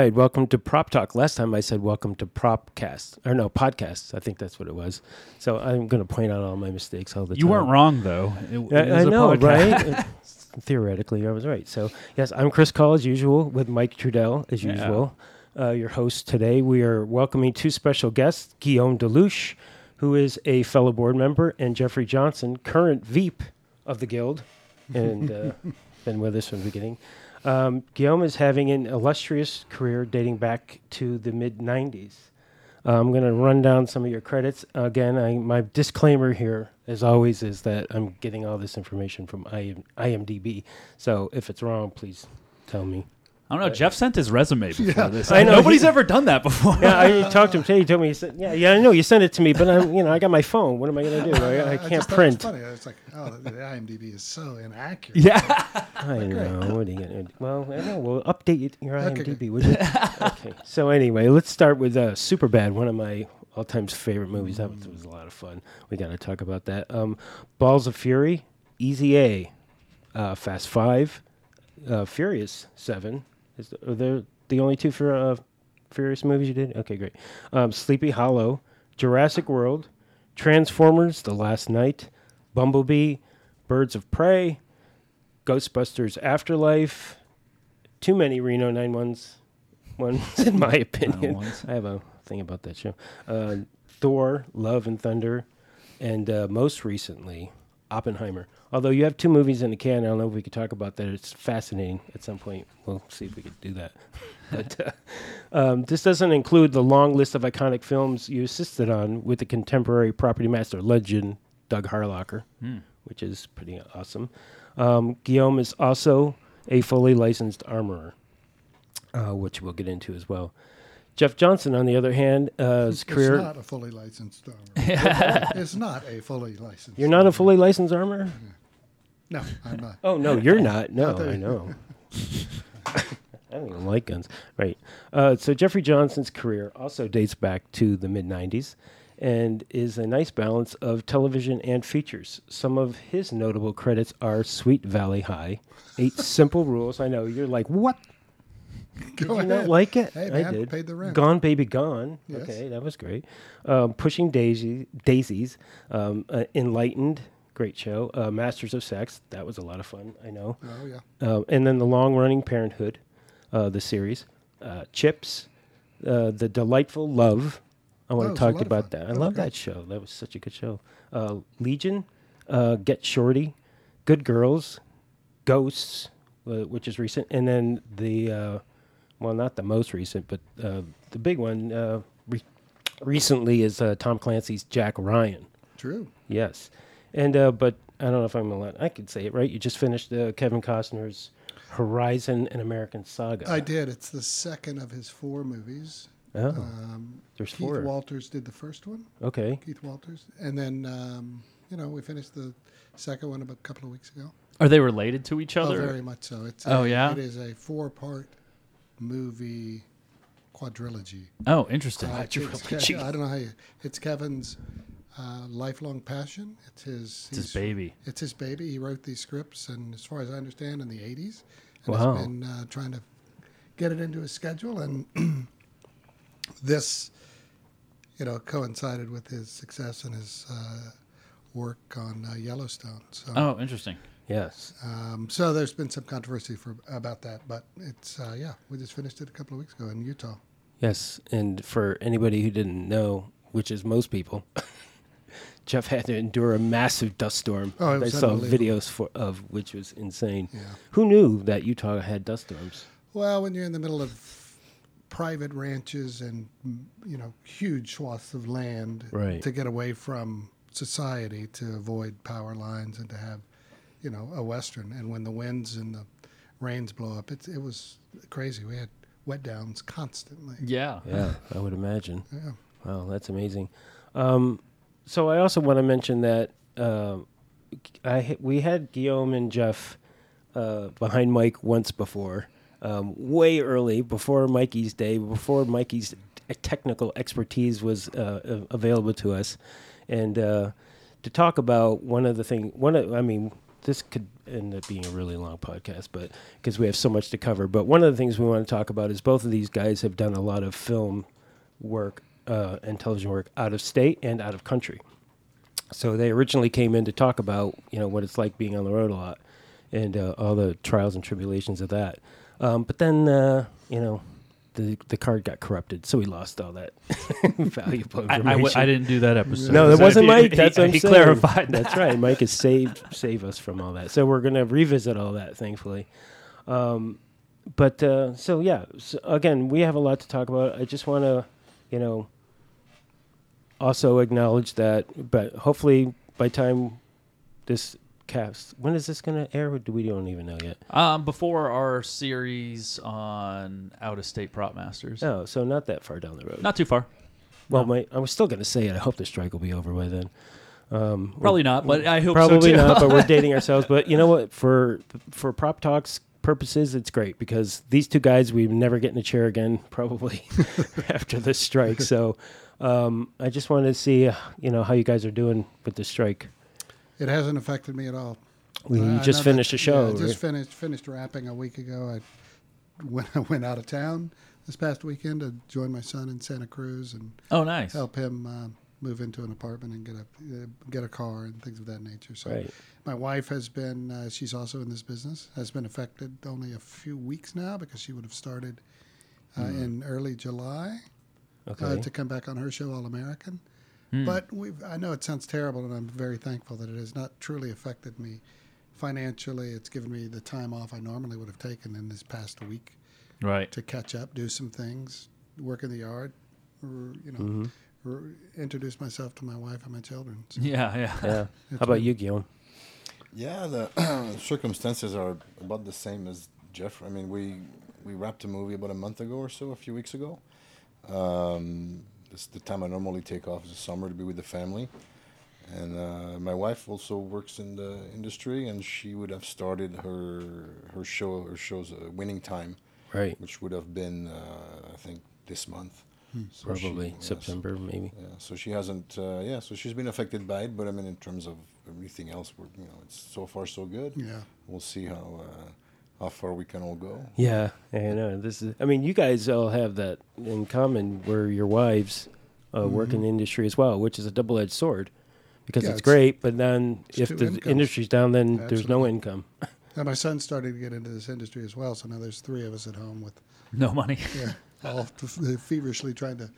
right, welcome to Prop Talk. Last time I said welcome to Propcast, or no, podcast. I think that's what it was. So I'm going to point out all my mistakes all the You time. weren't wrong though. It, it I, I know, podcast. right? Theoretically, I was right. So yes, I'm Chris Call as usual with Mike Trudel as Yeah. usual. Uh, your host today. We are welcoming two special guests: Guillaume Delouche, who is a fellow board member, and Jeffrey Johnson, current Veep of the Guild, and uh, been with us from the beginning. Um, Guillaume is having an illustrious career dating back to the mid 90s. Uh, I'm going to run down some of your credits. Again, I, my disclaimer here, as always, is that I'm getting all this information from IM, IMDb. So if it's wrong, please tell me. I don't know. Jeff sent his resume before Yeah. this. I know, Nobody's he- ever done that before. Yeah, I talked to him today. He told me, he said, "Yeah, yeah, I know you sent it to me, but I'm, you know, I got my phone. What am I going to do? I, I can't just print." It funny. It's like, oh, the IMDb is so inaccurate. yeah. I know. What are you going to do? Well, I know. We'll update your IMDb, would you? okay. So anyway, let's start with uh, Superbad, one of my all-time favorite movies. That was, was a lot of fun. We got to talk about that. Um, Balls of Fury, Easy A, uh, Fast Five, uh, Furious Seven. Is are there the only two for uh, Furious movies you did? Okay, great. Um, Sleepy Hollow, Jurassic World, Transformers: The Last Knight, Bumblebee, Birds of Prey, Ghostbusters Afterlife, too many Reno 9 ones, ones in my opinion. I have a thing about that show. Uh, Thor, Love and Thunder, and uh, most recently, Oppenheimer. Although you have two movies in the can, I don't know if we could talk about that. It's fascinating. At some point, we'll see if we could do that. but uh, um, this doesn't include the long list of iconic films you assisted on with the contemporary property master legend Doug Harlocker, which is pretty awesome. Um, Guillaume is also a fully licensed armorer, uh, which we'll get into as well. Jeff Johnson, on the other hand, uh, his career. It's not a fully licensed armor. it's not a fully licensed. You're not a fully licensed armorer? No, I'm not. Oh no, you're not. No, I know. I don't even like guns. Right. Uh, so Jeffrey Johnson's career also dates back to the mid '90s, and is a nice balance of television and features. Some of his notable credits are Sweet Valley High, Eight Simple Rules. I know you're like, what? Did Go you not like it? Hey, I did. paid the rent. Gone Baby Gone. Yes. Okay, that was great. Um, Pushing Daisy, Daisies, um, uh, Enlightened, great show. Uh, Masters of Sex, that was a lot of fun. I know. Oh yeah. Uh, and then the long running Parenthood, uh, the series, uh, Chips, uh, the Delightful Love. I want to talk about that. I That love that show. That was such a good show. Uh, Legion, uh, Get Shorty, Good Girls, Ghosts, uh, which is recent, and then the uh, well, not the most recent, but uh, the big one uh, re- recently is uh, Tom Clancy's Jack Ryan. True. Yes, and uh, but I don't know if I'm allowed. I could say it right. You just finished uh, Kevin Costner's Horizon: An American Saga. I did. It's the second of his four movies. oh, Um, there's Keith four. Walters did the first one. okay. Keith Walters, and then um, you know we finished the second one about a couple of weeks ago. Are they related to each Oh, other? very much so. It's Oh, a- yeah? It is a four-part movie quadrilogy. oh, interesting. Uh, Quadrilogy. Ke- I don't know how you. It's Kevin's uh, lifelong passion. It's his. it's his baby. It's his baby. He wrote these scripts, and as far as I understand, in the '80s, and Wow. has been uh, trying to get it into his schedule. And this, you know, coincided with his success and his uh, work on uh, Yellowstone. So, Oh, interesting. Yes. um, so there's been some controversy for about that, but it's uh, yeah, we just finished it a couple of weeks ago in Utah. Yes. And for anybody who didn't know, which is most people, Jeff had to endure a massive dust storm. Oh, it I saw videos for, of which was insane. Yeah. Who knew that Utah had dust storms? Well, when you're in the middle of private ranches and you know huge swaths of land Right. to get away from society to avoid power lines and to have you know a western and when the winds and the rains blow up it, it was crazy we had wet downs constantly Yeah. Yeah, I would imagine. yeah Wow, that's amazing. Um, so I also want to mention that uh, I we had Guillaume and Jeff uh, behind Mike once before, um, way early before Mikey's day, before Mikey's technical expertise was uh, available to us, and uh, to talk about one of the thing. One, of, I mean, this could end up being a really long podcast, but because we have so much to cover. But one of the things we want to talk about is both of these guys have done a lot of film work uh, and television work out of state and out of country. So they originally came in to talk about you know what it's like being on the road a lot and uh, all the trials and tribulations of that. Um, but then uh, you know the the card got corrupted, so we lost all that valuable I, information. I, w- I didn't do that episode. No, that So wasn't Mike. he- That's what I'm he saying. clarified. That's right. Mike has saved save us from all that. So we're gonna revisit all that, thankfully. Um, but uh, so yeah, so again, we have a lot to talk about. I just want to, you know, also acknowledge that. But hopefully, by time this cast, when is this gonna air? Do we don't even know yet? Um, before our series on out of state prop masters, Oh, so not that far down the road. not too far. well, no. my, I was still gonna say it. I hope the strike will be over by then. Um, Probably not, but I hope Probably so too. not, but we're dating ourselves. But you know what? For for prop talks purposes, it's great because these two guys we never get in a chair again, probably after this strike. So um, I just wanted to see, uh, you know, how you guys are doing with the strike. It hasn't affected me at all. We I- I just finished that- a show. Yeah, right? just finished finished wrapping a week ago. I went I went out of town this past weekend to join my son in Santa Cruz and oh, nice. help him uh, move into an apartment and get a uh, get a car and things of that nature. So Right. my wife has been uh, she's also in this business has been affected only a few weeks now because she would have started uh, in early July uh, Hmm. To come back on her show All American. Hmm. But we've, I know it sounds terrible, and I'm very thankful that it has not truly affected me financially. It's given me the time off I normally would have taken in this past week right. to catch up, do some things, work in the yard, or, you know, Mm-hmm. or introduce myself to my wife and my children. So Yeah, yeah. yeah. How about been- you, Guillaume? Yeah, the circumstances are about the same as Jeff. I mean, we we wrapped a movie about a month ago or so, a few weeks ago. Um, this the time I normally take off is the summer to be with the family, and uh, my wife also works in the industry, and she would have started her her show her show's uh, winning time, Right. which would have been uh, I think this month. So she- Probably yeah, so- September, maybe. yeah, so she hasn't. Uh, yeah, so she's been affected by it, but I mean, in terms of everything else, we're you know, it's so far so good. yeah, We'll see how uh, how far we can all go. Yeah, I know. This is. I mean, you guys all have that in common, where your wives uh, work in the industry as well, which is a double-edged sword, because Mm-hmm. Yeah, it's, it's- great, but then if the incomes. industry's down, then there's no income. and my son's starting to get into this industry as well. So now there's three of us at home with No money. yeah, all feverishly trying to.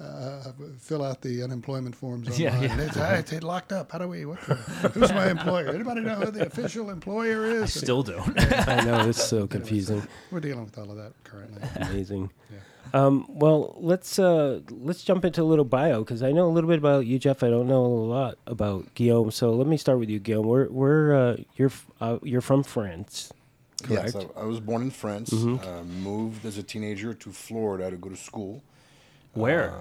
Uh, fill out the unemployment forms online. Yeah, yeah. It's, ah, it's locked up. How do we? What, who's my employer? Anybody know who the official employer is? I still don't. I know it's so confusing. We're dealing with all of that currently. Amazing. Yeah. Um, well, let's uh, let's jump into a little bio because I know a little bit about you, Jeff. I don't know a lot about Guillaume. So let me start with you, Guillaume. We're we're uh, you're uh, you're from France, correct? Yes, I, I was born in France. Uh, moved as a teenager to Florida to go to school. Where?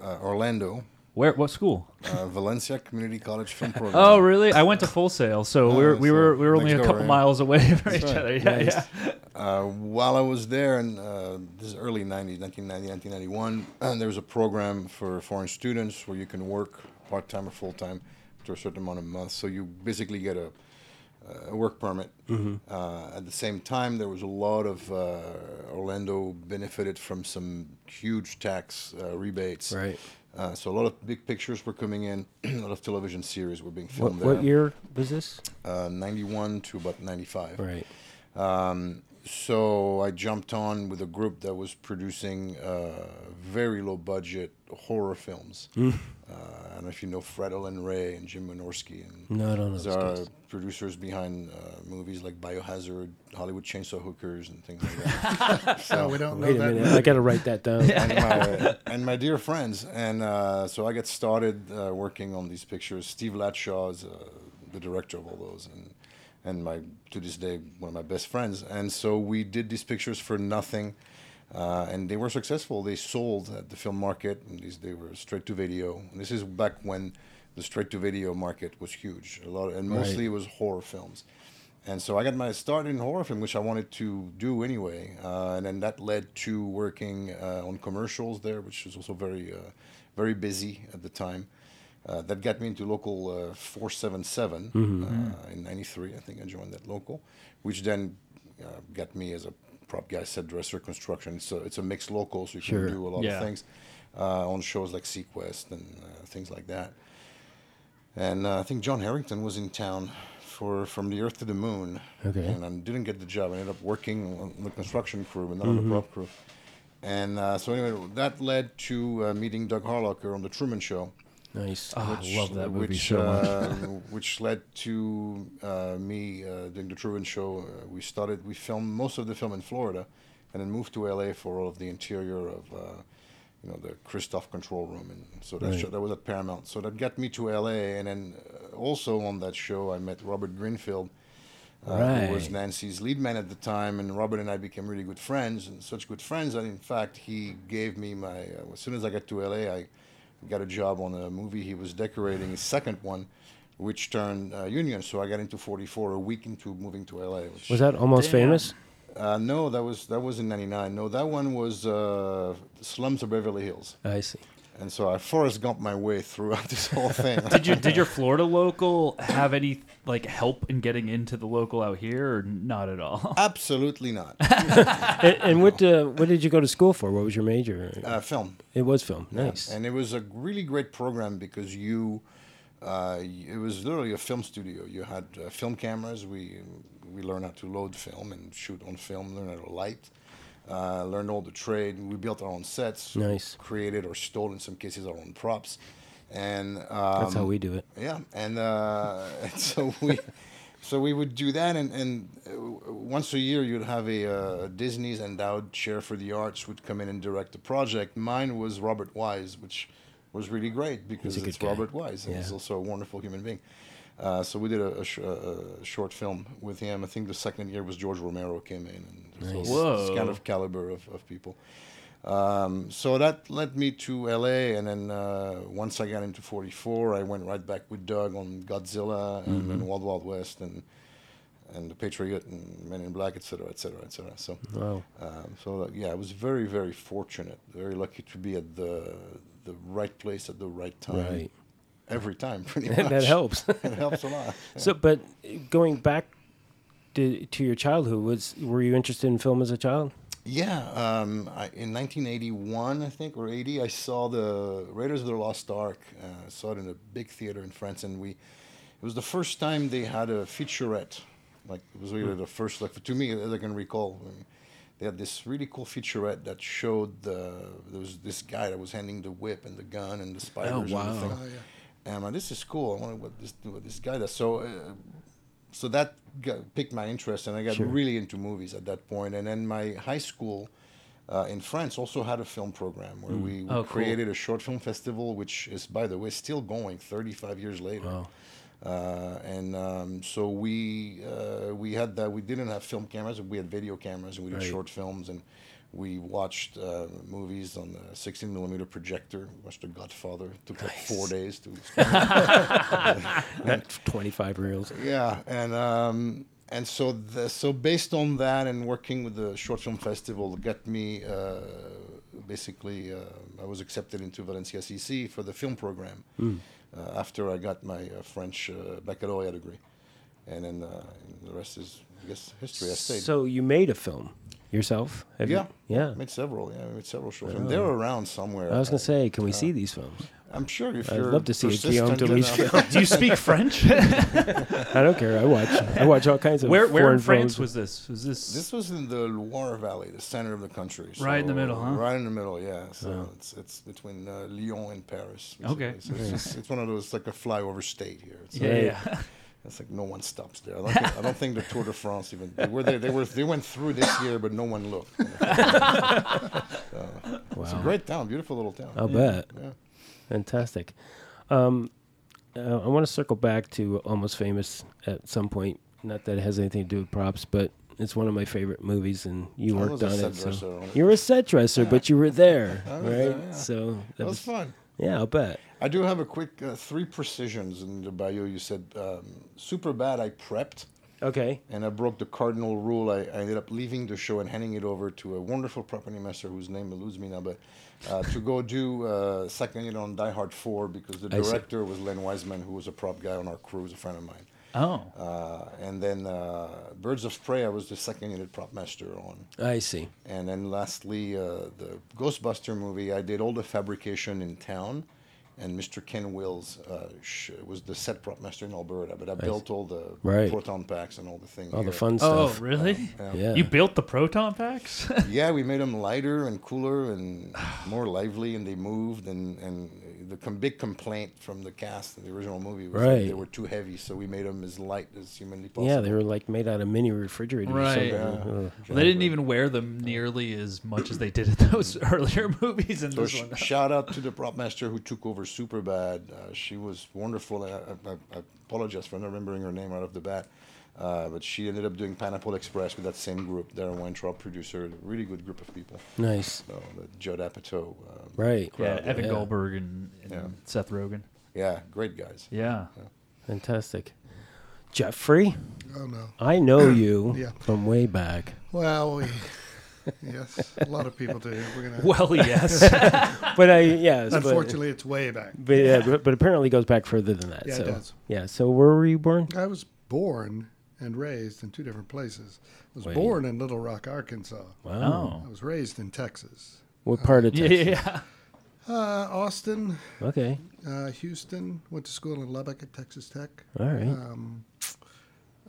Uh, uh, Orlando, Where? What school? uh, Valencia Community College Film Program. Oh, really? I went to Full Sail, so we were we were we were only a couple right? miles away from each right. other. Yeah, Nice. yeah. Uh, while I was there, in uh, this is early 90s, 1990, 1991, and there was a program for foreign students where you can work part time or full time to a certain amount of months. So you basically get a, a work permit. Uh, at the same time, there was a lot of uh, Orlando benefited from some huge tax uh, rebates. Right. Uh, so a lot of big pictures were coming in. a lot of television series were being What, filmed there. what year was this? Uh, 91 to about 95. Right. Um, so I jumped on with a group that was producing uh, very low budget horror films. Mm. Uh, I don't know if you know Fred Olen Ray and Jim Wynorski. And No, I don't know. these those are guys. producers behind uh, movies like Biohazard, Hollywood Chainsaw Hookers, and things like that. So we don't know Wait a that. minute. I got to write that down. and, my, and my dear friends. And uh, so I got started uh, working on these pictures. Steve Latshaw is uh, the director of all those, and and my to this day one of my best friends. And so we did these pictures for nothing, uh, and they were successful. They sold at the film market, and these they were straight to video. And this is back when the straight to video market was huge. A lot, and mostly it was horror films. And so I got my start in horror film, which I wanted to do anyway. Uh, and then that led to working uh, on commercials there, which was also very, uh, very busy at the time. Uh, that got me into local uh, 477 Mm-hmm. uh, in '93. I think I joined that local, which then uh, got me as a prop guy, set dresser, construction. It's a, it's a mixed local, so you Sure. can do a lot Yeah. of things uh, on shows like seaQuest and uh, things like that. And uh, I think John Harrington was in town for From the Earth to the Moon. Okay. And I didn't get the job. I ended up working on the construction crew, but not on the prop crew. And uh, so anyway, that led to uh, meeting Doug Harlocker on the Truman Show. Nice. Oh, I love that movie which, so much. uh, which led to uh, me uh, doing the Truman Show. Uh, we started, we filmed most of the film in Florida, and then moved to LA for all of the interior of, uh, you know, the Christof control room, and so that Right. show, that was at Paramount. So that got me to LA, and then uh, also on that show, I met Robert Greenfield. Uh, Who was Nancy's lead man at the time, and Robert and I became really good friends, and such good friends that in fact he gave me my. Uh, as soon as I got to LA, I got a job on a movie he was decorating, his second one, which turned uh, Union. So I got into 44 a week into moving to LA. Which, Was that almost Damn. famous? Uh, no, that was that was in '99. No, that one was uh, Slums of Beverly Hills, I see. And so I Forrest Gump my way throughout this whole thing. Did your did your Florida local have any like help in getting into the local out here, or not at all? Absolutely not. and, and what uh, what did you go to school for? What was your major? Uh, film. it was film. Nice. And it was a really great program because you, uh, it was literally a film studio. You had uh, film cameras. We we learned how to load film and shoot on film. Learn how to light. Uh, learned all the trade. We built our own sets. Nice. Created or stole in some cases our own props. And um, That's how we do it. yeah, and, uh, and so we, so we would do that, and, and once a year you'd have a uh, Disney's endowed chair for the arts would come in and direct the project. Mine was Robert Wise, which was really great because He's a good it's guy. Robert Wise, and he's also a wonderful human being. Uh, so we did a, a, sh- a short film with him. I think the second year was George Romero came in, and so Nice. this- this kind of caliber of, of people. Um, so that led me to LA, and then uh, once I got into 44, I went right back with Doug on Godzilla and then Wild Wild West and and the Patriot and Men in Black, et cetera, et cetera, et cetera. So, Wow. um, so uh, yeah, I was very, very fortunate, very lucky to be at the the right place at the right time, Right. every time, pretty much. that helps. it helps a lot. so, but going back to, to your childhood, was were you interested in film as a child? Yeah, um, I, in 1981, I think, or 80, I saw the Raiders of the Lost Ark. Uh, I saw it in a big theater in France, and we. It was the first time they had a featurette. Like it was really the first. Like to me, as I can recall, they had this really cool featurette that showed the there was this guy that was handing the whip and the gun and the spiders. and wow. the thing. Oh, yeah. And I'm like, this is cool. I wonder what this what this guy does. So, uh, so that got, piqued my interest, and I got Sure. really into movies at that point. And then my high school uh, in France also had a film program where we, we Oh, cool. created a short film festival, which is, by the way, still going 35 years later. Wow. Uh, and um, so we uh, we had that. We didn't have film cameras, we had video cameras, and we did Right. short films. And we watched uh, movies on the 16 millimeter projector. We watched The Godfather. It took like four days to. Not 25 reels. yeah, and um, and so the, so based on that and working with the short film festival got me uh, basically uh, I was accepted into Valencia CC for the film program Hmm. uh, after I got my uh, French uh, baccalaureate degree, and then uh, the rest is I guess history. I stayed. So you made a film yourself? Have yeah, You? Yeah. I made several. Yeah, I made several short films. They're around somewhere. I was gonna say, can we see these films? I'm sure if I'd you're love to see a Guillaume persistent Delis enough- film. Do you speak French? I don't care. I watch. I watch all kinds of where where in France films. was this? Was this? This was in the Loire Valley, the center of the country. Right in the middle, huh? Right in the middle, yeah. So Wow. it's it's between uh, Lyon and Paris. Okay. So it's, just, it's one of those like a flyover state here. It's, yeah, Right. yeah. It's like no one stops there. I don't, think, I don't think the Tour de France even they were there. They were they went through this year, but no one looked. So, It's a great town, beautiful little town. I'll bet. Yeah. Fantastic. Um, uh, I want to circle back to Almost Famous at some point. Not that it has anything to do with props, but it's one of my favorite movies, and you I worked on it. So on it. you were a set dresser, but you were there, right? there, yeah. So that That was was, fun. yeah, I'll bet. I do have a quick uh, three precisions in the bio. You said um, super bad. I prepped. Okay. and I broke the cardinal rule. I, I ended up leaving the show and handing it over to a wonderful property master whose name eludes me now, but uh, to go do uh, second unit on Die Hard 4 because the director was Len Wiseman, who was a prop guy on our crew, was a friend of mine. Oh. Uh, and then uh, Birds of Prey, I was the second unit prop master on. I see. And then lastly, uh, the Ghostbuster movie, I did all the fabrication in town. And Mr. Ken Wills uh, sh- was the set prop master in Alberta, but I built all the Right. proton packs and all the things. All the here. fun Oh, stuff. really? Yeah. You built the proton packs? Yeah, we made them lighter and cooler and more lively, and they moved. And, and the com- big complaint from the cast in the original movie was that Right. they were too heavy, so we made them as light as humanly possible. Yeah, they were like made out of mini refrigerators. Right. Or Yeah. Uh, Well, they didn't even wear them nearly as much as they did in those earlier movies. In So this sh- one. shout out to the prop master who took over super bad. Uh, she was wonderful. I, I, I I apologize for not remembering her name right off the bat. Uh, but she ended up doing Pineapple Express with that same group. Darren Weintraub, producer, really good group of people. nice. So the Judd Apatow. Um, Right. yeah, Evan yeah. Goldberg and, and Yeah. Seth Rogen. yeah, great guys. Yeah. Fantastic. Jeffrey, Oh no. I know you Yeah. from way back. Well, we. yes, a lot of people do. We're gonna. Well, yes. But I yes, but- Unfortunately, it's way back. But, yeah, but, but apparently it goes back further than that. Yeah, it does. yeah. So where were you born? I was born and raised in two different places. I was Wait. born in Little Rock, Arkansas. Wow. I was raised in Texas. What part of Texas? yeah. Uh, Austin, Okay. uh, Houston. Went to school in Lubbock at Texas Tech. All right. Um,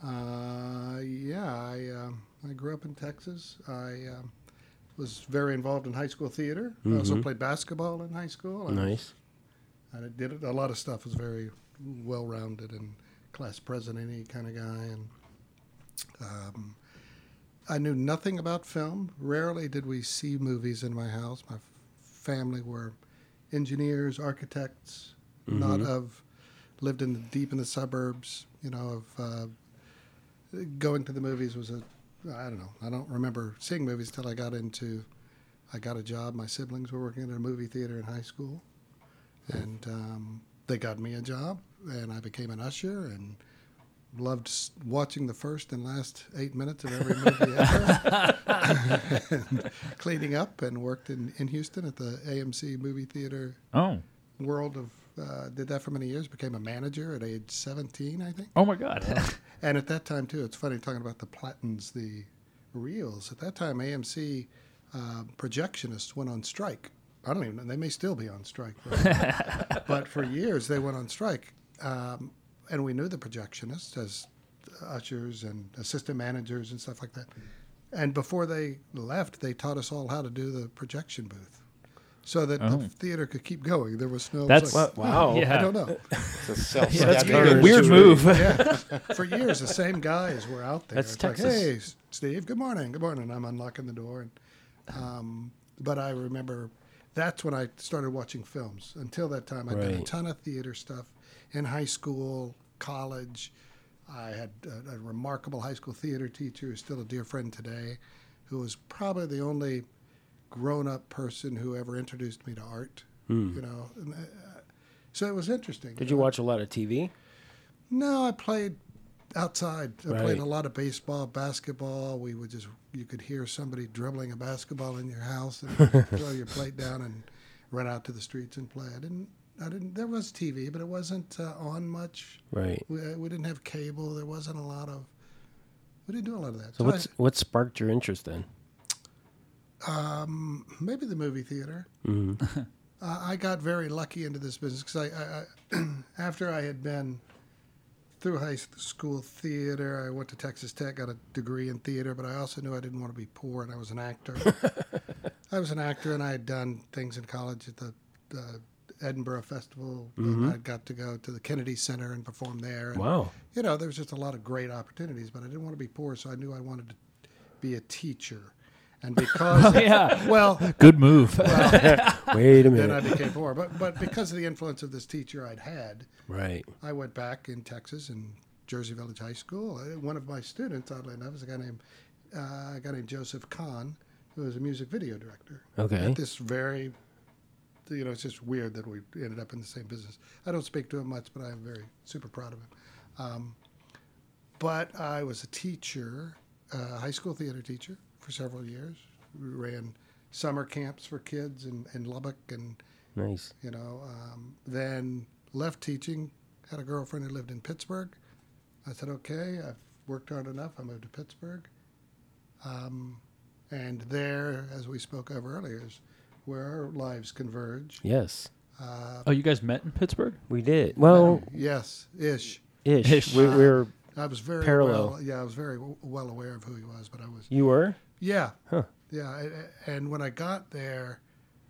uh, yeah, I um, I grew up in Texas. I um, was very involved in high school theater. I also Mhm. played basketball in high school. I nice. I did a lot of stuff. Was very well rounded and class president kind of guy. And um, I knew nothing about film. Rarely did we see movies in my house. My f- family were engineers, architects, not Mhm. of lived in the, deep in the suburbs. You know, of uh, going to the movies was a I don't know. I don't remember seeing movies till I got into. I got a job. My siblings were working at a movie theater in high school, and um, they got me a job, and I became an usher and loved watching the first and last eight minutes of every movie ever, and cleaning up, and worked in, in Houston at the AMC movie theater Oh. world of. Uh, did that for many years. Became a manager at age 17, I think. Oh my God. And at that time too, it's funny talking about the Platins, the reels. At that time, AMC uh, projectionists went on strike. I don't even know; they may still be on strike. Right? but for years, they went on strike, um, and we knew the projectionists as ushers and assistant managers and stuff like that. And before they left, they taught us all how to do the projection booth, so that Oh. the theater could keep going. There was no. That's- like, Wow. Yeah. I don't know. It's a self Yeah, that's kind of a weird move. yeah. For years, the same guys were out there. That's It's like, Texas. hey, Steve, good morning. Good morning. I'm unlocking the door. And, um, but I remember that's when I started watching films. Until that time, I'd done a ton of theater stuff in high school, college. I had a, a remarkable high school theater teacher who's still a dear friend today, who was probably the only grown-up person who ever introduced me to art. You know, and, uh, so it was interesting. Did you watch a lot of TV? No, I played outside. I Right. played a lot of baseball, basketball. We would just you could hear somebody dribbling a basketball in your house and throw your plate down and run out to the streets and play. I didn't. I didn't. There was TV, but it wasn't uh, on much. Right. We, uh, we didn't have cable. There wasn't a lot of. We didn't do a lot of that. So So what's what sparked your interest then? Um, maybe the movie theater. hmm Uh, I got very lucky into this business because I, I, I after I had been through high school theater, I went to Texas Tech, got a degree in theater, but I also knew I didn't want to be poor, and I was an actor. I was an actor, and I had done things in college at the uh, Edinburgh Festival. and I got to go to the Kennedy Center and perform there. And, Wow. You know, there was just a lot of great opportunities, but I didn't want to be poor, so I knew I wanted to be a teacher. And because, yeah. well, Good move. Wait a minute. then I became poor. But but because of the influence of this teacher I'd had, Right. I went back in Texas in Jersey Village High School. Uh, One of my students, oddly enough, is a guy named uh, a guy named Joseph Kahn, who was a music video director. Okay. At this very, you know, it's just weird that we ended up in the same business. I don't speak to him much, but I'm very super proud of him. Um, but I was a teacher, a high school theater teacher for several years. We ran summer camps for kids in, in Lubbock and Nice. you know. Um, then left teaching, had a girlfriend who lived in Pittsburgh. I said, okay, I've worked hard enough. I moved to Pittsburgh. Um, and there, as we spoke of earlier, is where our lives converge. Yes, Uh, Oh, you guys met in Pittsburgh? we did. Well, yes, ish. ish. Ish. We, we're I was very Parallel. well. Yeah, I was very w- well aware of who he was, but I was you were. Yeah. Huh. Yeah. I- I- And when I got there,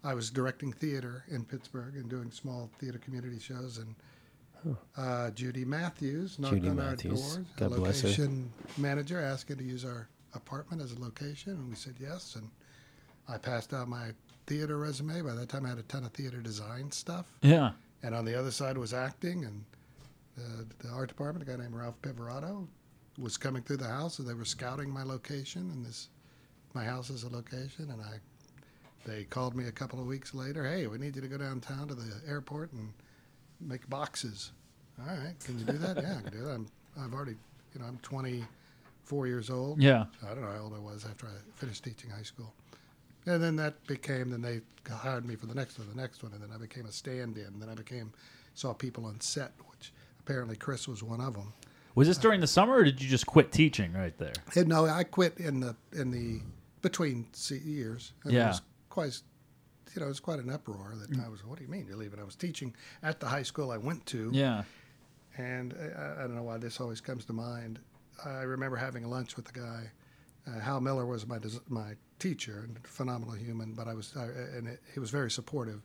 I was directing theater in Pittsburgh and doing small theater community shows. And uh, Judy Matthews knocked Judy on Matthews. our doors. God a bless her. location manager asked her to use our apartment as a location, and we said yes. And I passed out my theater resume. By that time, I had a ton of theater design stuff. Yeah. And on the other side was acting, and the, the art department, a guy named Ralph Piverato, was coming through the house, and they were scouting my location and this, my house is a location, and I, they called me a couple of weeks later. Hey, we need you to go downtown to the airport and make boxes. All right, can you do that? yeah, I can do that. I'm, I've already, you know, I'm 24 years old. Yeah. I don't know how old I was after I finished teaching high school. And then that became, then they hired me for the next one, the next one, and then I became a stand in. Then I became, saw people on set, which apparently Chris was one of them. Was this during the summer, or did you just quit teaching right there? And no, I quit in the, in the, between years. And It Yeah. was quite, you know, it was quite an uproar that I was, what do you mean you're leaving? I was teaching at the high school I went to. Yeah. And I, I don't know why this always comes to mind. I remember having lunch with the guy. Uh, Hal Miller was my des- my teacher and phenomenal human, but I was I, and it, he was very supportive.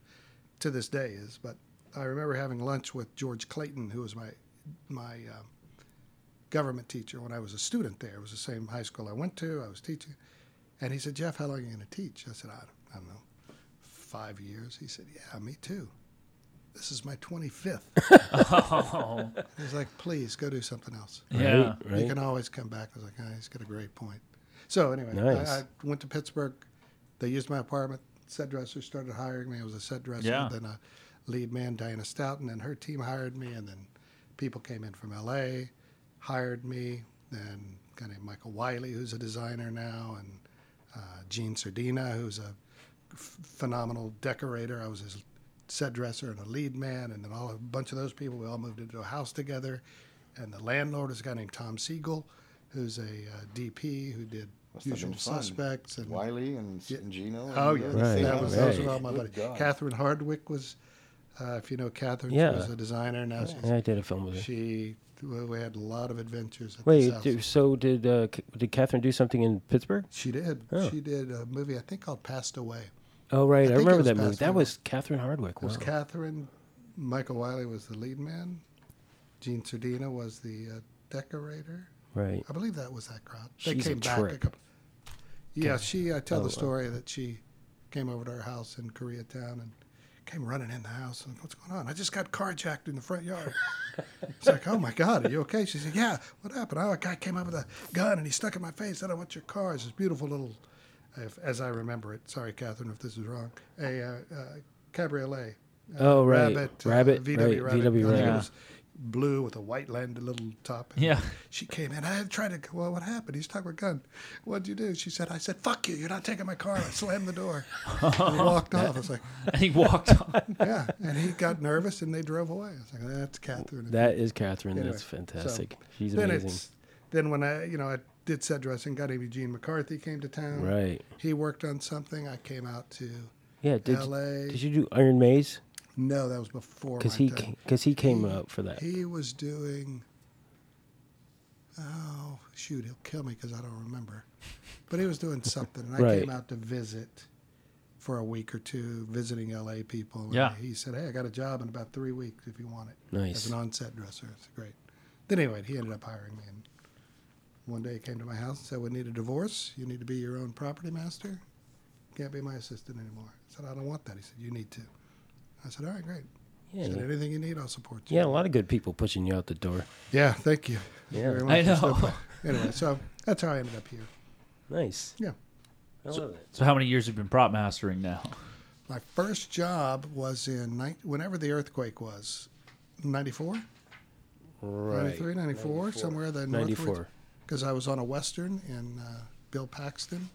To this day is, but I remember having lunch with George Clayton, who was my my um, government teacher when I was a student there. It was the same high school I went to. I was teaching, and he said, "Jeff, how long are you going to teach?" I said, I don't, I don't know, five years." He said, "Yeah, me too." This is my 25th. Oh. He was like, please go do something else. yeah. Right. Right. You can always come back. I was like, oh, he's got a great point. So anyway, Nice. I, I went to Pittsburgh. They used my apartment. Set dresser started hiring me. I was a set dresser. Yeah. Then a lead man, Diana Stoughton, and her team hired me. And then people came in from L.A., hired me. Then a guy named Michael Wiley, who's a designer now, and uh, Gene Serdena, who's a f- phenomenal decorator. I was his set dresser and a lead man, and then all a bunch of those people. We all moved into a house together, and the landlord is a guy named Tom Sigel, who's a uh, DP who did Must Usual. Suspects and Wiley and, Yeah. and Gino. oh and yeah. Right, that was those were all my buddies. Catherine Hardwicke was, uh, if you know Catherine, Yeah. she was a designer. Now she's, I did a film with her. she we we had a lot of adventures. At this Wait, house. do, so did uh, C- did Catherine do something in Pittsburgh? She did. Oh. She did a movie I think called Passed Away. Oh, right, I, think it remember that movie. Past That was Catherine Hardwicke. It was Wow. Catherine. Michael Wiley was the lead man. Gene Serdena was the uh, decorator. Right. I believe that was that crowd. They She's a came back a couple. Yeah, she. I tell Oh, the uh, story that she came over to our house in Koreatown and came running in the house and what's going on? I just got carjacked in the front yard. it's like, oh my God, are you okay? She said, yeah. What happened? Oh, a guy came up with a gun and he stuck in my face. Said, I want your car. It's this beautiful little, if, as I remember it. Sorry, Catherine, if this is wrong. A uh, uh, cabriolet. Uh, Oh, right. Rabbit. Rabbit, VW right, Rabbit. VW Rabbit. Was blue with a white landed little top. Yeah. She came in. I had tried to. Well, what happened? He's talking about gun. What'd you do? She said. I said, "Fuck you! You're not taking my car." I slammed the door. and he walked off. I was like, And he walked off. "Yeah," and he got nervous, and they drove away. I was like, "That's Catherine." That is Catherine. Anyway, That's fantastic. so She's then amazing. it's then when I you know I did set dressing. Got Eugene McCarthy came to town. Right. He worked on something. I came out to Yeah. Did L.A. did you do Iron Maze? No, that was before Because he because he came He- up for that. He was doing. Oh shoot! He'll kill me because I don't remember. But he was doing something, and I Right. came out to visit for a week or two, visiting LA people. and Yeah. He said, "Hey, I got a job in about three weeks if you want it Nice. as an on-set dresser." It's great. Then anyway, he ended up hiring me, and one day he came to my house and said, "We need a divorce. You need to be your own property master. Can't be my assistant anymore." I said, "I don't want that." He said, "You need to." I said, "All right, great." Yeah. He said, "Anything you need, I'll support you." Yeah. A lot of good people pushing you out the door. Yeah, thank you. Yeah. Very I know. Anyway, so that's how I ended up here. Nice. Yeah. I love it. So how many years have you been prop mastering now? My first job was in ni- whenever the earthquake was, 94? Right. 93, 94, somewhere there. 94. Because I was on a Western and uh, Bill Paxton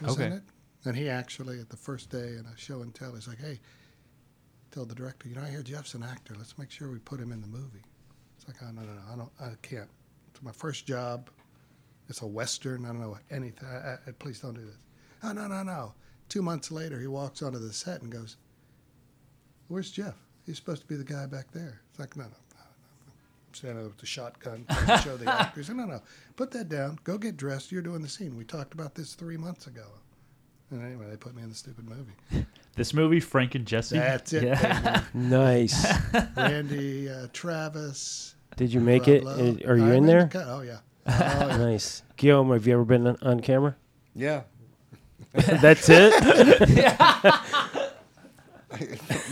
was in it. And he actually, at the first day in a show and tell, he's like, hey, tell the director, you know, I hear Jeff's an actor. Let's make sure we put him in the movie. It's like, oh, no, no, no, I, don't, I can't. It's my first job. It's a Western. I don't know anything. I, I, please don't do this. Oh, no, no, no. Two months later, he walks onto the set and goes, where's Jeff? He's supposed to be the guy back there. It's like, no, no, no, no. no. I'm standing there with the shotgun to show the actor. He said, no, no, put that down. Go get dressed. You're doing the scene. We talked about this three months ago. And anyway, they put me in the stupid movie. This movie, Frank and Jesse. That's it. Yeah. Nice. Randy, uh, Travis. Did you make Rob it? Lowe. Are you I in made the there? Oh, yeah. Oh, yeah. Nice. Guillaume, have you ever been on, on camera? Yeah. That's it?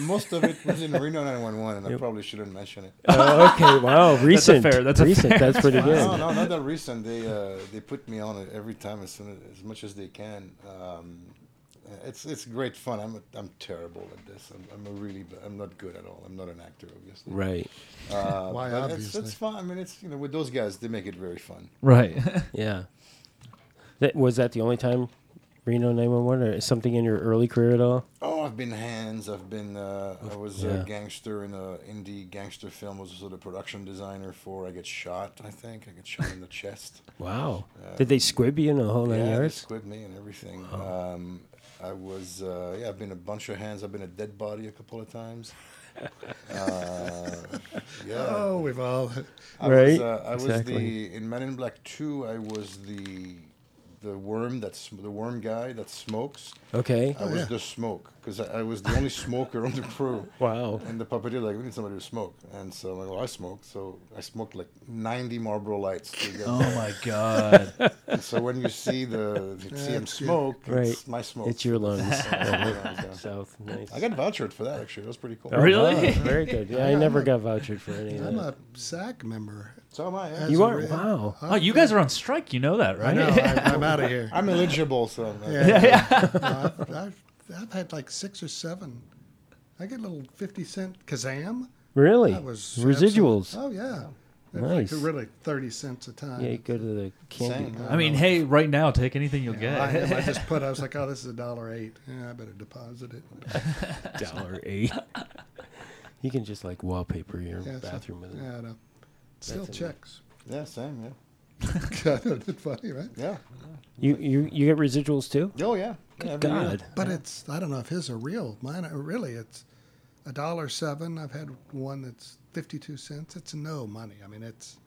Most of it was in Reno 911, and I probably shouldn't mention it. oh, okay. Wow. Recent. That's fair- that's a recent. fair- That's pretty No, good. no, not that recent. They uh, they put me on it every time as soon as, as much as they can. Um, it's it's great fun. I'm a, I'm terrible at this. I'm, I'm a really b- I'm not good at all. I'm not an actor, obviously. Right. Uh, Why, but it's, obviously? it's fun. I mean, it's you know with those guys, they make it very fun. Right. Yeah. That was that the only time Reno 911 or something in your early career at all? Oh, I've been hands. I've been. Uh, I was Yeah. a gangster in a indie gangster film. Was also the production designer for. I get shot. I think I get shot in the chest. Wow. Did they squib you in the whole nine yeah, they yards? squid me and everything. Um, I was. Uh, yeah, I've been a bunch of hands. I've been a dead body a couple of times. uh, yeah. Oh, we've all. I Right, Was, uh, I was exactly. the in Men in Black Two. I was the the worm that's the worm guy that smokes. Okay. I was oh, yeah. the smoke because I, I was the only smoker on the crew. Wow. And the puppeteer like, we need somebody to smoke. And so I'm like, well, I smoke. So I smoked like 90 Marlboro Lights. To get oh my god. and so when you see the you see him smoke, Right. it's my smoke. It's your lungs. Yeah. South. Nice. I got vouchered for that actually. That was pretty cool. Oh, Really? wow, very good. Yeah, I Yeah, never I'm a- got vouchered for any of I'm a SAG member. So am I. Yeah. You are? re- Wow. Oh, you guys are on strike. You know that, I right? know. I'm, I'm out of here. I'm eligible, so I'm, uh, Yeah. No, I've, I've, I've had like six or seven. I get a little 50 cent Kazam. Really? That was Residuals. absolute- Oh, yeah. It's Nice. Like really 30 cents a time. Yeah, you go to the candy. Same. I mean, hey, right now, take anything you'll Yeah, get. am. I just put, I was like, oh, this is a dollar eight. Yeah, I better deposit it. dollar eight. you can just like wallpaper your Yeah, so- bathroom with it. Yeah, I know. Still That's checks. yeah, same. Yeah. That's funny, right? Yeah. You you you get residuals too? Oh yeah. yeah every year. God. But it's, I don't know if his are real. Mine are really, it's a dollar seven. I've had one that's 52 cents. It's no money. I mean, it's,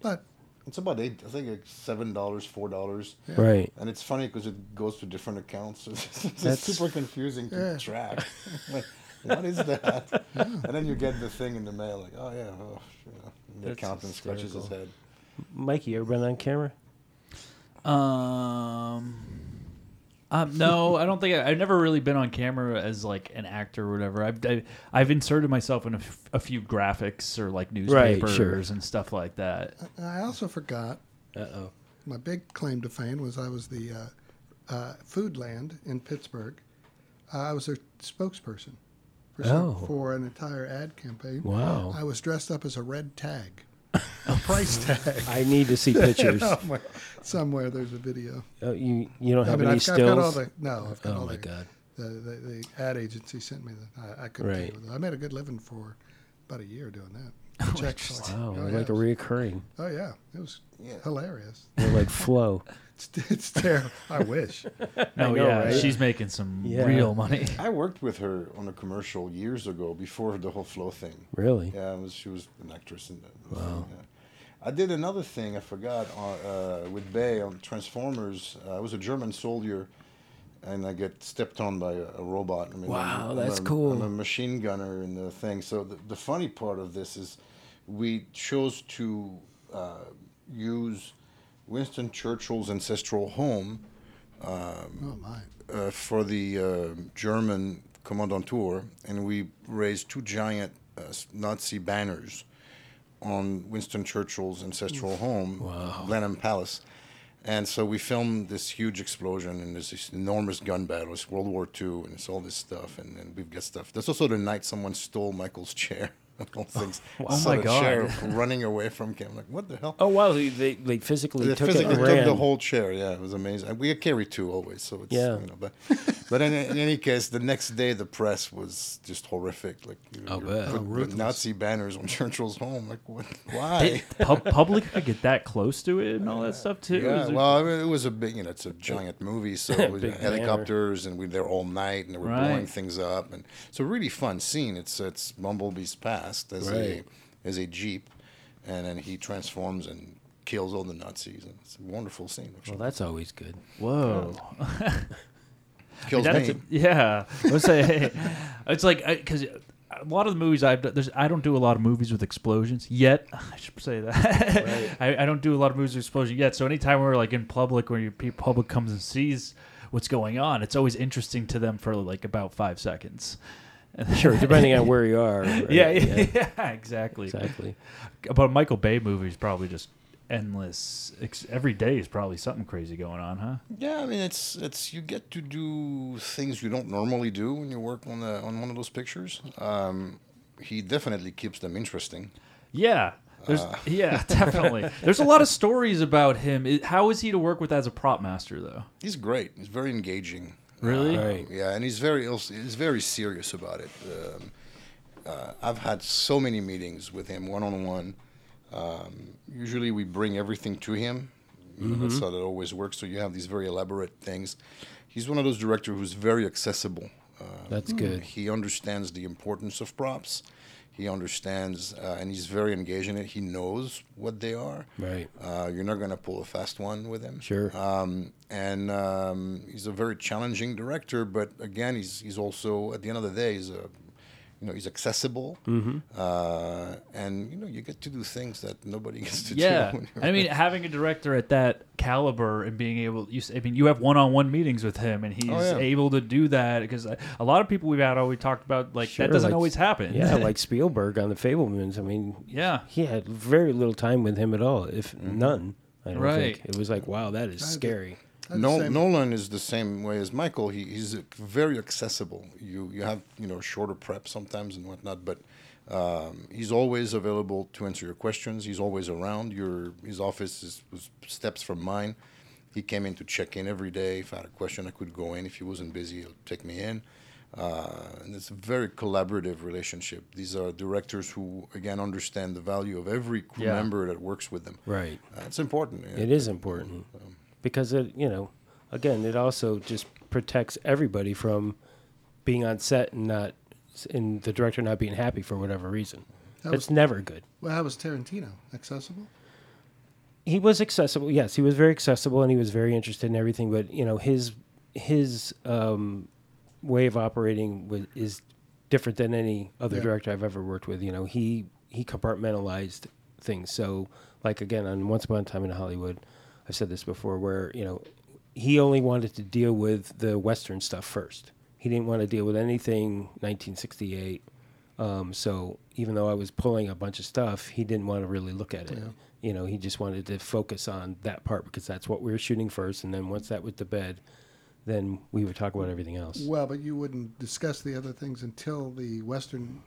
but It's about eight. I think like seven dollars, four dollars. Yeah. Right. And it's funny because it goes to different accounts. It's, it's That's- super confusing to Yeah. track. like, what is that? And then you get the thing in the mail, like, oh yeah, oh, you know, and the That's scratches his head. Mikey, you ever been on camera? Um, um, no, I don't think I, I've never really been on camera as like an actor or whatever. I've I, I've inserted myself in a, f- a few graphics or like newspapers sure. and stuff like that. I also forgot Uh oh. my big claim to fame was I was the uh, uh, Foodland in Pittsburgh. Uh, I was their spokesperson for, Oh. for an entire ad campaign. Wow. I was dressed up as a red tag, a price tag. I need to see pictures. Oh, somewhere, somewhere there's a video. Oh, you you don't I have mean, any I've, I've got all the no. I've got oh all my the, god. The, the, the ad agency sent me the. I, I couldn't. Right. Right. With it. I made a good living for about a year doing that. The oh, checks. Wow, oh, oh, like yeah. a reoccurring. Oh yeah, it was Yeah. hilarious. You're like flow. It's, it's terrible. I wish. No, know, yeah, right? she's making some Yeah. real money. I worked with her on a commercial years ago before the whole flow thing. Really? Yeah, was, she was an actress in the thing, yeah. I did another thing I forgot uh, uh, with Bay on Transformers. Uh, I was a German soldier, and I get stepped on by a, a robot. I mean, Wow, I'm, that's I'm a, cool. I'm a machine gunner in the thing. So the, the funny part of this is, we chose to uh, use Winston Churchill's ancestral home Oh my. uh, for the uh, German Kommandantur, and we raised two giant uh, Nazi banners on Winston Churchill's ancestral home, Blenheim Palace. And so we filmed this huge explosion and there's this enormous gun battle. It's World War II and it's all this stuff, and, and we've got stuff. That's also the night someone stole Michael's chair. All things. Oh Saw my God. chair running away from him. Like, what the hell? Oh wow, they they, they physically They took physically it and took ran. the whole chair. Yeah, it was amazing. And we carry two always, so it's Yeah. You know, but but in, in any case, the next day the press was just horrific. Like you I'll you're bet. put- Oh, put. Nazi banners on Churchill's home. Like what? Why? Pub- public could get that close to it and all that stuff too. Yeah, Is well, I mean, it was a big, you know, it's a giant movie, so it was Big helicopters, and we were there all night, and they were Right. blowing things up, and it's a really fun scene. It's it's Bumblebee's past as Right. a as a jeep, and then he transforms and kills all the Nazis, and it's a wonderful scene. Actually. Well, that's always good. whoa. kills That's me. yeah. Let's say it's like because a lot of the movies I've done, there's I don't do a lot of movies with explosions yet. I should say that I, I don't do a lot of movies with explosions yet. So anytime we're like in public, where your public comes and sees what's going on, it's always interesting to them for like about five seconds. Sure, depending on where you are. right? Yeah, yeah, yeah, exactly. exactly. But a Michael Bay movie is probably just endless. Every day is probably something crazy going on, huh? Yeah, I mean, it's it's you get to do things you don't normally do when you work on the on one of those pictures. Um, he definitely keeps them interesting. Yeah. There's Uh. yeah, definitely. There's a lot of stories about him. How is he to work with as a prop master though? He's great. He's very engaging. Really? Uh, Right. Yeah, and he's very also- he's very serious about it. Um, uh, I've had so many meetings with him one on one. Usually, we bring everything to him. You know, That's how that always works. So you have these very elaborate things. He's one of those directors who's very accessible. Uh, That's good. He understands the importance of props. He understands, uh, and he's very engaged in it. He knows what they are. Right. Uh, you're not going to pull a fast one with him. Sure. Um, and um, he's a very challenging director, but again, he's he's also at the end of the day, he's a you know he's accessible, Mm-hmm. uh, and you know you get to do things that nobody gets to Yeah. do. when you're- I mean, having a director at that caliber and being able, you, s- I mean, you have one-on-one meetings with him, and he's Oh, yeah. able to do that because a lot of people we've had always talked about like Sure, that doesn't like- always happen. Yeah, like Spielberg on the Fabelmans. I mean, yeah. he had very little time with him at all, if Mm-hmm. none. I don't Right. think it was like, wow, that is I scary. That's the Nol- same- Nolan is the same way as Michael. He, he's very accessible. You you have you know shorter prep sometimes and whatnot, but um, he's always available to answer your questions. He's always around. Your his office is was steps from mine. He came in to check in every day. If I had a question, I could go in. If he wasn't busy, he'll take me in. Uh, and it's a very collaborative relationship. These are directors who again understand the value of every crew Yeah. member that works with them. Right. Uh, it's important. yeah. It is important because it, you know, again, it also just protects everybody from being on set and not, and the director not being happy for whatever reason. That was- never good. Well, how was Tarantino? Accessible? he was accessible. Yes, he was very accessible and he was very interested in everything. But you know, his his um, way of operating was, is different than any other Yeah. director I've ever worked with. You know, he he compartmentalized things. So, like again, on Once Upon a Time in Hollywood, I've said this before, where you know he only wanted to deal with the Western stuff first. He didn't want to deal with anything 1968. Um, so even though I was pulling a bunch of stuff, he didn't want to really look at it. Yeah. You know, he just wanted to focus on that part because that's what we were shooting first. And then once that went to bed, then we would talk about everything else. Well, but you wouldn't discuss the other things until the Western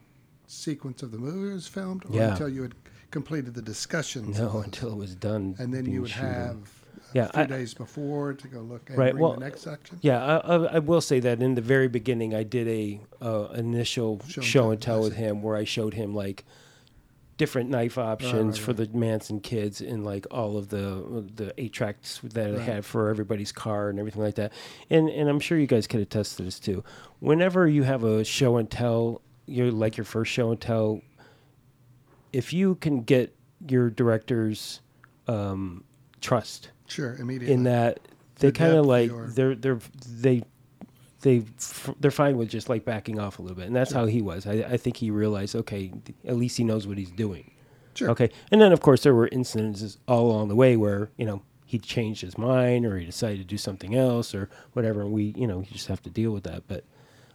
sequence of the movie was filmed, or Yeah. until you had completed the discussions. No, until it was done. and then you would shooting. have a Yeah, few I- days before to go look and Right, well, the next section. Yeah, I, I, I will say that in the very beginning, I did a uh, initial Show show, and tell, with him where I showed him like different knife options right, for the Manson kids and like all of the the eight tracks that I Right. had for everybody's car and everything like that. And and I'm sure you guys could attest to this too. Whenever you have a show and tell, you're like your first show and tell. If you can get your director's um, trust Sure, immediately. in that they kind of like or- they're they're they they they're fine with just like backing off a little bit and that's how he was I, I think he realized okay at least he knows what he's doing Sure. okay and then of course there were instances all along the way where you know he changed his mind or he decided to do something else or whatever and we you know you just have to deal with that but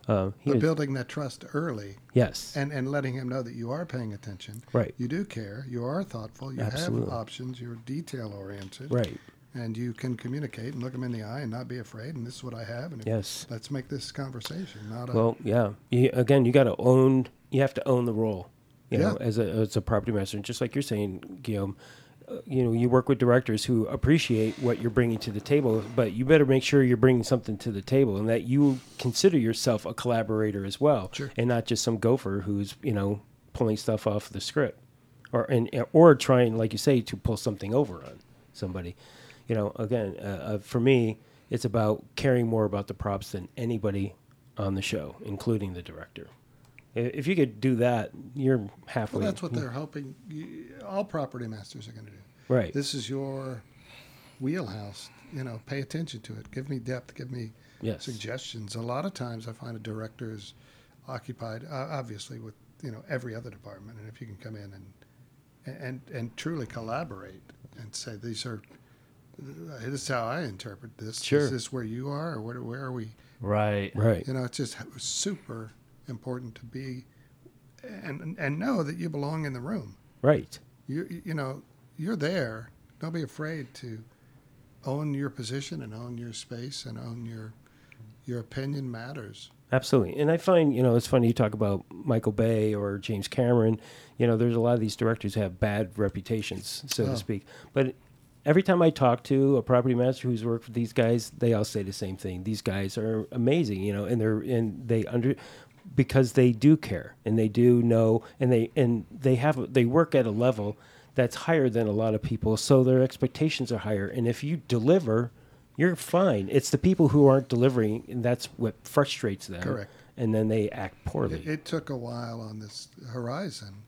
uh, But was- building that trust early yes and, and letting him know that you are paying attention. Right. You do care. You are thoughtful. You Absolutely. have options. You're detail oriented. right And you can communicate and look him in the eye and not be afraid. And this is what I have. And if- yes let's make this conversation, not a. well yeah you, again you got to own you have to own the role You know, Yeah. as a as a property master, and just like you're saying, Guillaume, you know, you work with directors who appreciate what you're bringing to the table, but you better make sure you're bringing something to the table, and that you consider yourself a collaborator as well, Sure. and not just some gopher who's you know pulling stuff off the script, or and or trying, like you say, to pull something over on somebody. You know, again, uh, uh, for me, it's about caring more about the props than anybody on the show, including the director. I- If you could do that, you're halfway. Well, that's what they're hoping. You, all property masters are going to do. right. This is your wheelhouse. You know, pay attention to it. Give me depth. Give me Yes. suggestions. A lot of times, I find a director is occupied, uh, obviously, with you know every other department. And if you can come in and and and truly collaborate and say these are this is how I interpret this. Sure. Is this where you are, or where, where are we? Right. Right. You know, it's just super important to be and and know that you belong in the room. Right. You you know, you're there. Don't be afraid to own your position and own your space and own your your opinion matters. Absolutely. And I find, you know, it's funny you talk about Michael Bay or James Cameron. You know, there's a lot of these directors who have bad reputations, so Oh. to speak. But every time I talk to a property manager who's worked with these guys, they all say the same thing. These guys are amazing, you know, and they're and they under because they do care and they do know and they and they have they work at a level that's higher than a lot of people, so their expectations are higher. And if you deliver, you're fine. It's the people who aren't delivering, and that's what frustrates them. Correct. And then they act poorly. It, it took a while on this Horizon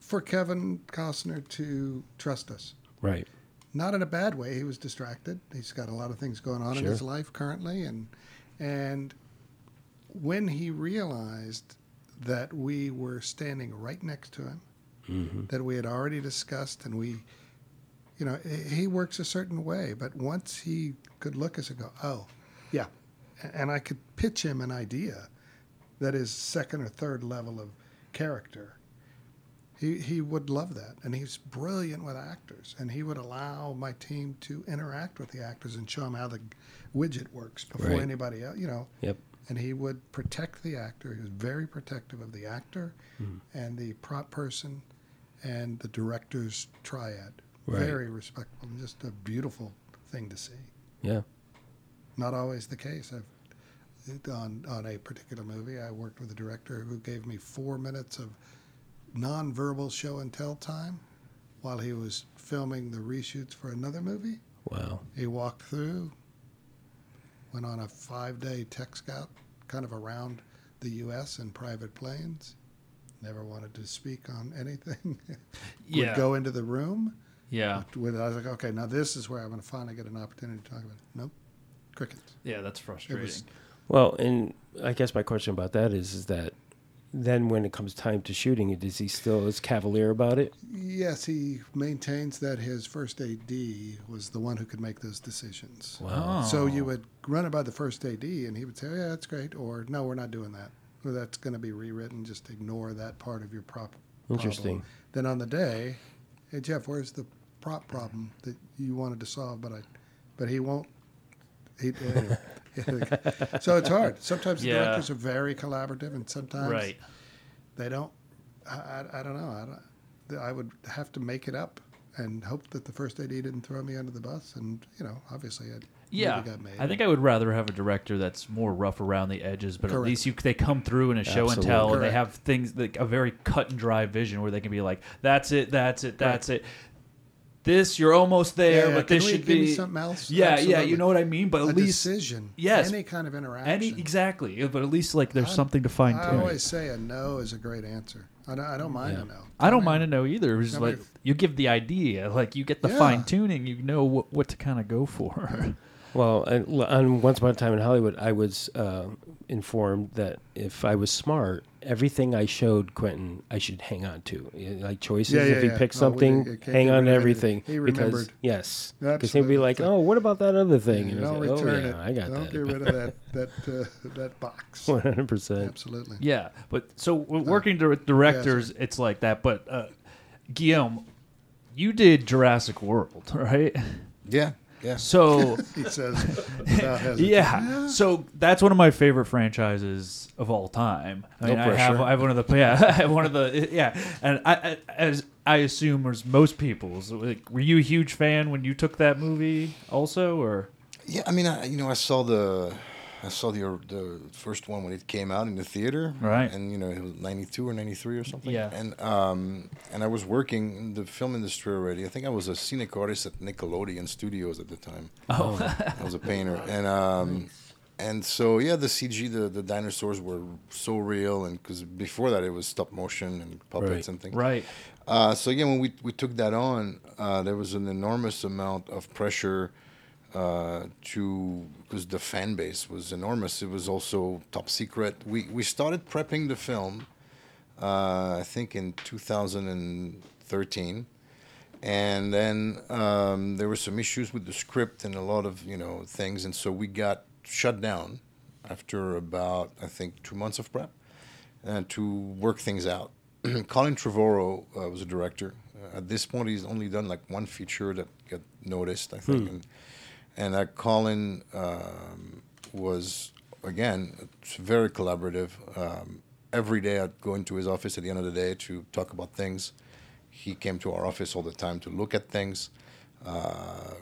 for Kevin Costner to trust us. right. Not in a bad way. He was distracted. He's got a lot of things going on in his life currently, and and when he realized that we were standing right next to him, Mm-hmm. that we had already discussed, and we, you know, he- works a certain way, but once he could look at us and go, oh, yeah, and I could pitch him an idea that is second or third level of character. He, he would love that. And he's brilliant with actors. And he would allow my team to interact with the actors and show them how the widget works before Right. anybody else, you know. Yep. And he would protect the actor. He was very protective of the actor Hmm. and the prop person and the director's triad. Right. Very respectful and just a beautiful thing to see. Yeah. Not always the case. I've on on a particular movie, I worked with a director who gave me four minutes of nonverbal show and tell time while he was filming the reshoots for another movie. Wow. He walked through, went on a five day tech scout kind of around the U.S. in private planes. Never wanted to speak on anything. Yeah. Would go into the room. Yeah. With, I was like, okay, now this is where I'm going to finally get an opportunity to talk about it. Nope. Crickets. Yeah, that's frustrating. Well, and I guess my question about that is, is that then when it comes time to shooting it, is he still as cavalier about it? Yes, he maintains that his first AD was the one who could make those decisions. Wow. So you would run it by the first AD, and he would say, oh, "Yeah, that's great," or "No, we're not doing that. Or that's going to be rewritten. Just ignore that part of your prop." Interesting. Problem. Then on the day, hey Jeff, where's the prop problem that you wanted to solve? But I, but he won't. He, anyway. so it's hard. Sometimes the Yeah. directors are very collaborative, and sometimes Right. they don't. I, I, I don't know. I, don't, I would have to make it up and hope that the first AD didn't throw me under the bus. And you know, obviously, it Yeah, got made. I think I would rather have a director that's more rough around the edges, but at least you they come through in a show and tell, and they have things like a very cut and dry vision where they can be like, "That's it, that's it, that's it." This you're almost there, Yeah, but this should be something else? Yeah, yeah, you know what I mean. But a at least decision. yes. any kind of interaction. any exactly, but at least like there's I- something to fine tune. I tune. always say a no is a great answer. I don't, I don't mind Yeah. a no. I don't mind a no either. It's I like mean- you give the idea, like you get the Yeah. fine tuning, you know what, what to kind of go for. Well, and l- on Once Upon a Time in Hollywood, I was uh, informed that if I was smart, everything I showed Quentin, I should hang on to. Like choices, Yeah, yeah, if he yeah. picks Oh, we- something, you can't hang on to everything. anything. He because remembered. yes, because he'd be like, "Oh, what about that other thing?" And I don't like, return "Oh it. I got don't that." get rid of that that uh, that box. One hundred percent. Absolutely. Yeah, but so w- working dir- directors, it's like that. But uh, Guillaume, you did Jurassic World, right? Yeah. Yeah. So He says, without yeah, so that's one of my favorite franchises of all time. I No mean, I have. I have one of the yeah, I have one of the yeah, and I, I as I assume as most people's. Like, were you a huge fan when you took that movie also, or Yeah, I mean, I, you know, I saw the, I saw the the first one when it came out in the theater, Right. And you know, it was ninety two or ninety three or something. Yeah. And um, and I was working in the film industry already. I think I was a scenic artist at Nickelodeon Studios at the time. oh I was a painter, and um, and so yeah, the CG, the the dinosaurs were so real, and because before that it was stop motion and puppets Right. and things. right, Uh, so yeah, when we we took that on, uh, there was an enormous amount of pressure uh, to because the fan base was enormous. It was also top secret. We we started prepping the film, uh, I think in 2013, and then um, there were some issues with the script and a lot of you know things, and so we got shut down after about I think two months of prep uh, to work things out. Colin Trevorrow uh, was a director. Uh, at this point, he's only done like one feature that got noticed, I think. And, and uh, Colin um, was, again, very collaborative. Um, every day I'd go into his office at the end of the day to talk about things. He came to our office all the time to look at things. Uh,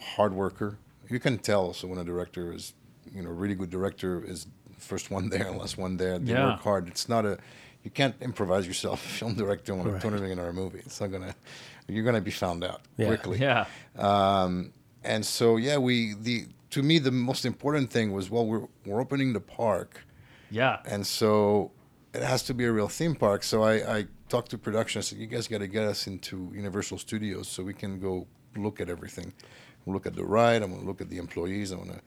hard worker. You can tell. So when a director is, you know, a really good director is first one there, last one there. They Yeah. work hard. It's not a, you can't improvise yourself. Film director on a Right. two hundred million dollar movie. It's not gonna, you're gonna be found out Yeah. quickly. yeah, Um, and so yeah, we the to me the most important thing was well we're we're opening the park, yeah, and so it has to be a real theme park. So I, I talked to production. I said, you guys got to get us into Universal Studios so we can go look at everything. We'll look at the ride. I'm to look at the employees. I want to.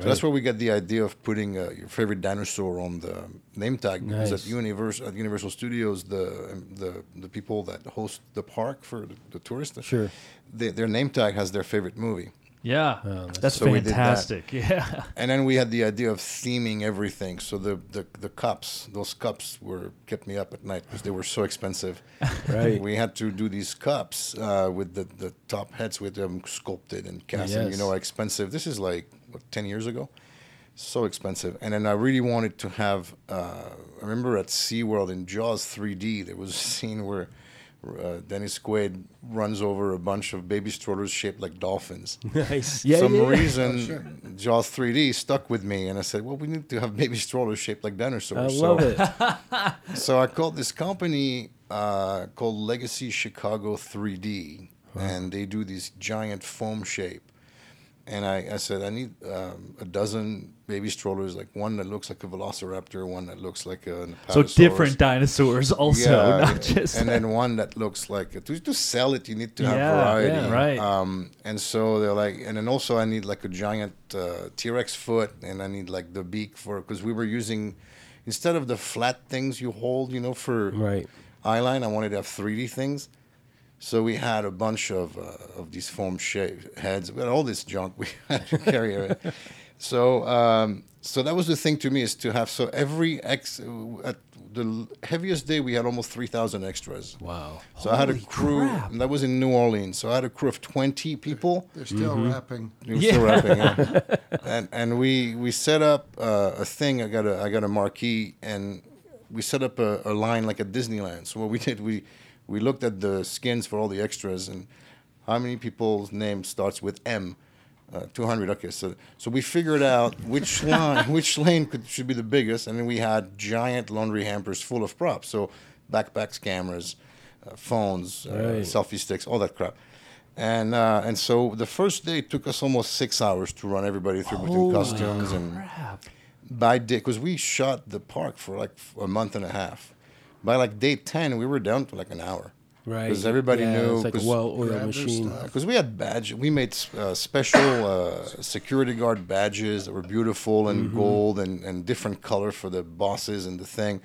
So that's where we get the idea of putting uh, your favorite dinosaur on the name tag. Because at Universal, at Universal Studios, the um, the the people that host the park for the, the tourists, Sure. they, their name tag has their favorite movie. Yeah. Oh, that's- that's So we did that. fantastic. Yeah, And then we had the idea of theming everything. So the, the, the cups, those cups were kept me up at night because they were so expensive. Right. We had to do these cups uh, with the, the top heads with them sculpted and cast. And you know how expensive. This is like what ten years ago. So expensive. And then I really wanted to have. Uh, I remember at SeaWorld in Jaws 3D, there was a scene where. Uh, Dennis Quaid runs over a bunch of baby strollers shaped like dolphins nice. Yeah, some yeah, yeah. reason sure. Jaws 3D stuck with me, and I said, "Well, we need to have baby strollers shaped like dinosaurs." I dinosaurs." love so, it. so I called this company uh, called Legacy Chicago 3D, and they do these giant foam shape. And I, I said, I need um, a dozen baby strollers, like one that looks like a velociraptor, one that looks like a so different dinosaurs also, Yeah, not just and then one that looks like a, to, to sell it, you need to have Yeah, variety, yeah, right. Um, and so they're like, and then also I need like a giant uh, T-Rex foot, and I need like the beak for because we were using instead of the flat things you hold, you know, for Right. eyeline, I wanted to have 3D things. So we had a bunch of uh, of these foam shape heads, we had all this junk we had to carry. it. So um, so that was the thing to me is to have so every ex at the heaviest day we had almost three thousand extras. Wow. So I had a crew, crap. and that was in New Orleans. So I had a crew of twenty people. They're still wrapping. It was Yeah. still wrapping, yeah. and and we we set up uh, a thing. I got a I got a marquee, and we set up a, a line like at Disneyland. So what we did, we we looked at the skins for all the extras and how many people's name starts with M. Uh, 200 okay so so we figured out which line which lane could should be the biggest and then we had giant laundry hampers full of props so backpacks cameras uh, phones uh, Right. selfie sticks all that crap and uh, and so the first day took us almost six hours to run everybody through between costumes and crap. by day because we shot the park for like a month and a half. By like day ten, we were down to like an hour. Right. Because everybody yeah, knew. It's like a 'cause- well-oiled machine. because we had badge, we made uh, special uh, security guard badges that were beautiful and Mm-hmm. gold and, and different color for the bosses and the thing.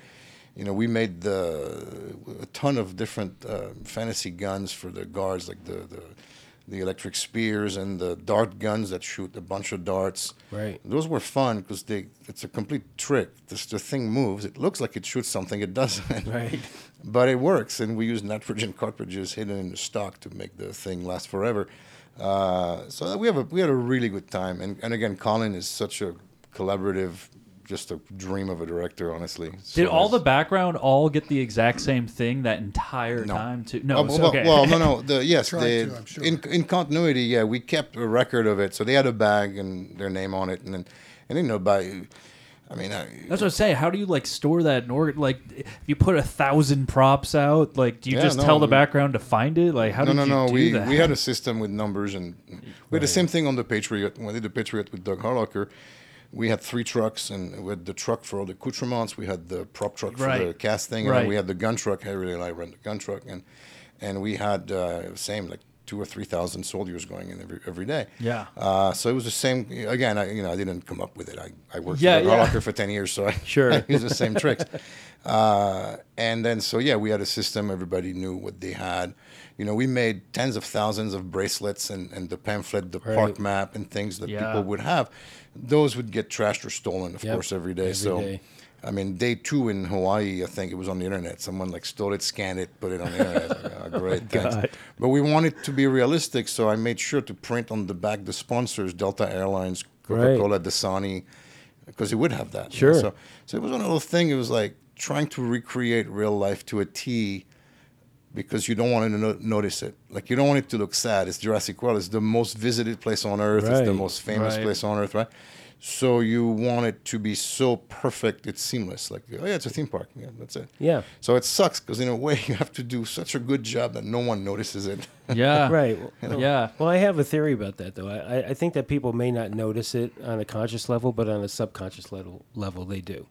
You know, we made the a ton of different uh, fantasy guns for the guards, like the, the the electric spears and the dart guns that shoot a bunch of darts. Right. Those were fun because they it's a complete trick. This the thing moves. It looks like it shoots something. It doesn't. Right. But it works, and we use nitrogen cartridges hidden in the stock to make the thing last forever. Uh, so we have a we had a really good time, and and again, Colin is such a collaborative, just a dream of a director, honestly. Did So all the background all get the exact same thing that entire No. time? Too? No, Oh, well, okay. well, no, no. The, yes, Tried they, to, I'm sure. in in continuity, yeah, we kept a record of it. So they had a bag and their name on it, and then and you know by, I mean, I, That's what I'm saying. How do you like store that in order? Like, if you put a thousand props out, like, do you Yeah, just no, tell the we- background to find it? Like, how no, did no, you no. do we that? we had a system with numbers, and we had the same thing on the Patriot. When I did the Patriot with Doug Harlocker, we had three trucks, and we had the truck for all the accoutrements. We had the prop truck for the Right. casting, and we had the gun truck. Harry and I ran the gun truck, and and we had uh, same like two or three thousand soldiers going in every every day. Yeah. Uh, so it was the same. Again, I you know I didn't come up with it. I, I worked Yeah, for yeah. For ten years, so I Sure. I used the same tricks. Uh, and then so yeah, we had a system. Everybody knew what they had. You know, we made tens of thousands of bracelets and, and the pamphlet, the Right. park map, and things that Yeah. people would have. Those would get trashed or stolen, of Yep, course, every day. every so. day. I mean, day two in Hawaii, I think it was on the internet. Someone like stole it, scanned it, put it on the internet. "Ah, great, thanks. God. But we wanted to be realistic, so I made sure to print on the back the sponsors: Delta Airlines, Coca-Cola, Dasani, because it would have that. you know. Sure. So, so it was one of those things. It was like trying to recreate real life to a T, because you don't want to no- notice it. Like you don't want it to look sad. It's Jurassic World. It's the most visited place on Earth. It's the most famous Right. place on Earth, right? So you want it to be so perfect, it's seamless. Like, oh yeah, it's a theme park. Yeah, that's it. Yeah. So it sucks because in a way you have to do such a good job that no one notices it. yeah. Right. Yeah. Well, I have a theory about that, though. I, I- I think that people may not notice it on a conscious level, but on a subconscious level, level they do.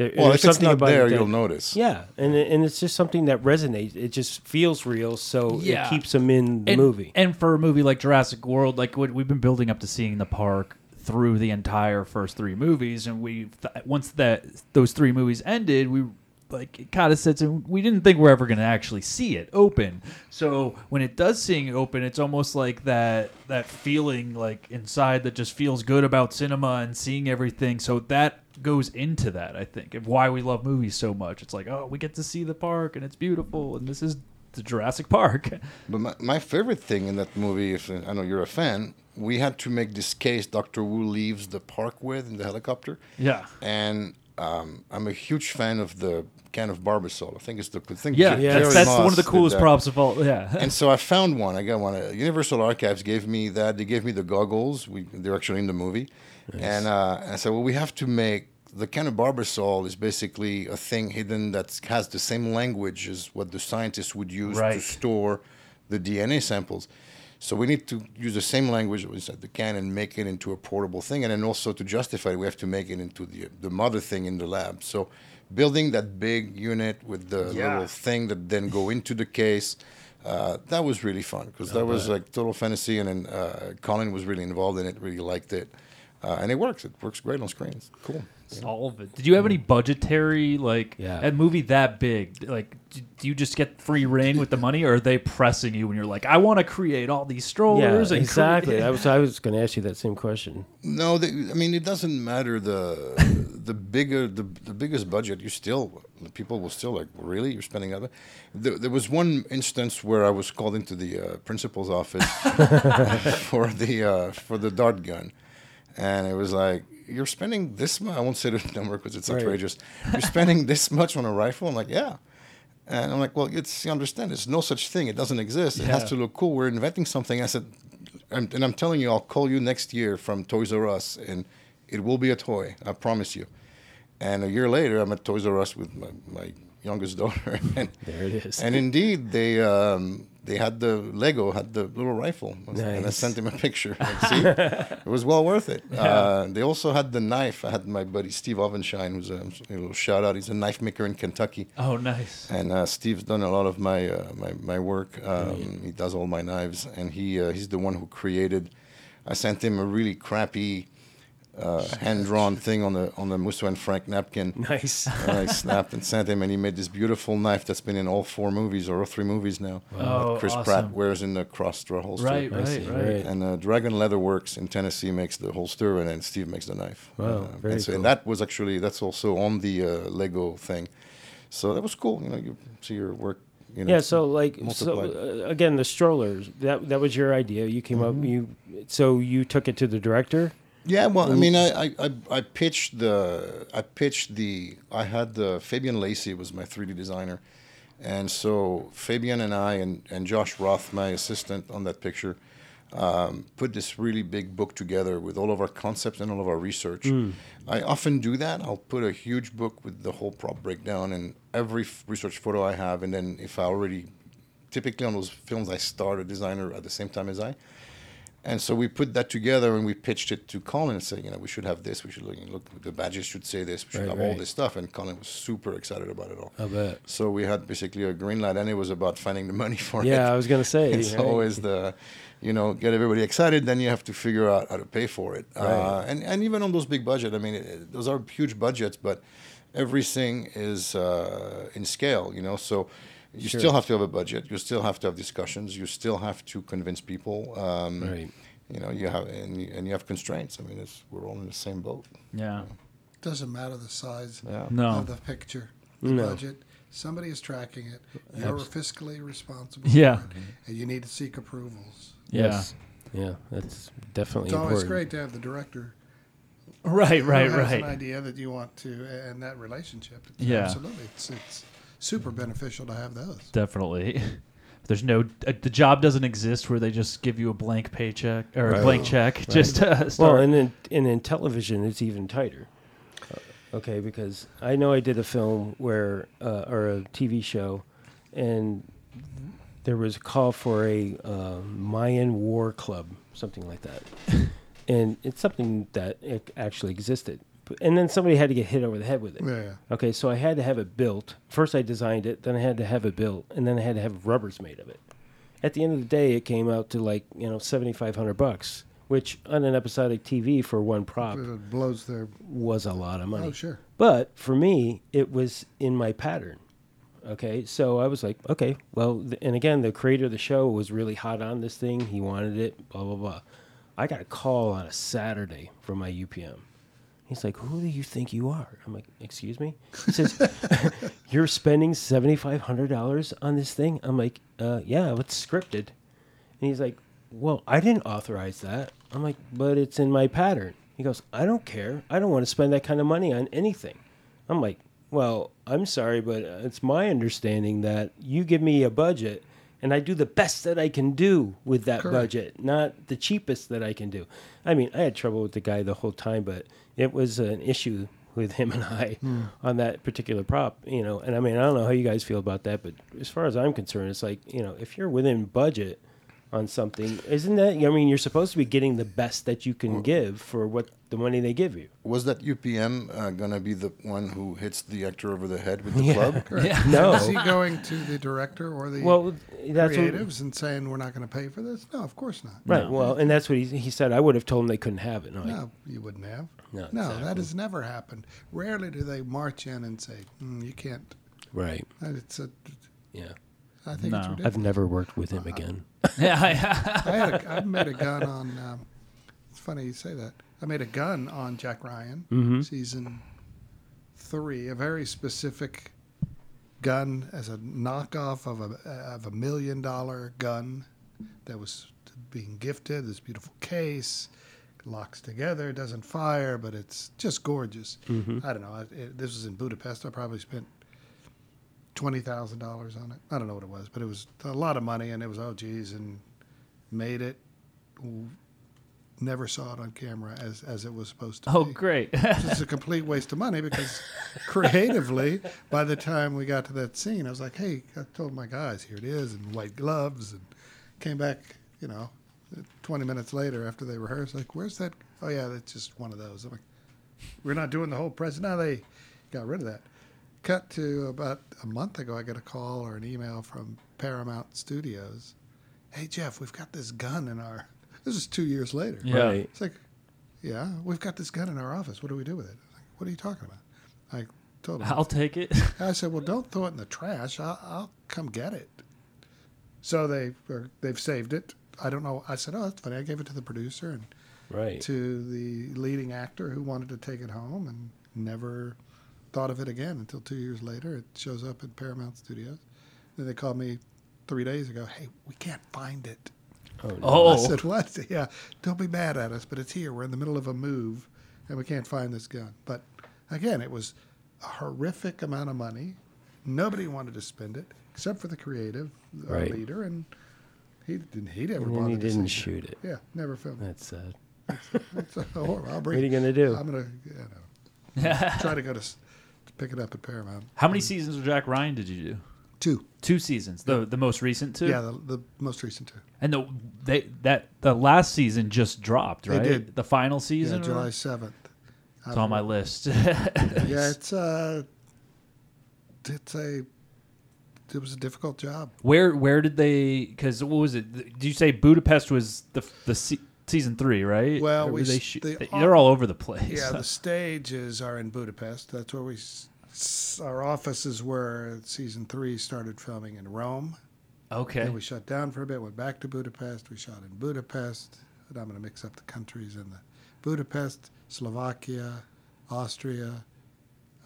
There- well, there's if it's something not about it there, that- you'll notice. Yeah, and and it's just something that resonates. It just feels real, so Yeah. it keeps them in the and, movie. And for a movie like Jurassic World, like what we've been building up to seeing the park through the entire first three movies, and we th- once that those three movies ended, we like it kind of sits and we didn't think we're ever going to actually see it open. So when it does seeing it open, it's almost like that that feeling like inside that just feels good about cinema and seeing everything. So that goes into that, I think, of why we love movies so much. It's like, oh, we get to see the park and it's beautiful, and this is the Jurassic Park. But my, my favorite thing in that movie, if I know you're a fan, we had to make this case Doctor Wu leaves the park with in the helicopter. Yeah. And um, I'm a huge fan of the can of Barbasol. I think it's the thing. Yeah, Yeah. that's, Jerry that's Moss one of the did coolest that. props of all. Yeah, And so I found one. I got one. Uh, Universal Archives gave me that. They gave me the goggles. We, they're actually in the movie. And uh, I said, well, we have to make the can of Barbasol is basically a thing hidden that has the same language as what the scientists would use to store the DNA samples. So we need to use the same language that was at the can and make it into a portable thing. And then also to justify it, we have to make it into the, the mother thing in the lab. So building that big unit with the Yeah. little thing that then go into the case, uh, that was really fun because that was like total fantasy. And then uh, Colin was really involved in it, really liked it. Uh, and it works. It works great on screens. Cool. all of it. Did you have any budgetary like Yeah. a movie that big? Like, d- do you just get free rein with the money, or are they pressing you when you're like, I want to create all these yeah, strollers? and cre- exactly. I was I was going to ask you that same question. No, the, I mean it doesn't matter the the bigger the, the biggest budget. You still people will still like really you're spending other. There, there was one instance where I was called into the uh, principal's office for the uh, for the dart gun, and it was like you're spending this much. I won't say the number because it's Right. outrageous. You're spending this much on a rifle. I'm like, yeah. And I'm like, well, it's you understand. There's no such thing. It doesn't exist. It has to look cool. We're inventing something. I said, I'm, and I'm telling you, I'll call you next year from Toys R Us, and it will be a toy. I promise you. And a year later, I'm at Toys R Us with my, my youngest daughter, and There it is. and indeed, they um, they had the Lego had the little rifle, and I sent him a picture. Like, See, it was well worth it. Uh, they also had the knife. I had my buddy Steve Ovenshine, who's a, a little shout out. He's a knife maker in Kentucky. Oh, nice. And uh, Steve's done a lot of my uh, my, my work. Um, He does all my knives, and he uh, he's the one who created. I sent him a really crappy uh, hand drawn thing on the on the Musso and Frank napkin. Nice. and I snapped and sent him, and he made this beautiful knife that's been in all four movies or all three movies now. Oh, Chris awesome. Pratt wears in the cross draw holster. Right, right, right. right. And uh, Dragon Leather Works in Tennessee makes the holster, and then Steve makes the knife. Wow, Uh, very and, so, cool. and that was actually that's also on the uh, Lego thing. So that was cool. You know, you see your work You know, Yeah, so like so uh, again, the strollers. That that was your idea. You came Mm-hmm. up. You so you took it to the director. Yeah, well, I mean, I, I, I, pitched the, I pitched the, I had the Fabian Lacey was my 3D designer, and so Fabian and I and, and Josh Roth, my assistant on that picture, um, put this really big book together with all of our concepts and all of our research. I often do that. I'll put a huge book with the whole prop breakdown and every f- research photo I have, and then if I already, typically on those films, I start a designer at the same time as I. And so we put that together and we pitched it to Colin and said, you know, we should have this. We should look, look the badges should say this. We should Right, have all this stuff. And Colin was super excited about it all. I bet. So we had basically a green light, and it was about finding the money for it. Yeah, I was gonna say. It's right? always the, you know, get everybody excited. Then you have to figure out how to pay for it. Uh, Right. and and even on those big budget, I mean, it, it- those are huge budgets, but everything is uh, in scale. You know, so you Sure. still have to have a budget. You still have to have discussions. You still have to convince people. Um, Right. You know, you have and you, and you have constraints. I mean, it's, we're all in the same boat. Yeah. Doesn't matter the size Yeah. No. of the picture, the No. budget. Somebody is tracking it. You're fiscally responsible. Yeah. It, and you need to seek approvals. Yeah. Yes. Yeah, that's definitely It's always important. great to have the director Right. Right. who has an idea that you want to, and that relationship. It's Yeah. absolutely. It's it's super beneficial to have those. Definitely. There's no uh, the job doesn't exist where they just give you a blank paycheck or a Right. blank check just uh, Well, start. and in and in television, it's even tighter. Uh, okay, because I know I did a film where uh, or a TV show, and there was a call for a uh, Mayan war club, something like that, and it's something that actually existed. And then somebody had to get hit over the head with it. Yeah. Okay, so I had to have it built. First, I designed it, then I had to have it built, and then I had to have rubbers made of it. At the end of the day, it came out to like you know seventy five hundred bucks, which on an episodic TV for one prop It blows their. was a lot of money. Oh, sure. But for me, it was in my pattern. Okay, so I was like, okay, well, th- and again, the creator of the show was really hot on this thing. He wanted it, blah blah blah. I got a call on a Saturday from my UPM. He's like, "Who do you think you are?" I'm like, "Excuse me." He says, "You're spending seventy five hundred dollars on this thing." I'm like, uh, "Yeah, it's scripted." And he's like, "Well, I didn't authorize that." I'm like, "But it's in my pattern." He goes, "I don't care. I don't want to spend that kind of money on anything." I'm like, "Well, I'm sorry, but uh, it's my understanding that you give me a budget and I do the best that I can do with that Correct. budget, not the cheapest that I can do." I mean, I had trouble with the guy the whole time, but it was an issue with him and I hmm. on that particular prop, you know. And I mean, I don't know how you guys feel about that, but as far as I'm concerned, it's like, you know, if you're within budget on something, isn't that, I mean, you're supposed to be getting the best that you can give for what the money they give you. Was that UPM uh, gonna be the one who hits the actor over the head with the Yeah. club? yeah. No. Is he going to the director or the well, that's what, creatives and saying we're not going to pay for this? No, of course not. right. No. Well, and that's what he, he said. I would have told him they couldn't have it. No, I- you wouldn't have. No, no exactly. that has never happened. Rarely do they march in and say, mm, "You can't." right. It's a. Yeah. I think No. it's I've never worked with him again. yeah. I had a, I made a gun on. Um, it's funny you say that. I made a gun on Jack Ryan, Mhm. season three. A very specific gun as a knockoff of a of a million dollar gun that was being gifted. This beautiful case locks together, doesn't fire, but it's just gorgeous. Mhm. I don't know. I, it, this was in Budapest. I probably spent twenty thousand dollars on it. I don't know what it was, but it was a lot of money, and it was oh geez, and made it. Never saw it on camera as as it was supposed to. Oh, be. great. It's a complete waste of money because creatively, by the time we got to that scene, I was like, hey, I told my guys, here it is, and white gloves, and came back, you know, 20 minutes later after they rehearsed, like, where's that? Oh, yeah, that's just one of those. I'm like, we're not doing the whole present. Now they got rid of that. Cut to about a month ago, I got a call or an email from Paramount Studios. Hey, Jeff, we've got this gun in our. This is two years later. Yeah. Right. It's like, yeah, we've got this gun in our office. What do we do with it? Like, what are you talking about? I told him. I'll take it. I said, well, don't throw it in the trash. I'll, I'll come get it. So they or they've saved it. I don't know. I said, oh, that's funny. I gave it to the producer and Right. to the leading actor who wanted to take it home and never thought of it again until two years later. It shows up at Paramount Studios. And they called me three days ago. Hey, we can't find it. Oh, no. Oh, I said, what? Yeah, don't be mad at us, but it's here. We're in the middle of a move, and we can't find this gun. But again, it was a horrific amount of money. Nobody wanted to spend it except for the creative uh, Right. leader, and he didn't. He never And bothered he didn't shoot it. Yeah, never filmed. That's sad. Horrible. I'll bring, What are you gonna do? I'm gonna you know, try to go to pick it up at Paramount. How many seasons of Jack Ryan did you do? Two. Two seasons. The the most recent two. Yeah, the, the most recent two. And the they that the last season just dropped, They did. The final Yeah, season. July seventh. It's on my list. Yeah, it's uh, it's a. It was a difficult job. where where did they? Because what was it? Did you say Budapest was the the se- season three, right? Well, we they shoot- they are all over the place. Yeah, the stages are in Budapest. That's where we. S- s- Our offices were. Season three started filming in Rome. okay. Then we shut down for a bit. Went back to Budapest. We shot in Budapest. And I'm going to mix up the countries in the Budapest, Slovakia, Austria,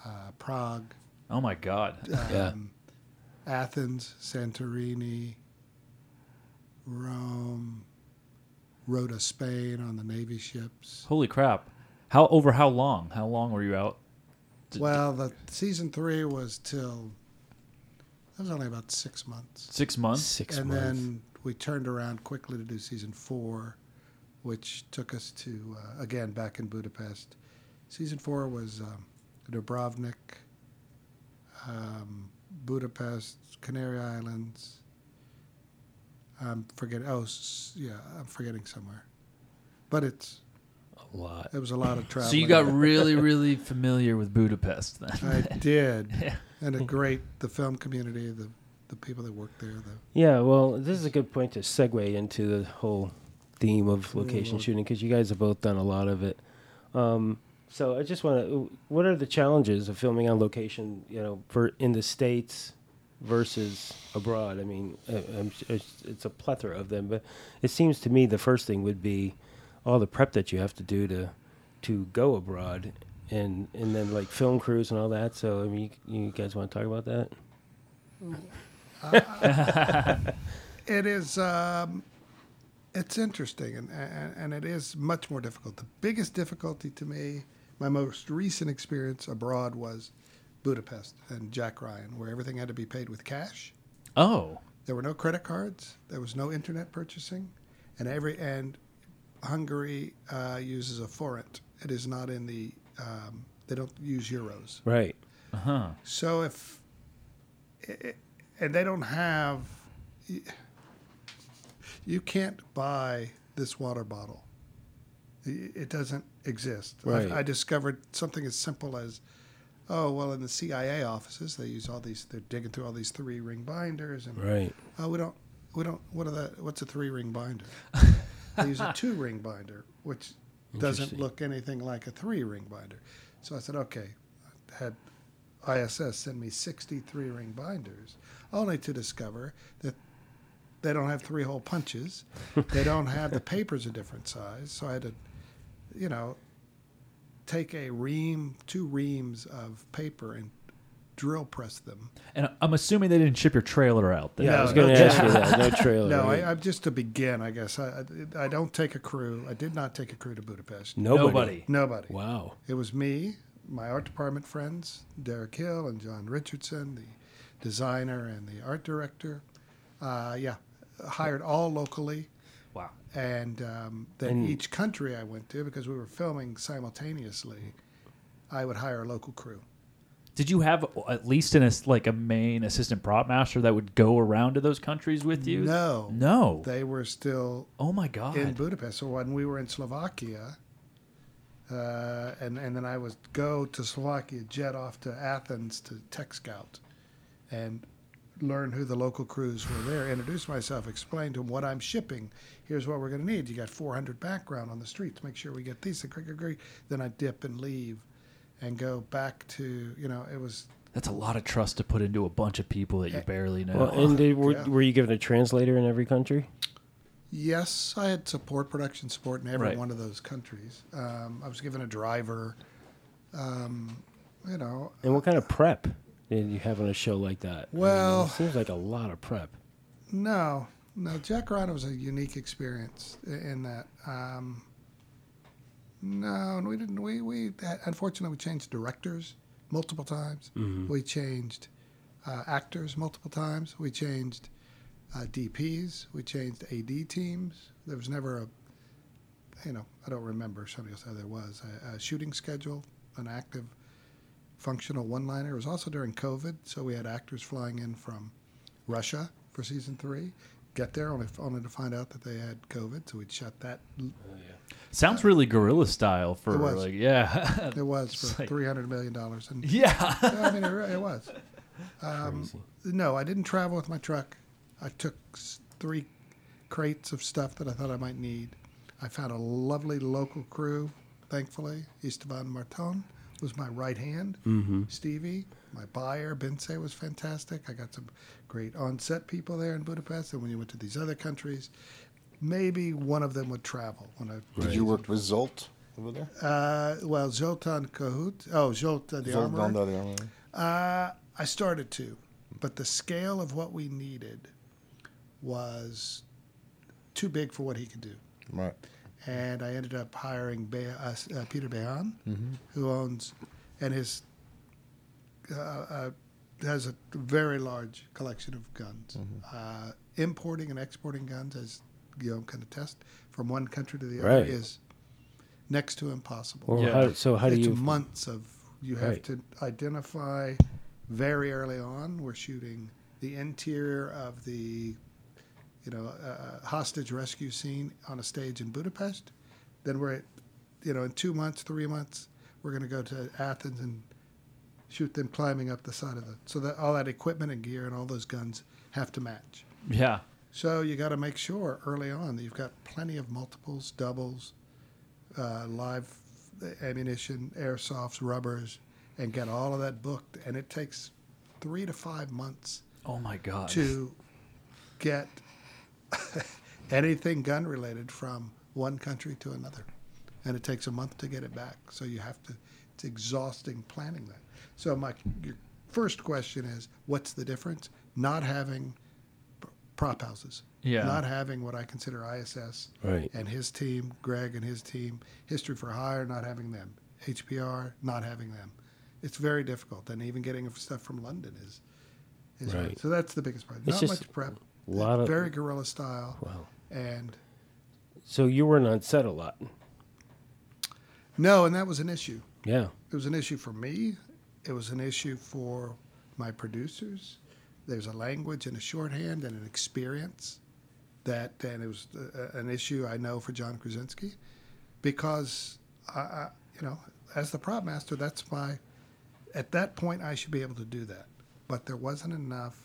uh, Prague, oh my God. um, Yeah. Athens, Santorini, Rome, Rota, Spain on the Navy ships. Holy crap! How over how long? How long were you out? D- Well, the season three was till that was only about six months, Six months. Six and months. then we turned around quickly to do season four, which took us to uh, again back in Budapest. Season four was um, Dubrovnik, um, Budapest, Canary Islands. I'm forgetting. Oh, yeah, I'm forgetting somewhere, but it's a lot. it was a lot of travel. So you got really really familiar with Budapest then. I did, Yeah. and a great the film community, the the people that work there. The, Yeah, well, this is a good point to segue into the whole theme of location Mm. shooting because you guys have both done a lot of it. Um, so I just want to, what are the challenges of filming on location? You know, for in the states versus abroad. I mean, uh, I'm, it's, it's a plethora of them, but it seems to me the first thing would be all the prep that you have to do to to go abroad, and and then like film crews and all that. So I mean, you, you guys want to talk about that? it is um, it's interesting and, and and it is much more difficult. The biggest difficulty to me, my most recent experience abroad was Budapest and Jack Ryan, where everything had to be paid with cash. Oh. There were no credit cards. There was no internet purchasing, and every and Hungary uh, uses a forint. It is not in the. Um, they don't use euros. Right. Uh huh. So if, i- i- and they don't have, you can't buy this water bottle. It doesn't exist. I- Right. I discovered something as simple as, oh well, in the CIA offices they use all these. They're digging through all these three ring binders, and Right. oh we don't we don't what are that? What's a three ring binder? they use a two ring binder, which doesn't look anything like a three ring binder. So I said, okay, I had ISS send me 63 ring binders, only to discover that they don't have three hole punches. they don't have the papers a different size. So I had to, you know, take a ream, two reams of paper and drill press them. And I'm assuming they didn't ship your trailer out. there. Yeah, I No, was no going to ask you trailer. that. No trailer. no, right? I, I'm just to begin, I guess. I, I, I don't take a crew. I did not take a crew to Budapest. Nobody. Nobody. Nobody. Wow. It was me, my art department friends, Derek Hill and John Richardson, the designer and the art director. Uh, yeah, hired all locally. Wow. And um, then And- each country I went to, because we were filming simultaneously, I would hire a local crew. Did you have at least an like a main assistant prop master that would go around to those countries with you? No. No. They were still oh my god. in Budapest. So when we were in Slovakia, uh, and and then I would go to Slovakia, jet off to Athens to Tech Scout, and learn who the local crews were there. Introduce myself, explain to them what I'm shipping. Here's what we're going to need. You got 400 background on the streets. Make sure we get these. Then I dip and leave, and go back to you know it was That's a lot of trust to put into a bunch of people that you barely know. Well, and did, were, Yeah. were you given a translator in every country? Yes, I had support, production support in every Right. one of those countries. Um, I was given a driver. Um, you know, And what kind of prep did you have on a show like that? I mean, Well- it seems like a lot of prep. No, no. Jack Ryan was a unique experience in that. Um, no, we didn't. We we unfortunately we changed directors multiple times. Mhm. We changed uh, actors multiple times. We changed uh, DPs. We changed AD teams. There was never a, you know, I don't remember. Somebody else said there was a, a shooting schedule, an active, functional one-liner. It was also during COVID, so we had actors flying in from Russia for season three. Get there only only to find out that they had COVID, so we'd shut that. Sounds really guerrilla style for It was. like yeah. It was for like- three hundred million dollars, and yeah. I mean, it, it was. Um, Crazy. no, I didn't travel with my truck. I took three crates of stuff that I thought I might need. I found a lovely local crew, thankfully. Esteban Marton was my right hand. Mm-hmm. Stevie, my buyer, Binse was fantastic. I got some great on-set people there in Budapest. And when you went to these other countries, maybe one of them would travel. When I, Did you work with Zolt over there? Uh, well, Zoltan Kahut. Oh, Zoltan the Zolt armorer. The armorer. Uh, I started to, but the scale of what we needed was too big for what he could do. Right. And I ended up hiring Be- uh, uh, Peter Behan, Mm-hmm. who owns and his uh, uh, has a very large collection of guns. Uh, importing and exporting guns, as Guillaume can attest, from one country to the other is next to impossible Well, Yeah. how, so how do it's you? months of you have Right. to identify very early on we're shooting the interior of the you know uh, hostage rescue scene on a stage in budapest then we're at, you know in two months three months we're going to go to athens and shoot them climbing up the side of the so that all that equipment and gear and all those guns have to match Yeah. so you got to make sure early on that you've got plenty of multiples, doubles, uh, live ammunition, airsofts, rubbers, and get all of that booked. And it takes three to five months Oh my god. to get anything gun related from one country to another. And it takes a month to get it back. So you have to, it's exhausting planning that. So my your first question is, what's the difference? Not having prop houses. Yeah. Not having what I consider ISS Right. and his team, Greg and his team, History for Hire, not having them, HPR, not having them. It's very difficult, and even getting stuff from London is is hard. Right. So that's the biggest part. It's not just much prep. a lot of- very guerrilla style, Wow. and So you weren't on set a lot. no, and that was an issue. Yeah. It was an issue for me. It was an issue for my producers. There's a language and a shorthand and an experience that, and it was uh, an issue I know for John Krasinski, because I, I, you know, as the prop master, that's my. At that point, I should be able to do that, but there wasn't enough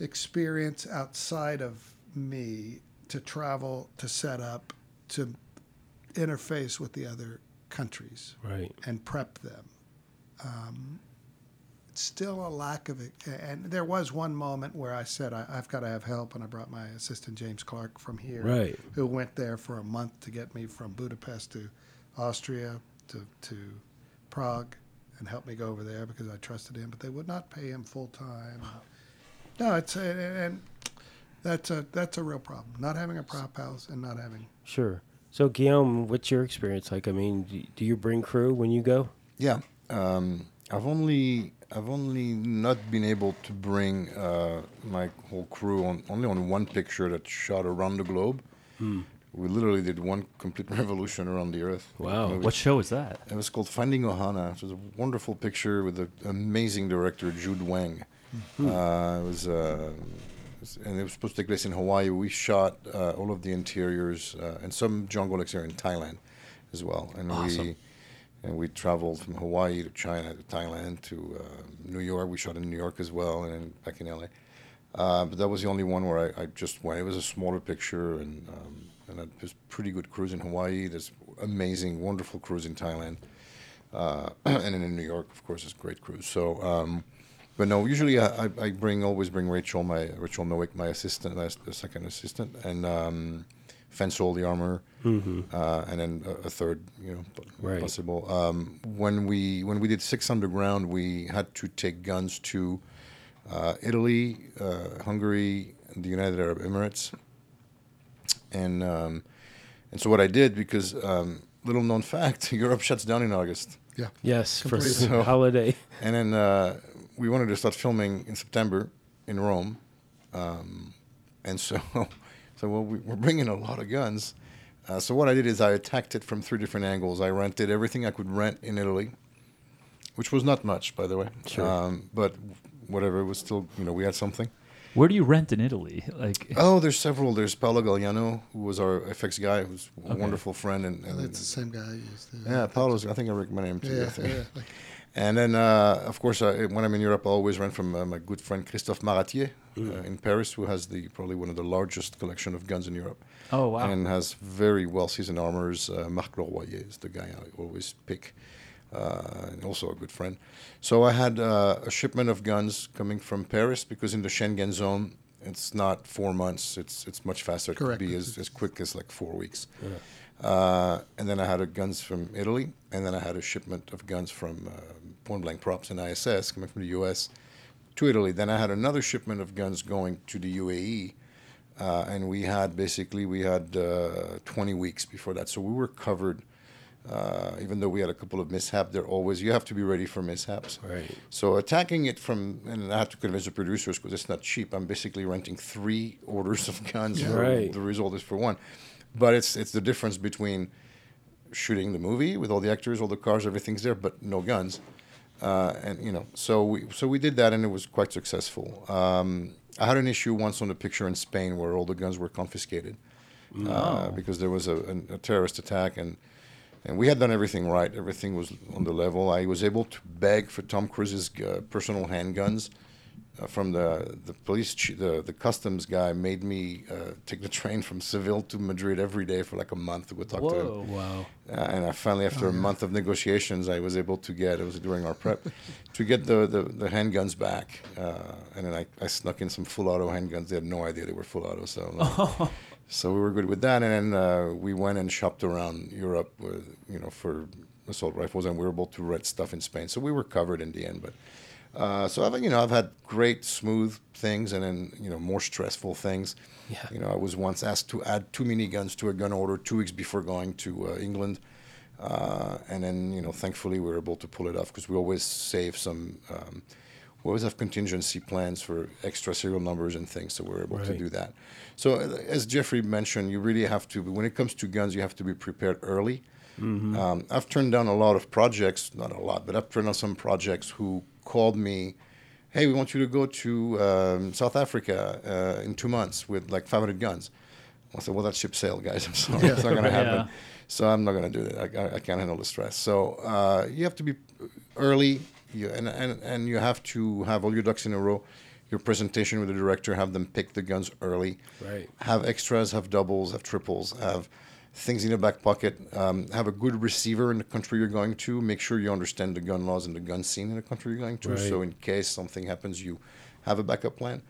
experience outside of me to travel, to set up, to interface with the other countries Right. and prep them. Um, it's still a lack of it. And there was one moment where I said, I, I've got to have help. And I brought my assistant, James Clark, from here, Right. who went there for a month to get me from Budapest to Austria to, to Prague and helped me go over there because I trusted him. But they would not pay him full time. No, it's and, and that's a that's a real problem. Not having a prop house and not having Sure. So Guillaume, what's your experience like? I mean, do, do you bring crew when you go? Yeah, um, I've only I've only not been able to bring uh, my whole crew on only on one picture that shot around the globe. We literally did one complete revolution around the Earth. Wow. Movie. What show was that? It was called Finding Ohana. It was a wonderful picture with an amazing director, Jude Weng. Uh, it was, uh, it was- and it was supposed to take place in Hawaii. We shot uh, all of the interiors uh, and some jungle exterior in Thailand as well. And Awesome. we and we traveled from Hawaii to China to Thailand to uh, New York. We shot in New York as well, and then back in LA. Uh, but that was the only one where I, I just went. It was a smaller picture, and um, and it was pretty good cruise in Hawaii. There's amazing, wonderful cruise in Thailand, uh, and then in New York, of course, it's a great cruise. So, um, but no, usually I, I- I bring always bring Rachel, my Rachel Nowick, my assistant, my second assistant, and um, fence all the armor, uh, and then a, a third, you know, Right. possible. Um, when we when we did Six Underground, we had to take guns to uh, Italy, uh, Hungary, the United Arab Emirates, and um, and so what I did because um, little known fact, Europe shuts down in August. Yeah. Yes, for Completely. So- holiday. And then uh, we wanted to start filming in September in Rome, um, and so so well, we, we're bringing a lot of guns. Uh, so what I did is I attacked it from three different angles. I rented everything I could rent in Italy, which was not much, by the way. Sure. Um, but whatever, it was still you know we had something. Where do you rent in Italy? Like, Oh, there's several. There's Paolo Galliano, who was our FX guy, who's a Okay. wonderful friend, and, and It's the same guy I used. To, yeah, Paolo's. I think I recommend him too. I Yeah, think. yeah. Like, And then, uh, of course, uh, when I'm in Europe, I always rent from uh, my good friend Christophe Maratier uh, in Paris, who has the probably one of the largest collection of guns in Europe, oh wow, and has very well seasoned armors. Uh, Marc Leroyer is the guy I always pick, uh, and also a good friend. So I had uh, a shipment of guns coming from Paris because in the Schengen zone, it's not four months; it's it's much faster. It could be as, as quick as like four weeks. Uh, and then I had a guns from Italy, and then I had a shipment of guns from uh, Point Blank Props and ISS coming from the U.S. to Italy. Then I had another shipment of guns going to the UAE, uh, and we had basically we had uh, 20 weeks before that, so we were covered. Uh, even though we had a couple of mishaps, there always you have to be ready for mishaps. Right. So attacking it from, and I have to convince the producers because it's not cheap. I'm basically renting three orders of guns. Yeah. Right. The result is for one, but it's it's the difference between shooting the movie with all the actors, all the cars, everything's there, but no guns. Uh, and you know, so we so we did that, and it was quite successful. Um, I had an issue once on the picture in Spain where all the guns were confiscated uh, because there was a, a, a terrorist attack, and and we had done everything right. Everything was on the level. I was able to beg for Tom Cruise's uh, personal handguns from the the police. The the customs guy made me uh, take the train from Seville to Madrid every day for like a month to go talk to him. whoa, Wow. Uh, and I finally, after a month of negotiations, I was able to get. It was during our prep to get the the, the handguns back, uh, and then I, I snuck in some full auto handguns. They had no idea they were full auto, so uh, so we were good with that. And then uh, we went and shopped around Europe, with, you know, for assault rifles, and we were able to rent stuff in Spain. So we were covered in the end, but. Uh, so I've you know I've had great smooth things and then you know more stressful things. Yeah. You know I was once asked to add two miniguns to a gun order two weeks before going to uh, England, uh, and then you know thankfully we were able to pull it off because we always save some. Um, we always have contingency plans for extra serial numbers and things, so we're able to do that. So uh, as Jeffrey mentioned, you really have to when it comes to guns, you have to be prepared early. Um, I've turned down a lot of projects, not a lot, but I've turned down some projects who called me, "Hey, we want you to go to um, South Africa uh, in two months with like 500 guns." I said, "Well, that ship sailed, guys. I'm sorry, it's not going to Yeah. happen." So I'm not going to do that. I, I, I can't handle the stress. So uh, you have to be early, you, and, and and you have to have all your ducks in a row. Your presentation with the director, have them pick the guns early. Right. Have extras, have doubles, have triples, have things in your back pocket. Um, have a good receiver in the country you're going to. Make sure you understand the gun laws and the gun scene in the country you're going to. Right. So in case something happens, you have a backup plan.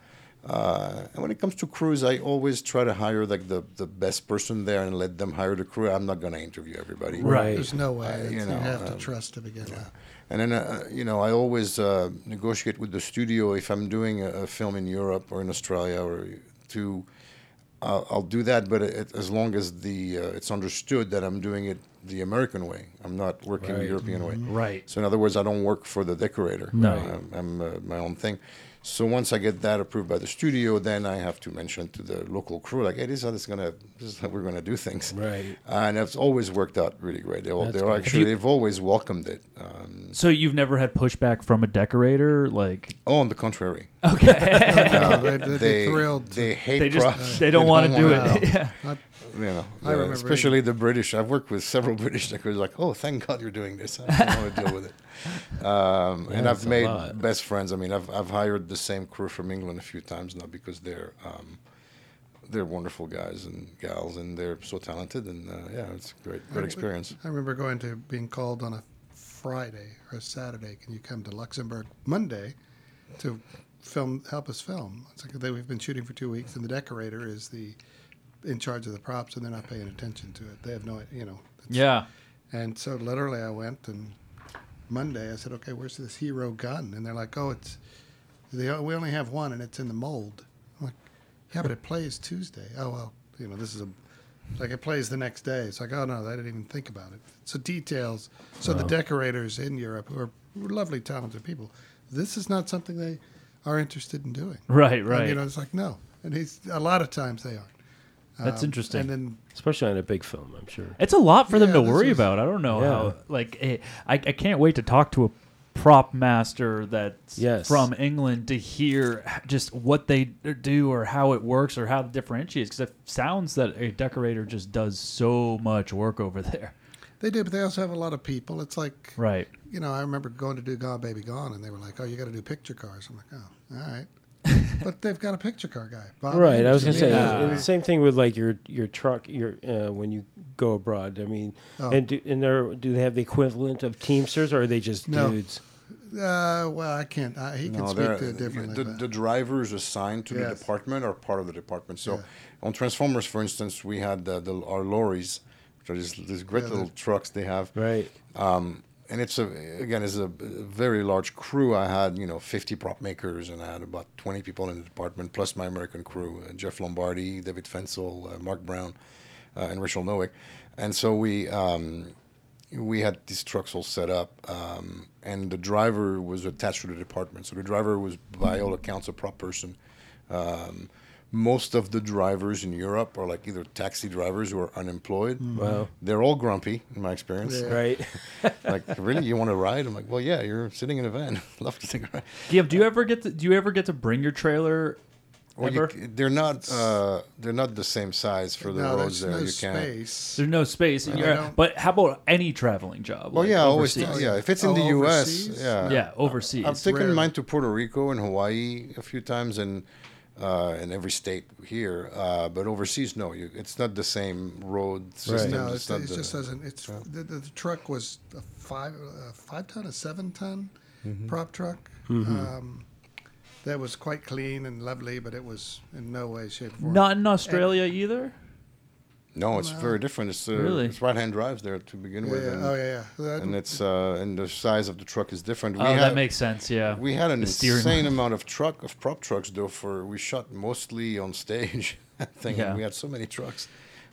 Uh, and when it comes to crews, I always try to hire like the, the best person there and let them hire the crew. I'm not going to interview everybody. Right. There's no way. Uh, you you, know, have to um, trust to begin with. And then, uh, you know, I always uh, negotiate with the studio if I'm doing a, a film in Europe or in Australia or to, I'll, I'll do that, but it, as long as the uh, it's understood that I'm doing it the American way. I'm not working the Right. European way. right. So in other words, I don't work for the decorator. No. I'm, I'm uh, my own thing. So once I get that approved by the studio, then I have to mention to the local crew, like, hey, this is how this is gonna, this is how we're gonna do things. Right. And it's always worked out really great. They all, That's they're good. actually, you- they've always welcomed it. Um, So you've never had pushback from a decorator, like oh, on the contrary, okay, No, they, they're they thrilled. they hate they just props. they don't want to do it. yeah. I, You know, I uh, remember especially the British. I've worked with several British decorators. Like, oh, thank God you're doing this. I don't want to deal with it. Um, Yeah, and I've made best friends. I mean, I've I've hired the same crew from England a few times now because they're um, they're wonderful guys and gals, and they're so talented. And uh, yeah, it's a great great experience. I remember going to being called on a Friday or a Saturday. Can you come to Luxembourg Monday to film? Help us film. It's like they, we've been shooting for two weeks, and the decorator is the in charge of the props and they're not paying attention to it. They have no, you know. Yeah. And so literally, I went and Monday I said, "Okay, where's this hero gun?" And they're like, "Oh, it's they, we only have one, and it's in the mold." I'm like, "Yeah, but it plays Tuesday." Oh well, you know, this is a like it plays the next day. It's like, "Oh no, I didn't even think about it." So details. So the decorators in Europe, who are lovely, talented people, this is not something they are interested in doing. Right. And, Right. you know, it's like no, and he's a lot of times they aren't. That's Um, interesting. And then especially on a big film. I'm sure. It's a lot for them to worry is- about. I don't know Yeah. how. Like, eh, I I can't wait to talk to a prop master that's Yes. from England to hear just what they do or how it works or how it differentiates. Because it sounds that a decorator just does so much work over there. they do, but they also have a lot of people. It's like Right. you know, I remember going to do Gone Baby Gone, and they were like, "Oh, you got to do picture cars." I'm like, "Oh, all right," but they've got a picture car guy. Bob Right, I was gonna say Yeah. the same thing with like your your truck, your uh, when you go abroad. I mean, Oh. and do, and there do they have the equivalent of Teamsters, or are they just No. dudes? Uh, well, I can't. Uh, he can speak to it differently. The, but- the drivers assigned to the department are part of the department. So Yeah. on Transformers, for instance, we had the, the, our lorries, which are these, these great Yeah, little trucks they have. Right. Um, and it's a again, it's a, a very large crew. I had you know 50 prop makers, and I had about 20 people in the department, plus my American crew: uh, Jeff Lombardi, David Fensel, uh, Mark Brown, uh, and Rachel Nowick. And so we um, we had these trucks all set up, um, and the driver was attached to the department. So the driver was, by all accounts, a prop person. Um, most of the drivers in Europe are like either taxi drivers or unemployed. Wow. They're all grumpy, in my experience. Yeah. Right. like, really, you want to ride? I'm like, well, yeah, you're sitting in a van. Love to take a ride. Give. Do you ever get to? Do you ever get to bring your trailer? Well, you, Ever? c- they're not. Uh, they're not the same size for the no, roads there's there. no you can't. space. There's no space. and you're- but how about any traveling job? Well, like yeah, always. Yeah, if it's in Oh, the U.S., overseas? yeah, Yeah, overseas. I've taken rarely. mine to Puerto Rico and Hawaii a few times, and uh, in every state here. Uh, but overseas, no, you, it's not the same road system. No, It's it's, not it the- just doesn't. It's the, the, the truck was a five a five ton, a seven ton Mm-hmm. prop truck. Um, that was quite clean and lovely, but it was in no way, shape, or form. Not in Australia either. no, it's very different. It's uh, Really? it's right hand drives there to begin Yeah, with, and, Oh yeah, yeah. That- and it's uh, and the size of the truck is different. Oh, We that makes sense. Yeah. We had an insane wheel. amount of truck of prop trucks though. For we shot mostly on stage. I think Yeah. we had so many trucks.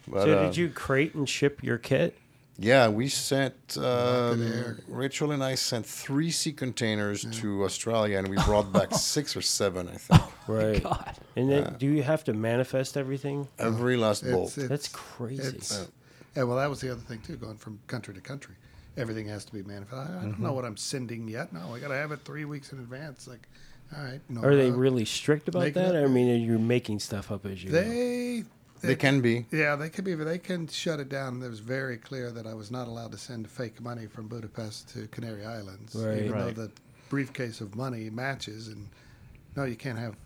But, so uh, did you crate and ship your kit? Yeah, we sent um. Rachel and I sent three sea containers to Australia, and we brought back six or seven, I think. Oh Right. God. And then do you have to manifest everything? Every last it's, bolt. it's, That's crazy. It's, yeah, well, that was the other thing too. Going from country to country, everything has to be manifested. I, I don't Mm-hmm. know what I'm sending yet. No, I got to have it three weeks in advance. Like, all right. No, Are they uh, really strict about make it that? I mean, are you making stuff up as you go? They. they can be. Yeah, they can be. They can shut it down. It was very clear that I was not allowed to send fake money from Budapest to Canary Islands, Right. even Right. though the briefcase of money matches. And no, you can't have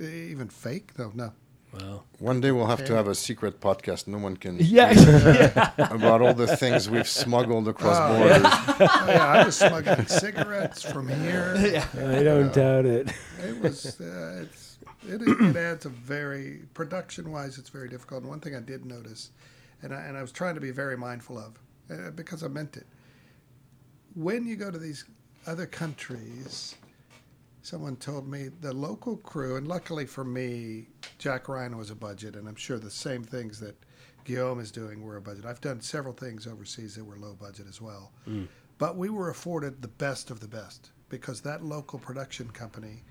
even fake. No, no. Wow. One day we'll have to have a secret podcast. No one can Yeah. yeah. about all the things we've smuggled across Oh, borders. Oh, yeah, I was smuggling cigarettes from here. I don't doubt it. It was. Uh, it's, it, it adds a very production-wise. It's very difficult. And one thing I did notice, and I, and I was trying to be very mindful of, uh, because I meant it. When you go to these other countries, someone told me the local crew, and luckily for me, Jack Ryan was a budget, and I'm sure the same things that Guillaume is doing were a budget. I've done several things overseas that were low budget as well. But we were afforded the best of the best because that local production company,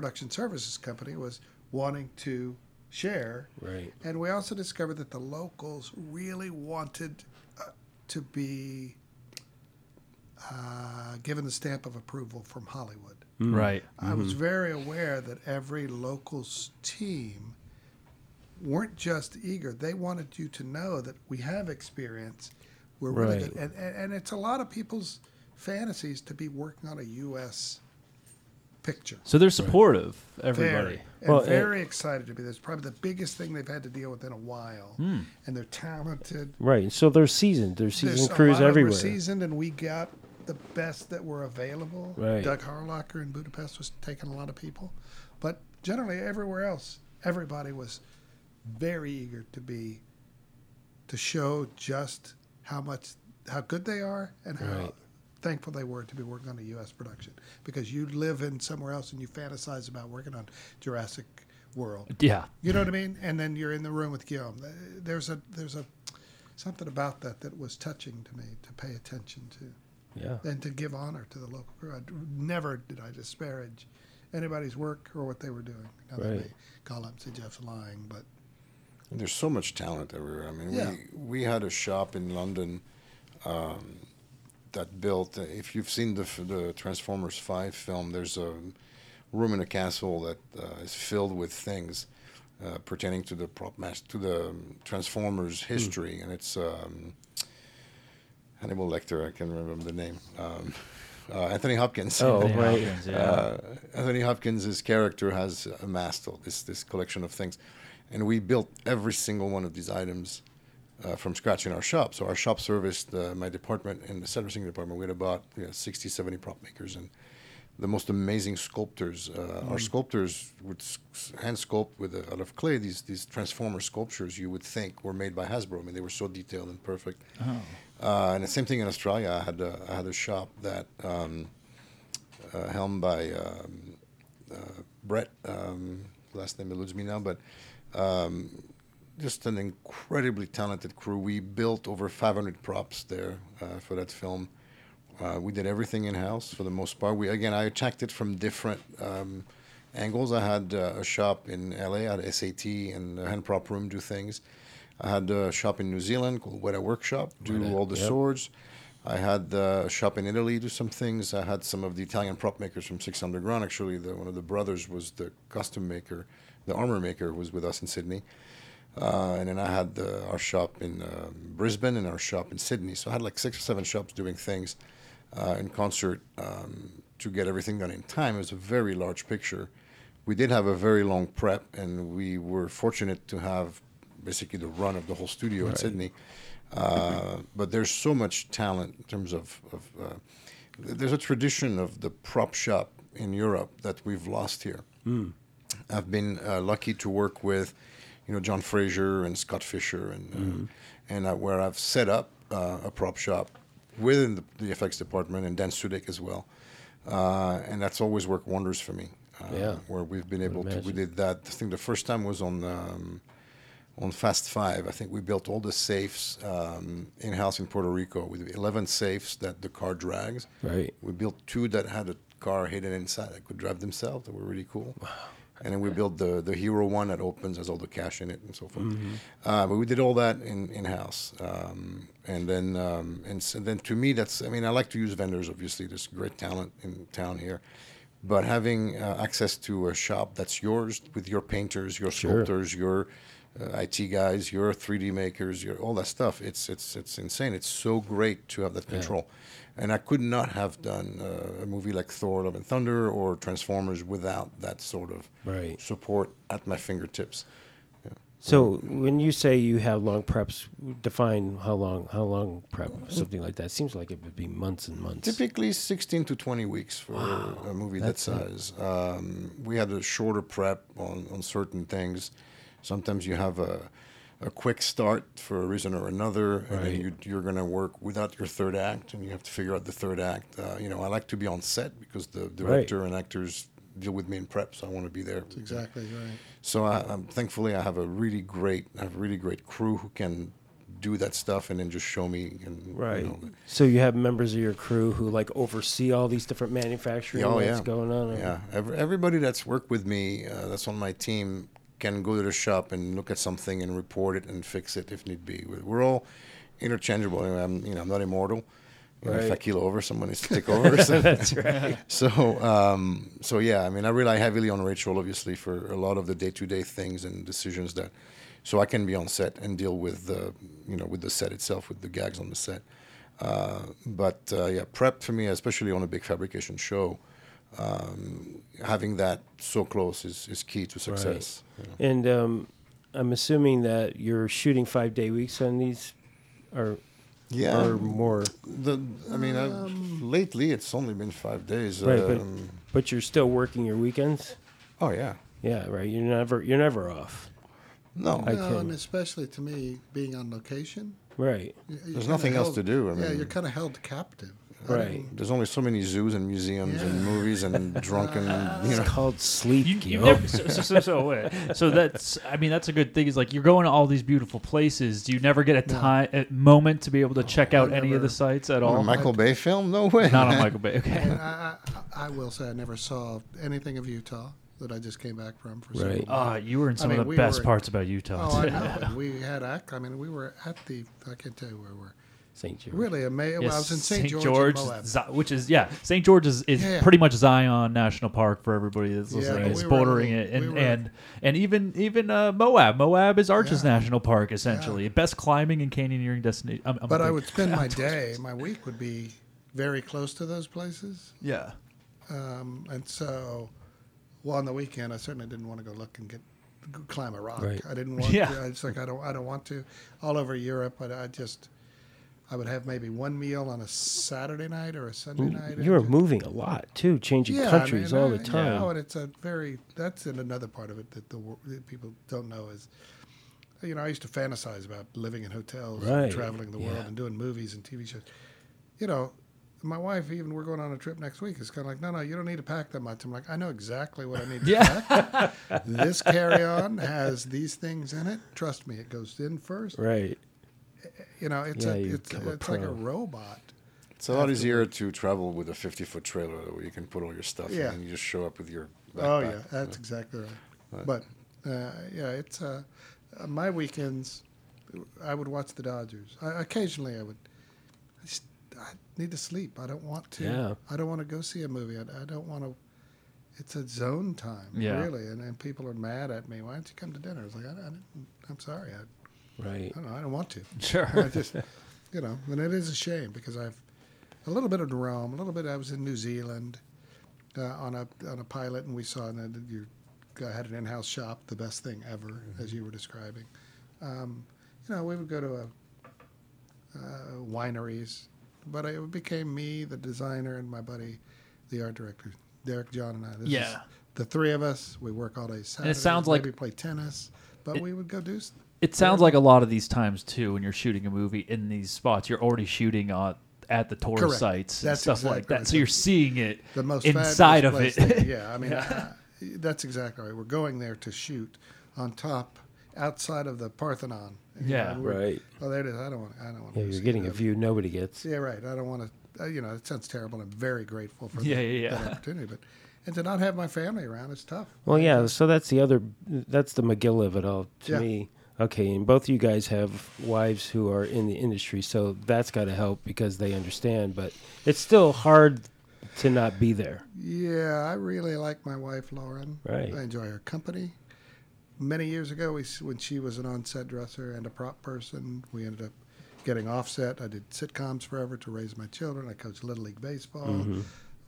production services company, was wanting to share. Right. And we also discovered that the locals really wanted uh, to be uh, given the stamp of approval from Hollywood. Right. I was very aware that every locals team weren't just eager; they wanted you to know that we have experience. We're really Right. good, and, and and it's a lot of people's fantasies to be working on a U.S. picture. So they're supportive. Everybody. Very, and Well, and- very eh, excited to be there. It's probably the biggest thing they've had to deal with in a while, hmm. and they're talented. Right. So they're seasoned. They're seasoned There's a crews lot of them everywhere. Seasoned, and we got the best that were available. Right. Doug Harlocker in Budapest was taking a lot of people, but generally everywhere else, everybody was very eager to be to show just how much how good they are and how Right. Thankful they were to be working on a U.S. production because you live in somewhere else and you fantasize about working on Jurassic World. Yeah. You know what I mean? And then you're in the room with Guillaume. There's a there's a something about that that was touching to me to pay attention to Yeah. and to give honor to the local crew. I, never did I disparage anybody's work or what they were doing. Not that Right. they call up and say Jeff's lying, but And there's so much talent everywhere. I mean, Yeah. we we had a shop in London um, that built. uh, If you've seen the the Transformers Five film, there's a room in a castle that uh, is filled with things uh, pertaining to the prop mas- to the um, Transformers history, and it's um, Hannibal Lecter. I can't remember the name. Um, uh, Anthony Hopkins. Oh, Anthony right. Hopkins, yeah. Uh, Anthony Hopkins' character has amassed all this this collection of things, and we built every single one of these items uh, from scratch in our shop. So our shop serviced uh, my department and the servicing department. We had about you know, 60, 70 prop makers and the most amazing sculptors. Uh, Our sculptors would hand sculpt with a, out of clay these these transformer sculptures. You would think were made by Hasbro. I mean, they were so detailed and perfect. Uh, and the same thing in Australia. I had a, I had a shop that um, uh, helmed by um, uh, Brett. Um, last name eludes me now, but um, just an incredibly talented crew. We built over 500 props there uh, for that film. Uh, we did everything in house for the most part. We again, I attacked it from different um, angles. I had uh, a shop in LA, I had SAT and a hand prop room do things. I had a shop in New Zealand called Weta Workshop, do all the yep. swords. I had uh, a shop in Italy do some things. I had some of the Italian prop makers from Six Underground. Actually, the, one of the brothers was the costume maker, the armor maker was with us in Sydney. Uh, and then I had uh, our shop in um, Brisbane and our shop in Sydney. So I had like six or seven shops doing things uh, in concert um, to get everything done in time. It was a very large picture. We did have a very long prep, and we were fortunate to have basically the run of the whole studio in Sydney. Uh, but there's so much talent in terms of, of uh, there's a tradition of the prop shop in Europe that we've lost here. I've been uh, lucky to work with, you know, John Frazier and Scott Fisher, and uh, and uh, where I've set up uh, a prop shop within the, the FX department and Dan Sudick as well, uh, and that's always worked wonders for me. Uh, Yeah. where we've been able to. We did that. I think the first time was on. Um, on Fast Five, I think we built all the safes um, in house in Puerto Rico with 11 safes that the car drags. Right. We built two that had a car hidden inside that could drive themselves. That were really cool. And then we built the the hero one that opens, has all the cash in it, and so forth. Uh, but we did all that in in house. Um, and then um, and, so then to me, that's I mean, I like to use vendors. Obviously, there's great talent in town here. But having uh, access to a shop that's yours with your painters, your Sure. sculptors, your uh, IT guys, your 3D makers, your all that stuff. It's it's it's insane. It's so great to have that control. And I could not have done uh, a movie like Thor: Love and Thunder or Transformers without that sort of Right. support at my fingertips. So when you say you have long preps, define how long how long prep something like that. Seems like it would be months and months. Typically 16 to 20 weeks for a movie that size. Um, we had a shorter prep on, on certain things. Sometimes you have a, a quick start for a reason or another, and Right. then you, you're going to work without your third act, and you have to figure out the third act. Uh, you know, I like to be on set because the director and actors deal with me in prep, so I want to be there. That's exactly right. So I, I'm thankfully I have a really great, I have a really great crew who can do that stuff and then just show me. And, you Right. know, So you have members of your crew who like oversee all these different manufacturing Oh, that's yeah. going on. Yeah, Every, everybody that's worked with me, uh, that's on my team, can go to the shop and look at something and report it and fix it if need be. We're- all interchangeable. I'm, you know, I'm not immortal. You know, if I Right. keel over, someone needs to take over. So, That's right. so, um, so yeah. I mean, I rely heavily on Rachel, obviously, for a lot of the day-to-day things and decisions that, so I can be on set and deal with the, you know, with the set itself, with the gags on the set. Uh, but uh, yeah, prep for me, especially on a big fabrication show, um, having that so close is, is key to success. you know. And um, I'm assuming that you're shooting five day weeks on these, or Yeah, or more. the I mean, I've, lately it's only been five days. Right, but- um, But you're still working your weekends. oh yeah, Yeah, right. You're never you're never off. No, I no, can- and especially to me, being on location. Right. There's kinda nothing else to do. I yeah, you're kind of held captive. I Right. there's only so many zoos and museums and movies and drunken, you It's called sleep. You, you never, so, so, so, so, wait. so that's I mean that's a good thing is like you're going to all these beautiful places do you never get a time a moment to be able to check out any of the sites at On a all Michael Bay film? No way. not on Michael Bay okay I, I, I will say I never saw anything of Utah that I just came back from for Right. several Ah, you were in some mean, of the we best were- parts about Utah Oh, I know. We had. I mean, we were at the. I can't tell you where we were. St. George. Really amazing. Yes, I was in St. George, and Moab. Which is yeah, St. George is, is Yeah, yeah. pretty much Zion National Park for everybody that's listening. but it's we bordering little- it, and we were- and and even even uh, Moab. Moab is Arches Yeah. National Park essentially, best climbing and canyoneering destination. I'm, I'm a But I would spend my day, my week would be very close to those places, yeah. um, and so, well, on the weekend, I certainly didn't want to go look and get climb a rock. Right. I didn't want. Yeah. To, it's like I don't. I don't want to. All over Europe, but I just. I would have maybe one meal on a Saturday night or a Sunday night. You were moving a lot too, changing yeah, countries I mean, all I- the you time. know, and it's a very that's in another part of it that the that people don't know is, you know, I used to fantasize about living in hotels, Right, and traveling the world, yeah. and doing movies and TV shows. You know, my wife even we're going on a trip next week. It's kind of like, no, no, you don't need to pack that much. I'm like, I know exactly what I need to Yeah. pack. this carry on has these things in it. Trust me, it goes in first. right. You know, it's Yeah, a you it's become a it's like a robot. It's a lot easier to travel with a 50 foot trailer where you can put all your stuff Yeah. in and you just show up with your backpack. Oh yeah, that's exactly right. Right. But uh, yeah, it's uh, uh, my weekends. I would watch the Dodgers. I, occasionally, I would. I, just, I need to sleep. I don't want to. Yeah. I don't want to go see a movie. I, I don't want to. It's a zone time, Yeah. really, and, and people are mad at me. Why don't you come to dinner? I was like, I, I didn't, I'm sorry. I, Right. I don't. I don't want to. Sure. I just, you know, and it is a shame because I've a little bit of Rome, a little bit. I was in New Zealand uh, on a on a pilot, and we saw and you I had an in-house shop, the best thing ever, as you were describing. Um, you know, we would go to a, uh, wineries, but it became me, the designer, and my buddy, the art director, Derek John, and I. This is Yeah. the three of us. We work all day. Saturday, sounds like- we play tennis, but It- we would go do. It sounds like a lot of these times too, when you're shooting a movie in these spots, you're already shooting on at the tourist Correct. sites and That's stuff like that. right. So you're seeing it the most inside of fabulous it. place there. Yeah, I mean, uh, that's exactly right. We're going there to shoot on top, outside of the Parthenon. You Yeah. know, we're- Right. Oh, there it is. I don't want. I don't want. Yeah, you're getting a view nobody gets. Yeah, right. I don't want to. Uh, you know, it sounds terrible. I'm very grateful for Yeah, that, yeah, that opportunity, but and to not have my family around, it's tough. Well, yeah. So that's the other. That's the McGill of it all to Yeah. me. Okay, and both of you guys have wives who are in the industry, so that's got to help because they understand. But it's still hard to not be there. Yeah, I really like my wife, Lauren. Right. I enjoy her company. Many years ago, we, when she was an on-set dresser and a prop person, we ended up getting offset. I did sitcoms forever to raise my children. I coached Little League Baseball, Mm-hmm.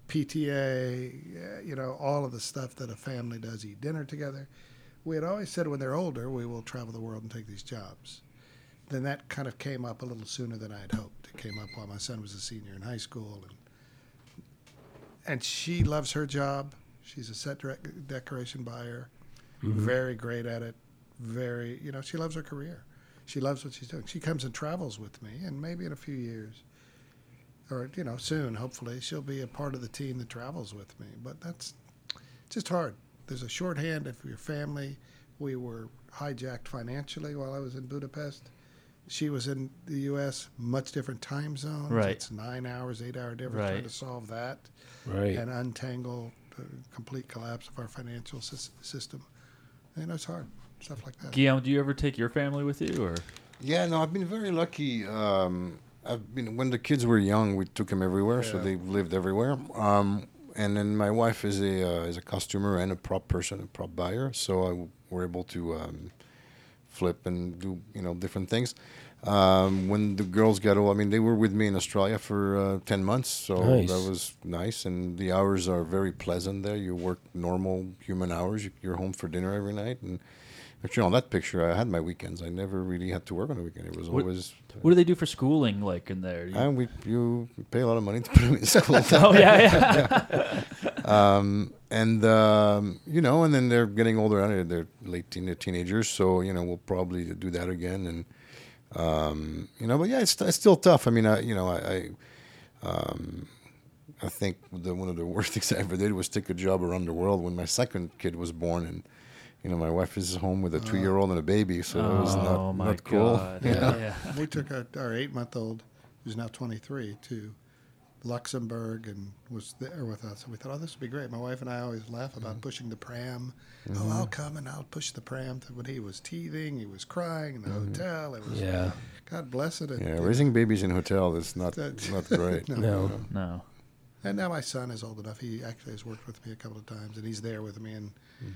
PTA, you know, all of the stuff that a family does, eat dinner together. We had always said when they're older, we will travel the world and take these jobs. Then that kind of came up a little sooner than I had hoped. It came up while my son was a senior in high school, and and she loves her job. She's a set direct decoration buyer, mm-hmm. very great at it. Very, you know, she loves her career. She loves what she's doing. She comes and travels with me, and maybe in a few years, or you know, soon, hopefully, she'll be a part of the team that travels with me. But that's just hard. There's a shorthand if your family. We were hijacked financially while I was in Budapest. She was in the U.S., much different time zone. Right. It's nine hours, eight hour difference. Trying Right. to solve that Right. and untangle the complete collapse of our financial sys- system. You know, it's hard. Stuff like that. Guillaume, do you ever take your family with you, or Yeah, no, I've been very lucky. Um, I've been when the kids were young, we took them everywhere, so Yeah. they lived everywhere. Um, and then my wife is a uh, is a costumer and a prop person, a prop buyer, so I w- were able to um, flip and do you know different things. Um, when the girls got old, I mean, they were with me in Australia for uh, ten months, so Nice. that was nice. And the hours are very pleasant there. You work normal human hours. You- You're home for dinner every night, and Actually, on that picture, I had my weekends. I never really had to work on the weekend. It was What- always. What do they do for schooling, like in there? You- And we you pay a lot of money to put them in school. oh yeah, yeah. um, and um, you know, and then they're getting older. They're, they're late teen, they're teenagers, so you know, we'll probably do that again. And um, you know, but yeah, it's, it's still tough. I mean, I you know, I. I um, I think the, one of the worst things I ever did was take a job around the world when my second kid was born, and you know my wife is home with a uh, two-year-old and a baby, so that was oh not my not cool. god. you know? Yeah. yeah. We took our, our eight month old, who's now 23, to Luxembourg and was there with us. And we thought, oh, this would be great. My wife and I always laugh about mm-hmm. pushing the pram. Mm-hmm. Oh, I'll come and I'll push the pram. To, when he was teething, he was crying in the mm-hmm. hotel. It was, Yeah. God bless it. Yeah, And, raising babies in hotel is not That- not great. No. No. No. And now my son is old enough. He actually has worked with me a couple of times, and he's there with me and c- c-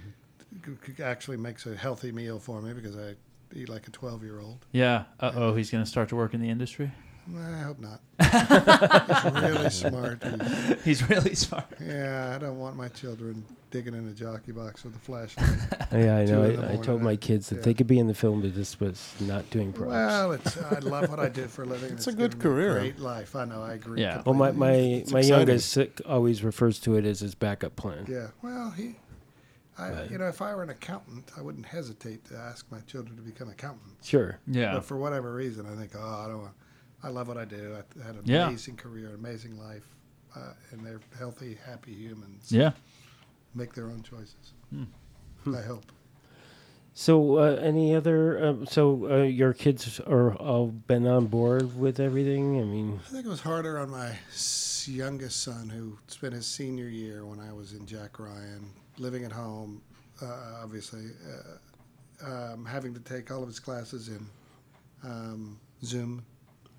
actually makes a healthy meal for me because I eat like a 12 year old. Yeah. Uh oh, he's gonna start to work in the industry. I hope not. he's really smart. He's, He's really smart. yeah, I don't want my children digging in a jockey box with a flashlight. Yeah, I know. I, I told my kids that yeah. they could be in the film, but this was not doing props. well, it's I love what I do for a living. It's and a good given me career. Great life. I know. I agree. Yeah. well, my my. It's my exciting. youngest always refers to it as his backup plan. Yeah. Well, he. I, Right. you know, if I were an accountant, I wouldn't hesitate to ask my children to become accountants. Sure. Yeah. But for whatever reason, I think, oh, I don't want. I love what I do. I had an Yeah. amazing career, amazing life, uh, and they're healthy, happy humans. Yeah. Make their own choices. Hmm. I hope. So, uh, any other? Um, so, uh, your kids are all been on board with everything. I mean, I think it was harder on my youngest son, who spent his senior year when I was in Jack Ryan, living at home, uh, obviously, uh, um, having to take all of his classes in um, Zoom.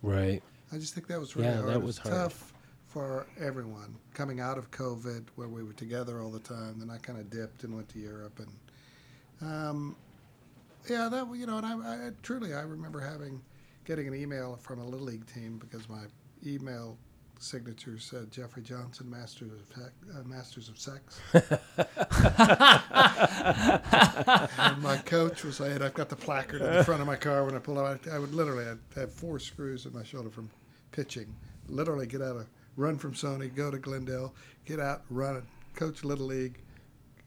right? I just think that was really Yeah, hard. that was tough for everyone coming out of COVID, where we were together all the time. Then I kind of dipped and went to Europe, and um, yeah, that you know, and I, I truly I remember having getting an email from a little league team because my email signature said Jeffrey Johnson, Masters of Sex, uh, Masters of Sex. and my coach was saying, I've got the placard in the front of my car when I pull out. I would literally I'd have four screws in my shoulder from pitching. Literally get out of run from Sony, go to Glendale, get out, run, coach Little League,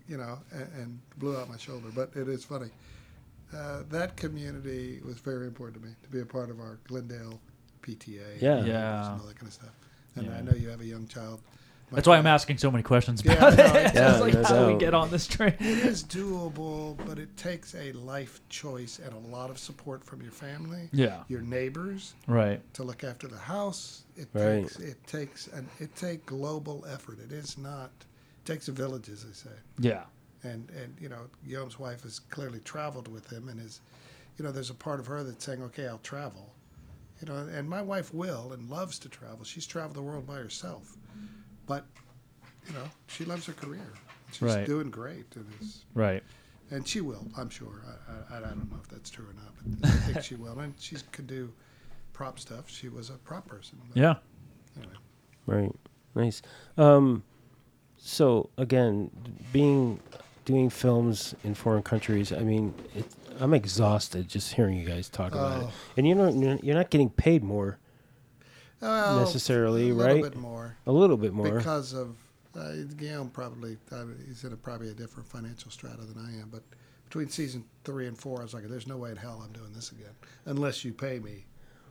you know, and, and blew out my shoulder. But it is funny. Uh, that community was very important to me to be a part of our Glendale PTA. Yeah. and Yeah. all that kind of stuff. And Yeah. I know you have a young child. My That's why I'm asking so many questions Yeah, about no, it. it's- Yeah, It's like no how do we get on this train? It is doable, but it takes a life choice and a lot of support from your family, Yeah. your neighbors Right. to look after the house. It Right. takes it takes an it takes global effort. It is not it takes a village, as they say. Yeah. And and you know, Guillaume's wife has clearly traveled with him, and is, you know, there's a part of her that's saying, okay, I'll travel. You know, and my wife will and loves to travel. She's traveled the world by herself, but you know, she loves her career. She's Right. doing great, and is Right. and she will, I'm sure. I, I, I don't know if that's true or not, but I think she will. And she could do prop stuff. She was a prop person. But Yeah. Anyway. Right. Nice. Um, so again, being doing films in foreign countries. I mean, it, I'm exhausted just hearing you guys talk about it, Oh. and you know you're not getting paid more, Well, Necessarily, a little right? bit more a little bit more. because of uh, Guillaume. Probably uh, he's in a, probably a different financial strata than I am. But between season three and four, I was like, "There's no way in hell I'm doing this again unless you pay me."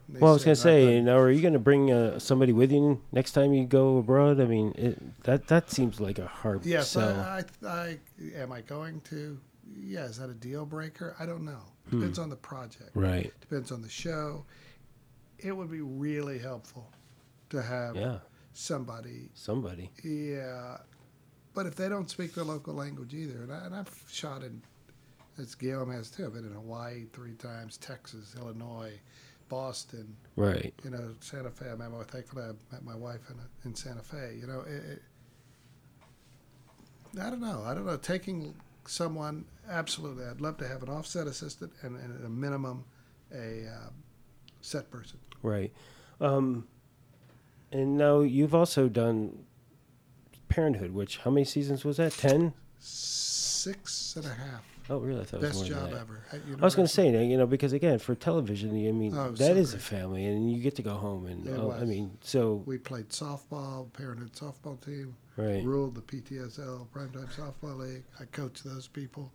And they well, I was said, gonna "Not say, done." now are you gonna bring uh, somebody with you next time you go abroad? I mean, it, that that seems like a hard Yes, sell. I, I, I am I going to? Yeah, is that a deal breaker? I don't know. Hmm. Depends on the project. right. Depends on the show. It would be really helpful to have Yeah. somebody. Somebody. Yeah, but if they don't speak the local language either, and, I, and I've shot in, as Guillaume has too. I've been in Hawaii three times, Texas, Illinois, Boston. Right. You know, Santa Fe. I met my thankfully I met my wife in in Santa Fe. You know, it, it, I don't know. I don't know. Taking someone absolutely. I'd love to have an offset assistant and, and at a minimum a um, set person. Right. Um, and now you've also done Parenthood, which how many seasons was that? Ten. Six and a half. Oh, really? I thought it was more Best job ever. I was going to say, you know, because again, for television, I mean, Oh, that so is a family, and you get to go home, and oh, I mean, so We played softball, Parenthood softball team. Right, Ruled the PTSL Primetime Softball League. I coached those people.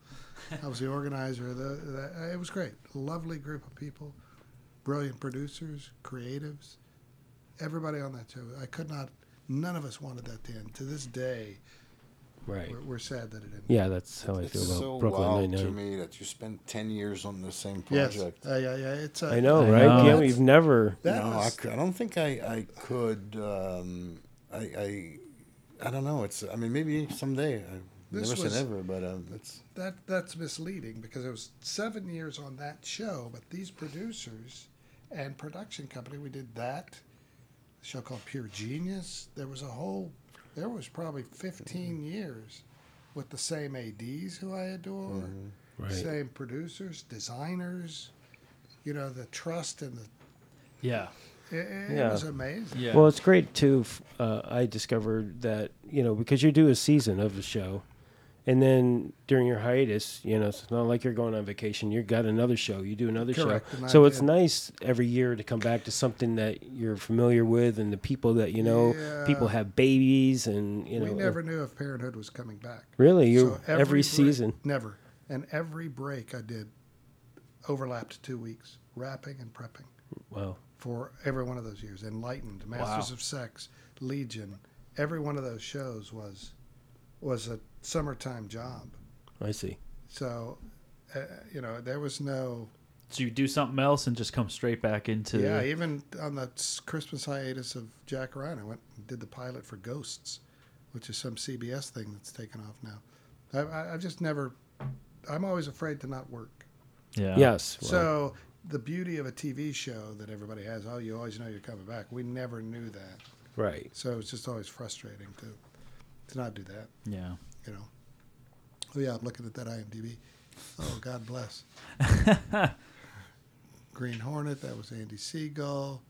I was the organizer. Of the, the, it was great. Lovely group of people, brilliant producers, creatives, everybody on that show. I could not. None of us wanted that to end. To this day, right, we're, we're sad that it ended. yeah, that's how I feel about so Brooklyn wild Nine to me that you spend 10 years on the same Yes. project. Uh, yeah, yeah. It's. Uh, I know, I right? know. Yeah, we've never. That no, I, was- cou- I don't think I, I could. Um, I, I I don't know. It's. I mean, maybe someday. I This never was- say never, but um, it's. that that's misleading because it was seven years on that show, but these producers and production company, we did that a show called Pure Genius. There was a whole, there was probably fifteen years with the same ads who I adore, Mm-hmm. Right. same producers, designers. You know the trust and the. Yeah. It, it Yeah. was amazing. Yeah. Well, it's great too. Uh, I discovered that you know because you do a season of the show, and then during your hiatus, you know, it's not like you're going on vacation. You've got another show. You do another Correct, show. and I So it's did. nice every year to come back to something that you're familiar with and the people that you know. People have babies, and you know. we never knew if Parenthood was coming back. really you So every, break- season. Never. And every break I did overlapped two weeks, wrapping and prepping Wow. For every one of those years. Enlightened, Masters of Sex, Legion, every one of those shows was was a summertime job. I see. So, uh, you know, there was no. So you do something else and just come straight back into. Yeah, even on the Christmas hiatus of Jack Ryan, I went and did the pilot for Ghosts, which is some CBS thing that's taken off now. I, I, I just never. I'm always afraid to not work. Yeah. Yes. well, So the beauty of a TV show that everybody has, oh, you always know you're coming back. We never knew that, right. so it's just always frustrating to to not do that. Yeah. You know. Oh yeah, I'm looking at that IMDb. Oh, God bless. Green Hornet, that was Andy Siegel.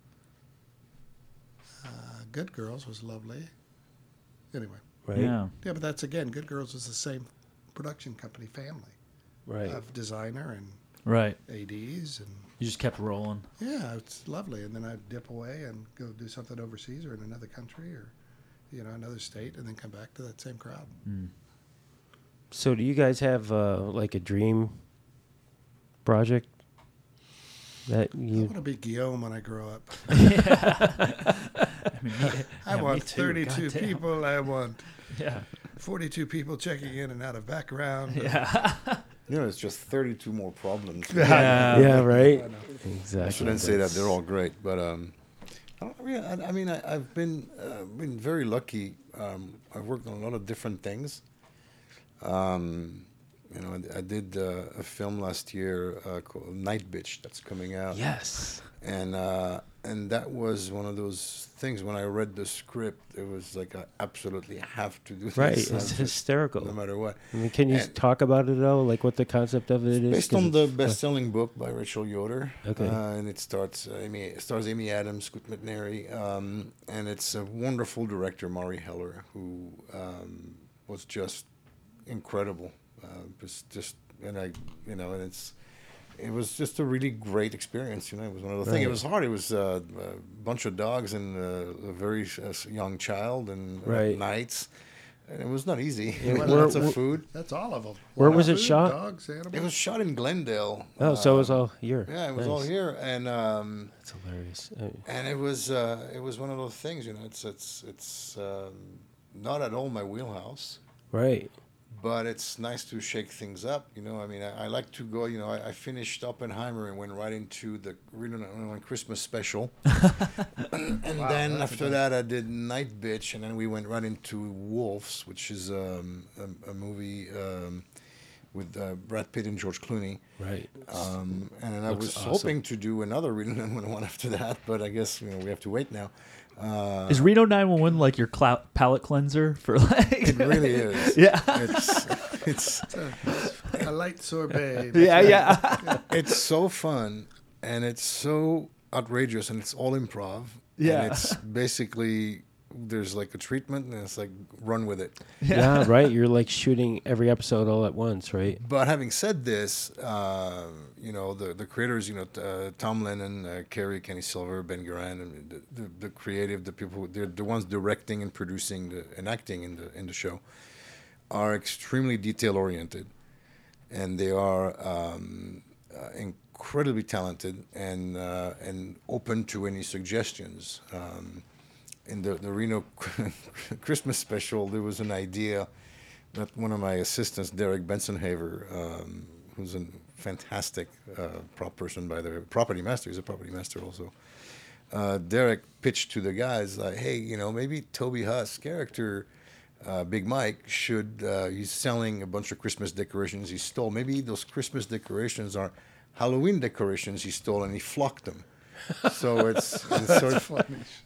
Uh, Good Girls was lovely. Anyway, Right. Yeah. yeah, but that's again, Good Girls was the same production company family Right. of designer and Right. ads and You just kept rolling. Yeah, it's lovely. And then I'd dip away and go do something overseas or in another country or, you know, another state and then come back to that same crowd. So do you guys have uh, like a dream project that you I want to be Guillaume when I grow up. I mean, me- I yeah, want too. 32 Goddamn. people. I want Yeah. 42 people checking in and out of background. Yeah. You know, it's just 32 more problems. Yeah. yeah. Right. Exactly. I shouldn't say that they're all great, but um, I, don't, really, I, I mean, I, I've been uh, been very lucky. Um, I've worked on a lot of different things. Um, you know, I, I did uh, a film last year uh, called Night Bitch that's coming out, Yes. and uh, and that was one of those things. When I read the script, it was like I absolutely have to do Right. this, It's uh, hysterical. no matter what. I mean, can you And- talk about it all? Like what the concept of it is? Based on the best-selling book by Rachel Yoder, Okay. uh, and it starts uh, Amy it stars Amy Adams, Scoot McNairy, um, and it's a wonderful director, Mari Heller, who um, was just incredible. Uh, just, just, and I, you know, and it's, it was just a really great experience. You know, it was one of the things. It was hard. It was uh, a bunch of dogs and uh, a very uh, young child, and uh, Right. nights, and it was not easy. Yeah, And where- lots where- of food. That's all of them. Where was it shot? Dogs, animals. It was shot in Glendale. Oh, so it was uh, all here. Yeah, it was all here, and um, That's hilarious. Uh, and it was uh, it was one of those things. You know, it's it's it's um, not at all my wheelhouse, right. But it's nice to shake things up. You know, I mean, I, I like to go. You know, I, I finished Oppenheimer and went right into the 911 Christmas special, and Wow, then after that I did Night Bitch, and then we went right into Wolves, which is um, a, a movie. Um, with uh, Brad Pitt and George Clooney, Right. um, and then I was awesome. hoping to do another Reno 911 after that, but I guess you know we have to wait now. Uh, Is Reno 911 like your clou- palate cleanser for like? it really is. Yeah. It's it's a light sorbet. yeah, yeah. it's so fun and it's so outrageous and it's all improv. Yeah. And it's basically there's like a treatment, and it's like run with it. Yeah. right. You're like shooting every episode all at once, right? But having said this, uh, you know the the creators, you know uh, Tom Lennon, uh, Kerri, Kenny Silver, Ben Garant, and the, the, the creative, the people, who- they're the ones directing and producing the, and acting in the in the show, are extremely detail oriented, and they are um, uh, incredibly talented and uh, and open to any suggestions. Um, in the the Reno Christmas special, there was an idea that one of my assistants, Derek Bensonhaver, um, who's a fantastic uh, prop person by the property master. He's a property master also. Uh, Derek pitched to the guys like, "Hey, you know, maybe Toby Huss character, uh, Big Mike, should uh, he's selling a bunch of Christmas decorations he stole. Maybe those Christmas decorations are Halloween decorations he stole, and he flocked them. So it's, it's sort of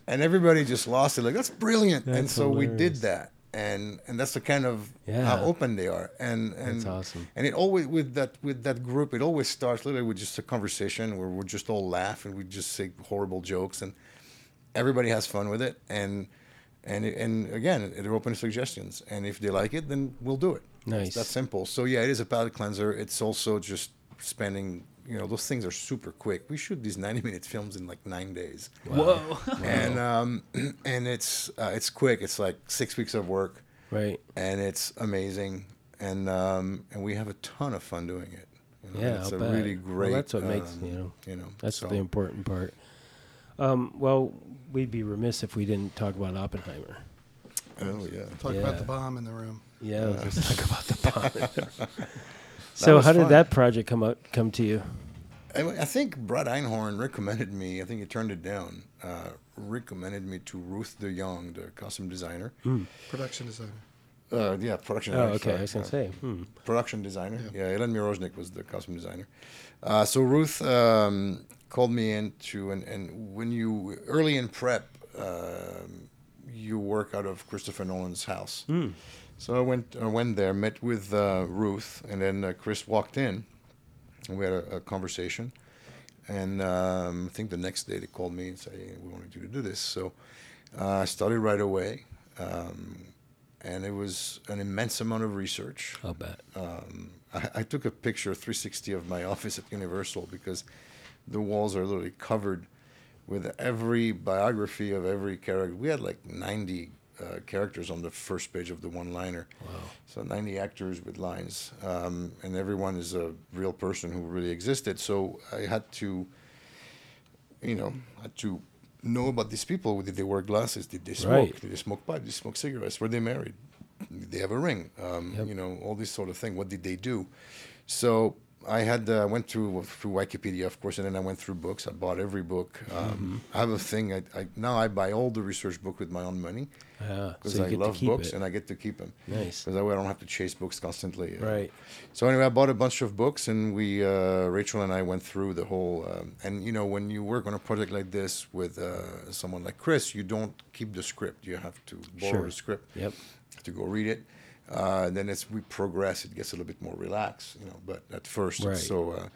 and everybody just lost it. Like that's brilliant. and That's so we did that, and and that's the kind of Yeah. how open they are. And and That's awesome. and it always with that with that group, it always starts literally with just a conversation where we're just all laugh and we just say horrible jokes, and everybody has fun with it. And and it, and again, they're open to suggestions, and if they like it, then we'll do it. Nice. It's that simple. So yeah, it is a palate cleanser. It's also just spending. You know, those things are super quick. We shoot these ninety-minute films in like nine days Whoa. and um, and it's uh, it's quick. It's like six weeks of work, Right. and it's amazing. And um, and we have a ton of fun doing it. You know, Yeah, it's I'll a bet. really Well, great. that's what makes, um, you know, you know. That's so, the important part. Um, well, we'd be remiss if we didn't talk about Oppenheimer. Oh yeah. Talk Yeah. about the bomb in the room. Yeah, let's talk about the bomb. so, was how did fun. that project come up? Come to you? I, I think Brad Einhorn recommended me. I think he turned it down. Uh, recommended me to Ruth De Jong, the costume designer. Production designer. Uh, yeah, production. Oh, designer, okay. sorry. I was gonna Uh, say. Hmm. production designer. Yeah, Ellen Mirojnick was the costume designer. Uh, so Ruth um, called me in to, and, and when you early in prep, um you work out of Christopher Nolan's house. So I went, I went there, met with uh, Ruth, and then uh, Chris walked in, and we had a, a conversation. And um, I think the next day they called me and said, hey, "We wanted you to do this." So uh, I started right away, um, and it was an immense amount of research I'll bet. um, I, I took a picture 360 of my office at Universal because the walls are literally covered with every biography of every character. We had like 90 uh, characters on the first page of the one-liner. Wow. So 90 actors with lines, um, and everyone is a real person who really existed. So I had to, you know, had to know about these people. Did they wear glasses? Did they smoke? Right. Did they smoke pipe? Did they smoke cigarettes? Were they married? Did they have a ring? Um, Yep. You know, all this sort of thing. What did they do? So I had uh, went through through Wikipedia, of course, and then I went through books. I bought every book. Mm-hmm. Um, I have a thing. I, I now I buy all the research book with my own money Yeah. because So I get to love keep books it. and I get to keep them. Nice. Because that way I don't have to chase books constantly. Right. So anyway, I bought a bunch of books, and we, uh, Rachel and I, went through the whole. Um, and you know, when you work on a project like this with uh, someone like Chris, you don't keep the script. You have to borrow Sure. the script Yep. to go read it. Uh, then as we progress, it gets a little bit more relaxed, you know. But at first, Right. it's so uh,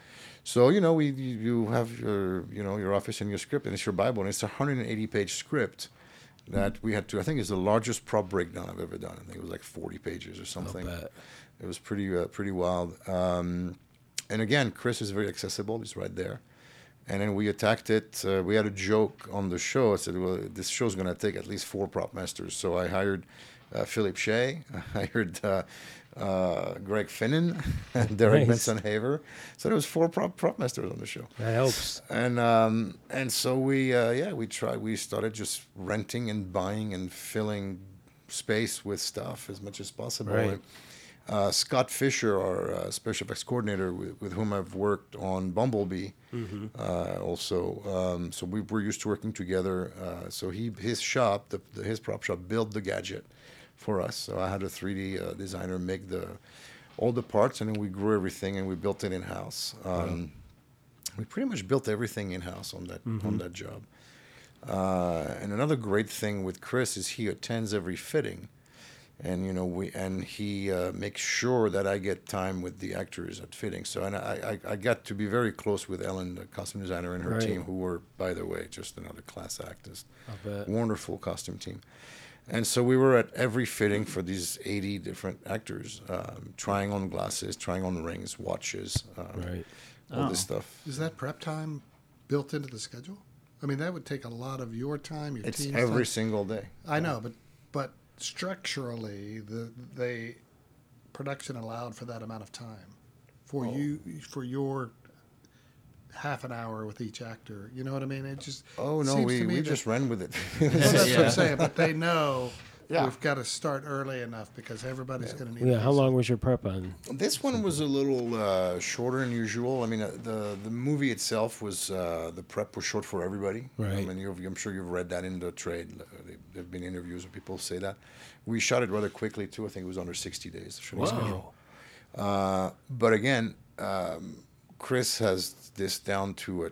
so you know, we you have your you know your office and your script, and it's your Bible, and it's a 180 page script that we had to. I think it's the largest prop breakdown I've ever done. I think it was like 40 pages or something. It was pretty uh, pretty wild. Um, and again, Chris is very accessible. He's right there. And then we attacked it. Uh, we had a joke on the show. I said, "Well, this show's going to take at least four prop masters." So I hired uh, Philip Shea. I heard uh, uh, Greg Finnan and Derek Nice. Benson Haver. So there was four prop prop masters on the show. That helps. And um, and so we uh, yeah we tried we started just renting and buying and filling space with stuff as much as possible. Right. And, uh, Scott Fisher, our uh, special effects coordinator, with, with whom I've worked on Bumblebee, uh, also. Um, so we were used to working together. Uh, so he his shop, the, the, his prop shop, built the gadget for us. So I had a 3D uh, designer make the all the parts, and then we grew everything and we built it in house. Um, we pretty much built everything in house on that on that job. Uh, and another great thing with Chris is he attends every fitting, and you know we and he uh, makes sure that I get time with the actors at fitting. So and I, I I got to be very close with Ellen, the costume designer, and her Right. team, who were by the way just another class act, just wonderful costume team. And so we were at every fitting for these 80 different actors, um, trying on glasses, trying on rings, watches, um, Right. all this Oh. stuff. Is that prep time built into the schedule? I mean, that would take a lot of your time, your It's team's every time. single day. I know, but but structurally, the the production allowed for that amount of time for Oh. you for your half an hour with each actor. You know what I mean? It just Oh no, seems we, to me we that- just ran with it. Well, that's what I'm saying. But they know Yeah. we've got to start early enough because everybody's going to need. Yeah. How long was your prep on? this one was a little uh, shorter than usual. I mean, uh, the the movie itself was uh, the prep was short for everybody. I Right. mean, you've, I'm sure you've read that in the trade. Uh, There have been interviews where people say that. We shot it rather quickly too. I think it was under 60 days. the shooting schedule. Uh, but again, um, Chris has this down to a,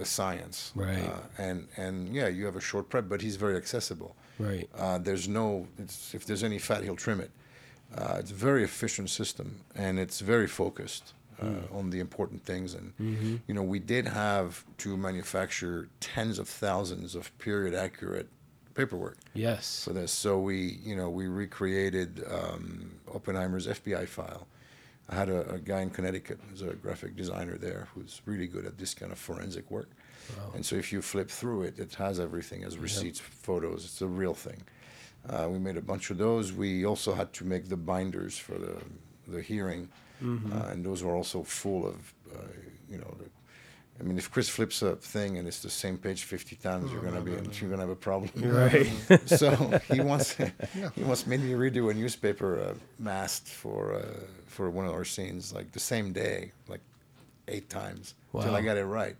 a, science. Right. Uh, and and yeah, you have a short prep, but he's very accessible. Right. Uh, there's no, it's, if there's any fat, he'll trim it. Uh, it's a very efficient system, and it's very focused uh, on the important things. And you know, we did have to manufacture tens of thousands of period accurate paperwork Yes. for this. So we, you know, we recreated um, Oppenheimer's FBI file. I had a, a guy in Connecticut who's a graphic designer there who's really good at this kind of forensic work. And so if you flip through it, it has everything as receipts, photos. It's a real thing. Uh, we made a bunch of those. We also had to make the binders for the the hearing, uh, and those were also full of, uh, you know, the, I mean, if Chris flips a thing and it's the same page 50 times, you're gonna be you're gonna have a problem. Right. so he wants he wants me to redo a newspaper uh, mast for uh, for one of our scenes like the same day, like eight times until I Wow. got it right.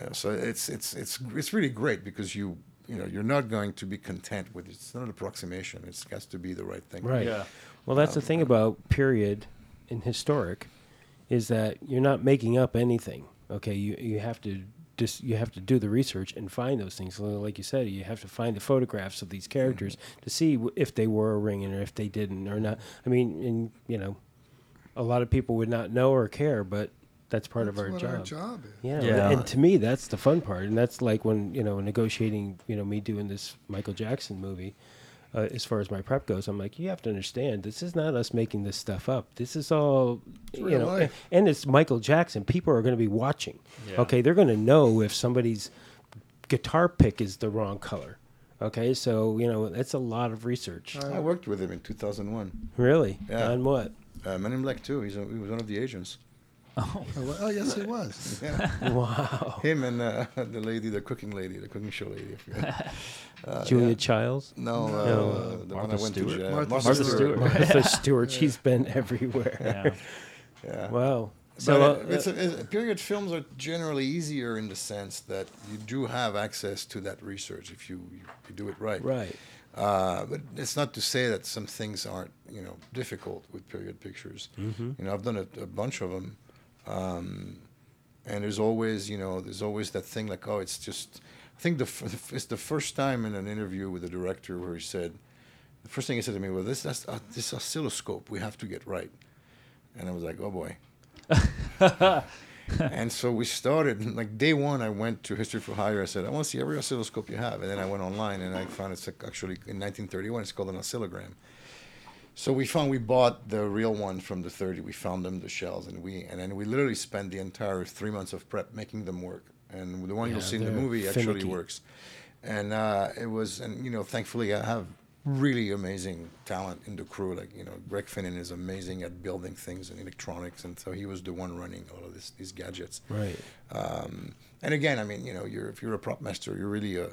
Uh, so it's it's it's it's really great because you you know you're not going to be content with it. It's not an approximation. It has to be the right thing. Right. Yeah. Well, that's the thing about period and historic, is that you're not making up anything. Okay, you you have to just you have to do the research and find those things. Like you said, you have to find the photographs of these characters mm-hmm. to see w- if they were a ring or if they didn't or not. I mean, and you know, a lot of people would not know or care, but that's part That's of our what job. our job is. Yeah, Yeah. and to me, that's the fun part, and that's like when you know negotiating. You know, me doing this Michael Jackson movie. Uh, as far as my prep goes, I'm like, you have to understand, this is not us making this stuff up. This is all, you know, life. and it's Michael Jackson. People are going to be watching. Yeah. Okay, they're going to know if somebody's guitar pick is the wrong color. Okay, so you know that's a lot of research. I worked with him in 2001. really? Yeah. On what? Uh, Men in Black too. He's a, he was one of the agents. Oh, oh, yes, it was. Yeah. Wow. Him and uh, the lady, the cooking lady, the cooking show lady. I. Uh, Julia yeah. Childs. No, uh, No. the one Martha I went Stewart? to jail. Martha Martha Stewart. Stewart. Martha Stewart. She's been everywhere. Yeah. Yeah. Wow. So So uh, it's a, it's- period films are generally easier in the sense that you do have access to that research if you, you, you do it right. right. Uh, but it's not to say that some things aren't you know difficult with period pictures. Mm-hmm. You know, I've done a, a bunch of them, um, and there's always you know there's always that thing like oh it's just. I think the f- it's the first time in an interview with the director where he said, the first thing he said to me was this that's uh, this oscilloscope we have to get right, and I was like oh boy. and so we started like day one. I went to History for Hire. I said, I want to see every oscilloscope you have. And then I went online and I found it's like actually in 1931. It's called an oscillogram. So we found we bought the real one from the 30. We found them the shells and we and then we literally spent the entire three months of prep making them work. And the one Yeah, you'll see in the movie actually works. And uh, it was and you know thankfully I have really amazing talent in the crew. Like you know Greg Finnan is amazing at building things and electronics, and so he was the one running all of this, these gadgets. Right. Um, and again, I mean, you know, you're if you're a prop master, you're really a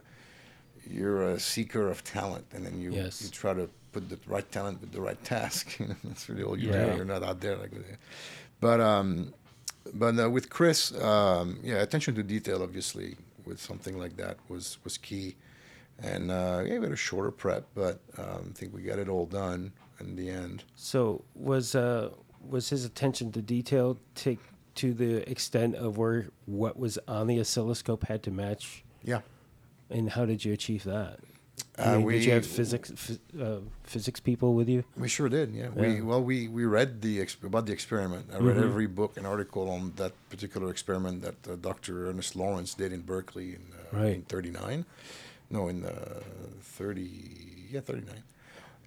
you're a seeker of talent, and then you Yes. you try to put the right talent with the right task. That's really all you Yeah. do. You're not out there like, but um, but uh, with Chris, um, yeah, attention to detail, obviously, with something like that was was key. And uh, yeah, we had a shorter prep, but um, I think we got it all done in the end. So was uh was his attention to detail take to the extent of where what was on the oscilloscope had to match, Yeah. And how did you achieve that? I Uh, we, did you have physics phys- uh, physics people with you? We sure did. Yeah. Yeah. We well we we read the exp- about the experiment. I read Mhm. every book and article on that particular experiment that uh, Dr. Ernest Lawrence did in Berkeley in uh, Right. in 39. No, in uh, 30 yeah, 39.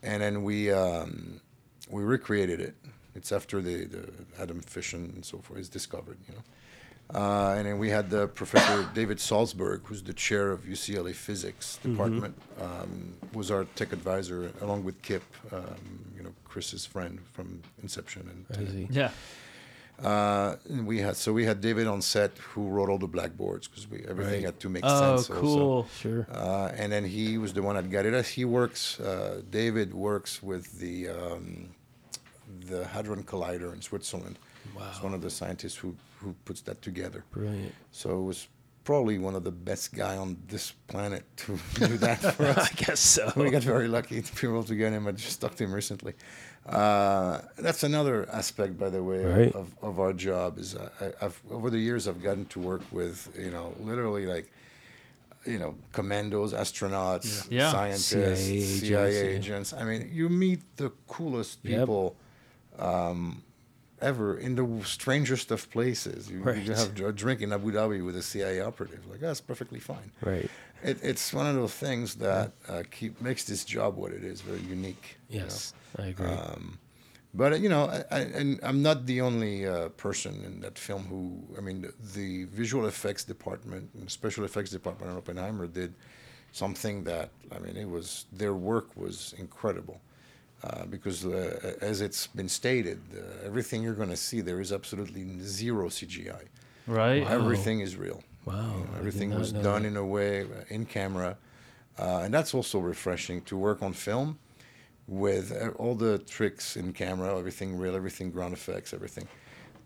And then we um, we recreated it. It's after the, the atom fission and so forth is discovered, you know. Uh, and then we had the professor David Saltzberg, who's the chair of UCLA physics department, um, was our tech advisor, along with Kip, um, you know, Chris's friend from Inception. And see. Yeah. uh, and we had so we had David on set who wrote all the blackboards because we everything Right. had to make Oh, sense. also. cool. Sure. Uh, and then he was the one that guided us. He works. Uh, David works with the um, the Hadron Collider in Switzerland. Wow. He's one of the scientists who who puts that together. Brilliant. So it was probably one of the best guy on this planet to do that for us. I guess so. we got very lucky to be able to get him. I just talked to him recently. Uh, that's another aspect, by the way, Right. of, of our job. Is I, I- I've over the years I've gotten to work with you know literally like you know commandos, astronauts, Yeah. Yeah. scientists, CIA CIA, agents. I mean, you meet the coolest Yep. people. Um, ever in the strangest of places. You, Right. you have a drink in Abu Dhabi with a CIA operative. Like that's perfectly fine. Right. It, it's one of those things that uh, keep makes this job what it is, very unique. you know. Yes, I agree. Um, but you know, I, I, and I'm not the only uh, person in that film who. I mean, the, the visual effects department and special effects department at Oppenheimer did something that I mean, it was their work was incredible. Uh, because, uh, as it's been stated, uh, everything you're going to see there is absolutely zero CGI. Right. Wow. Everything is real. wow. You know, everything was done that. in a way uh, in camera, uh, and that's also refreshing to work on film with uh, all the tricks in camera, everything real, everything ground effects, everything.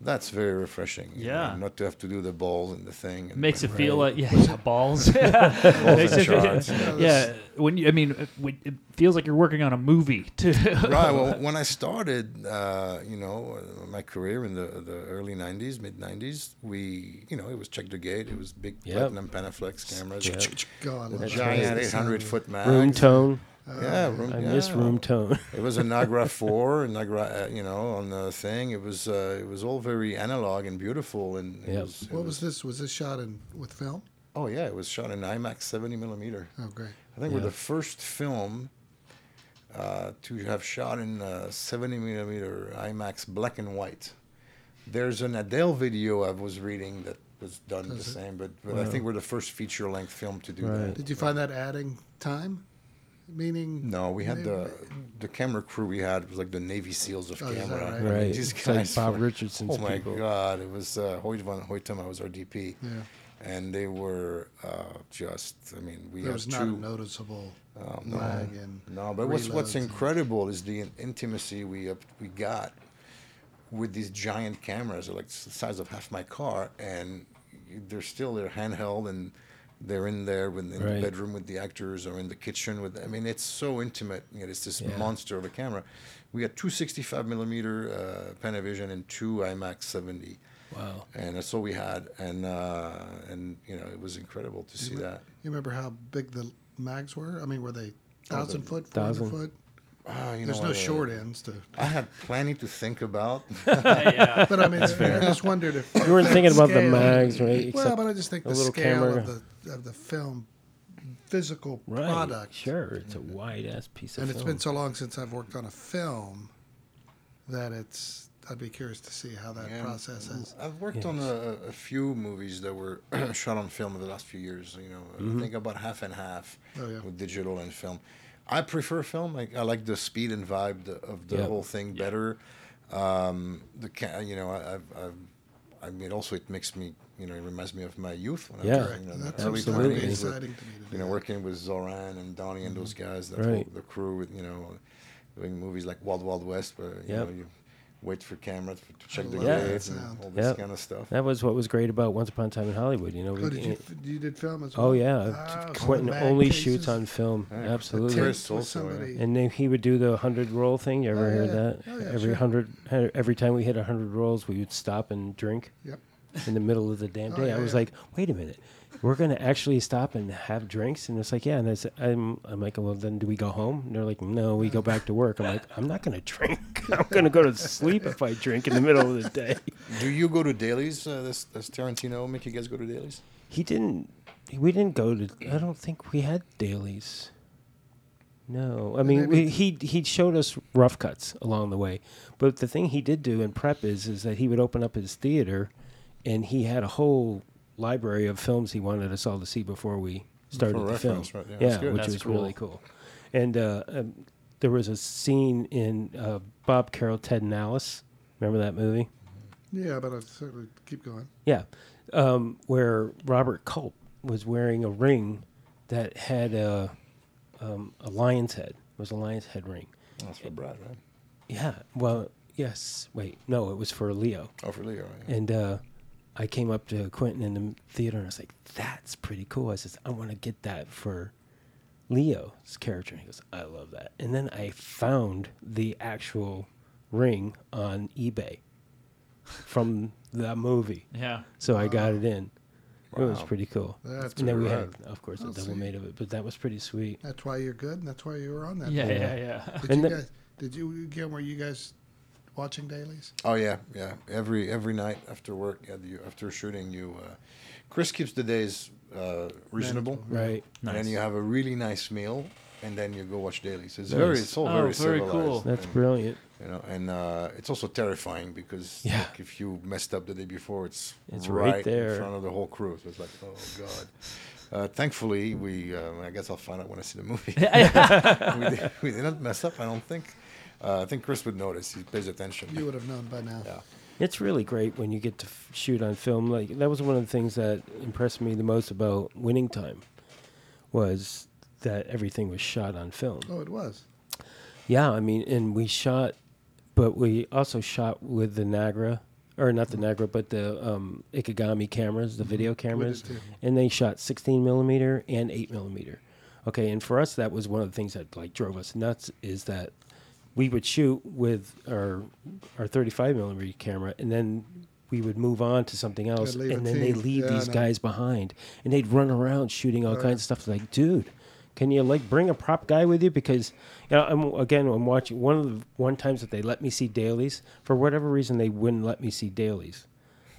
That's very refreshing. you know, Yeah. not to have to do the balls and the thing. It And, makes it feel like yeah, yeah, balls. balls Makes and it feel- charts. yeah, when you, I mean, uh, it feels like you're working on a movie too. right. Well, when I started, uh, you know, uh, my career in the the early '90s, mid '90s, we, you know, it was check the gate. It was big Yep. platinum Panaflex cameras, Yep. Go on. the love giant 800 foot mags. Room tone. Yeah, room, I yeah. miss room tone. It was a Nagra four, Nagra, uh, you know, on the thing. It was uh, it was all very analog and beautiful, and it Yep. was, it What was this? Was this shot in with film? Oh yeah, it was shot in IMAX 70 millimeter. Oh, great. I think we're the first film uh, to have shot in uh, 70 millimeter IMAX black and white. There's an Adele video I was reading that was done the it? same, but, but I think we're the first feature length film to do Right. that. Did you find that adding time? Meaning. No, we had the the camera crew we had was like the Navy SEAls of Oh, camera. right? I mean, Right. these It's like Bob were- Richardson's Oh my people. God! It was uh, Hoyt van Hoytema was our DP, Yeah. and they were uh, just. I mean, we There had was not two. a noticeable Oh, no. lag and No, but what's what's reloads and- incredible is the intimacy we uh, we got with these giant cameras, like the size of half my car, and they're still they're handheld and they're in there with, in Right. the bedroom with the actors or in the kitchen with. I mean, it's so intimate. You know, it's this Yeah. monster of a camera. We had two 65 millimeter uh, Panavision and two IMAX 70, Wow. and that's all we had. And uh, and you know, it was incredible to see me- that. You remember how big the mags were? I mean, were they Oh, thousand the- foot, four hundred Thousand. foot? Ah, you There's know, no uh, short ends to. I had plenty to think about. yeah. But I mean, I just wondered if You weren't thinking about the mags, right? Well, but I just think the scale camera. of the of the film physical right. product. Sure. It's a wide ass piece of And it's been so long since I've worked on a film that it's. I'd be curious to see how that Yeah. process is. I've worked Yes. on a, a few movies that were shot on film in the last few years. You know, I think about half and half Oh yeah. with digital and film. I prefer film. I, I like the speed and vibe the, of the Yep. whole thing better. Um, the ca- you know, I, I've, I've, I mean, also it makes me, you know, it reminds me of my youth when Yeah. I was, Correct. you know, in early absolutely 20s exciting to me. To you know, working with Zoran and Donnie and those guys, that Right. whole, the crew with, you know, doing movies like Wild Wild West, where you Yep. know you wait for cameras to, to check the love that gates and all this Yep. kind of stuff. That was what was great about Once Upon a Time in Hollywood. You know, Oh, we- did you, it- you did film as well? oh yeah, Ah, so Quentin the only cases- shoots on film. Yeah. Absolutely. Tapes Chris with also, yeah. And then he would do the hundred roll thing. You ever Oh, heard yeah. that? Oh, yeah, every sure. hundred, every time we hit hundred rolls, we would stop and drink. Yep. in the middle of the damn Oh, day. yeah, I was yeah. like, wait a minute, we're gonna actually stop and have drinks, and it's like, yeah. And I said, I'm, I'm like, well, then do we go home? And they're like, no, we go back to work. I'm like, I'm not gonna drink. I'm gonna go to sleep if I drink in the middle of the day. Do you go to dailies? Uh, does, does Tarantino make you guys go to dailies? He didn't. We didn't go to. I don't think we had dailies. No, I mean we, he he showed us rough cuts along the way, but the thing he did do in prep is is that he would open up his theater, and he had a whole library of films he wanted us all to see before we started For the film. right, yeah, that's good. which That's was cool. really cool. And uh, um, there was a scene in uh, Bob Carol, Ted and Alice. Remember that movie? Yeah, but I certainly keep going. Yeah, um, where Robert Culp was wearing a ring that had a um, a lion's head. It was a lion's head ring. That's for Brad, right? Yeah. Well, yes. Wait, no, it was for Leo. Oh, for Leo, right? And uh, I came up to Quentin in the theater and I was like, "That's pretty cool." I says, "I want to get that for Leo's character." And he goes, "I love that." And then I found the actual ring on eBay from the movie. Yeah. So I got it in. It was pretty cool. That's and then we had, of course, a I'll double see. made of it, but that was pretty sweet. That's why you're good, and that's why you were on that. Yeah, board. yeah, yeah. Did And you the- guys? Did you again? Were you guys watching dailies? Oh yeah, yeah. Every every night after work, yeah, you, after shooting, you uh, Chris keeps the days uh, reasonable, Right. and then you have a really nice meal, and then you go watch dailies. It's Nice. very, it's all Oh, very, very civilized. cool. That's and, brilliant. You know, and uh, it's also terrifying because Yeah. like, if you messed up the day before, it's It's right right, there. in front of the whole crew. So it's like, oh god. Uh, thankfully, we. Uh, I guess I'll find out when I see the movie. we, did, we didn't mess up. I don't think. Uh, I think Chris would notice. He pays attention. You would have known by now. Yeah. It's really great when you get to f- shoot on film. Like that was one of the things that impressed me the most about Winning Time, was that everything was shot on film. Oh, it was. Yeah, I mean, and we shot, but we also shot with the Nagra, or not the Nagra, but the um, Ikegami cameras, the video cameras, and they shot 16 millimeter and 8 millimeter. Okay, and for us, that was one of the things that like drove us nuts. Is that we would shoot with our our 35 millimeter camera, and then we would move on to something else, and then they leave Yeah, these guys behind, and they'd run around shooting all kinds of stuff. Like, dude, can you like bring a prop guy with you? Because you know, I'm again, I'm watching one of the one times that they let me see dailies for whatever reason they wouldn't let me see dailies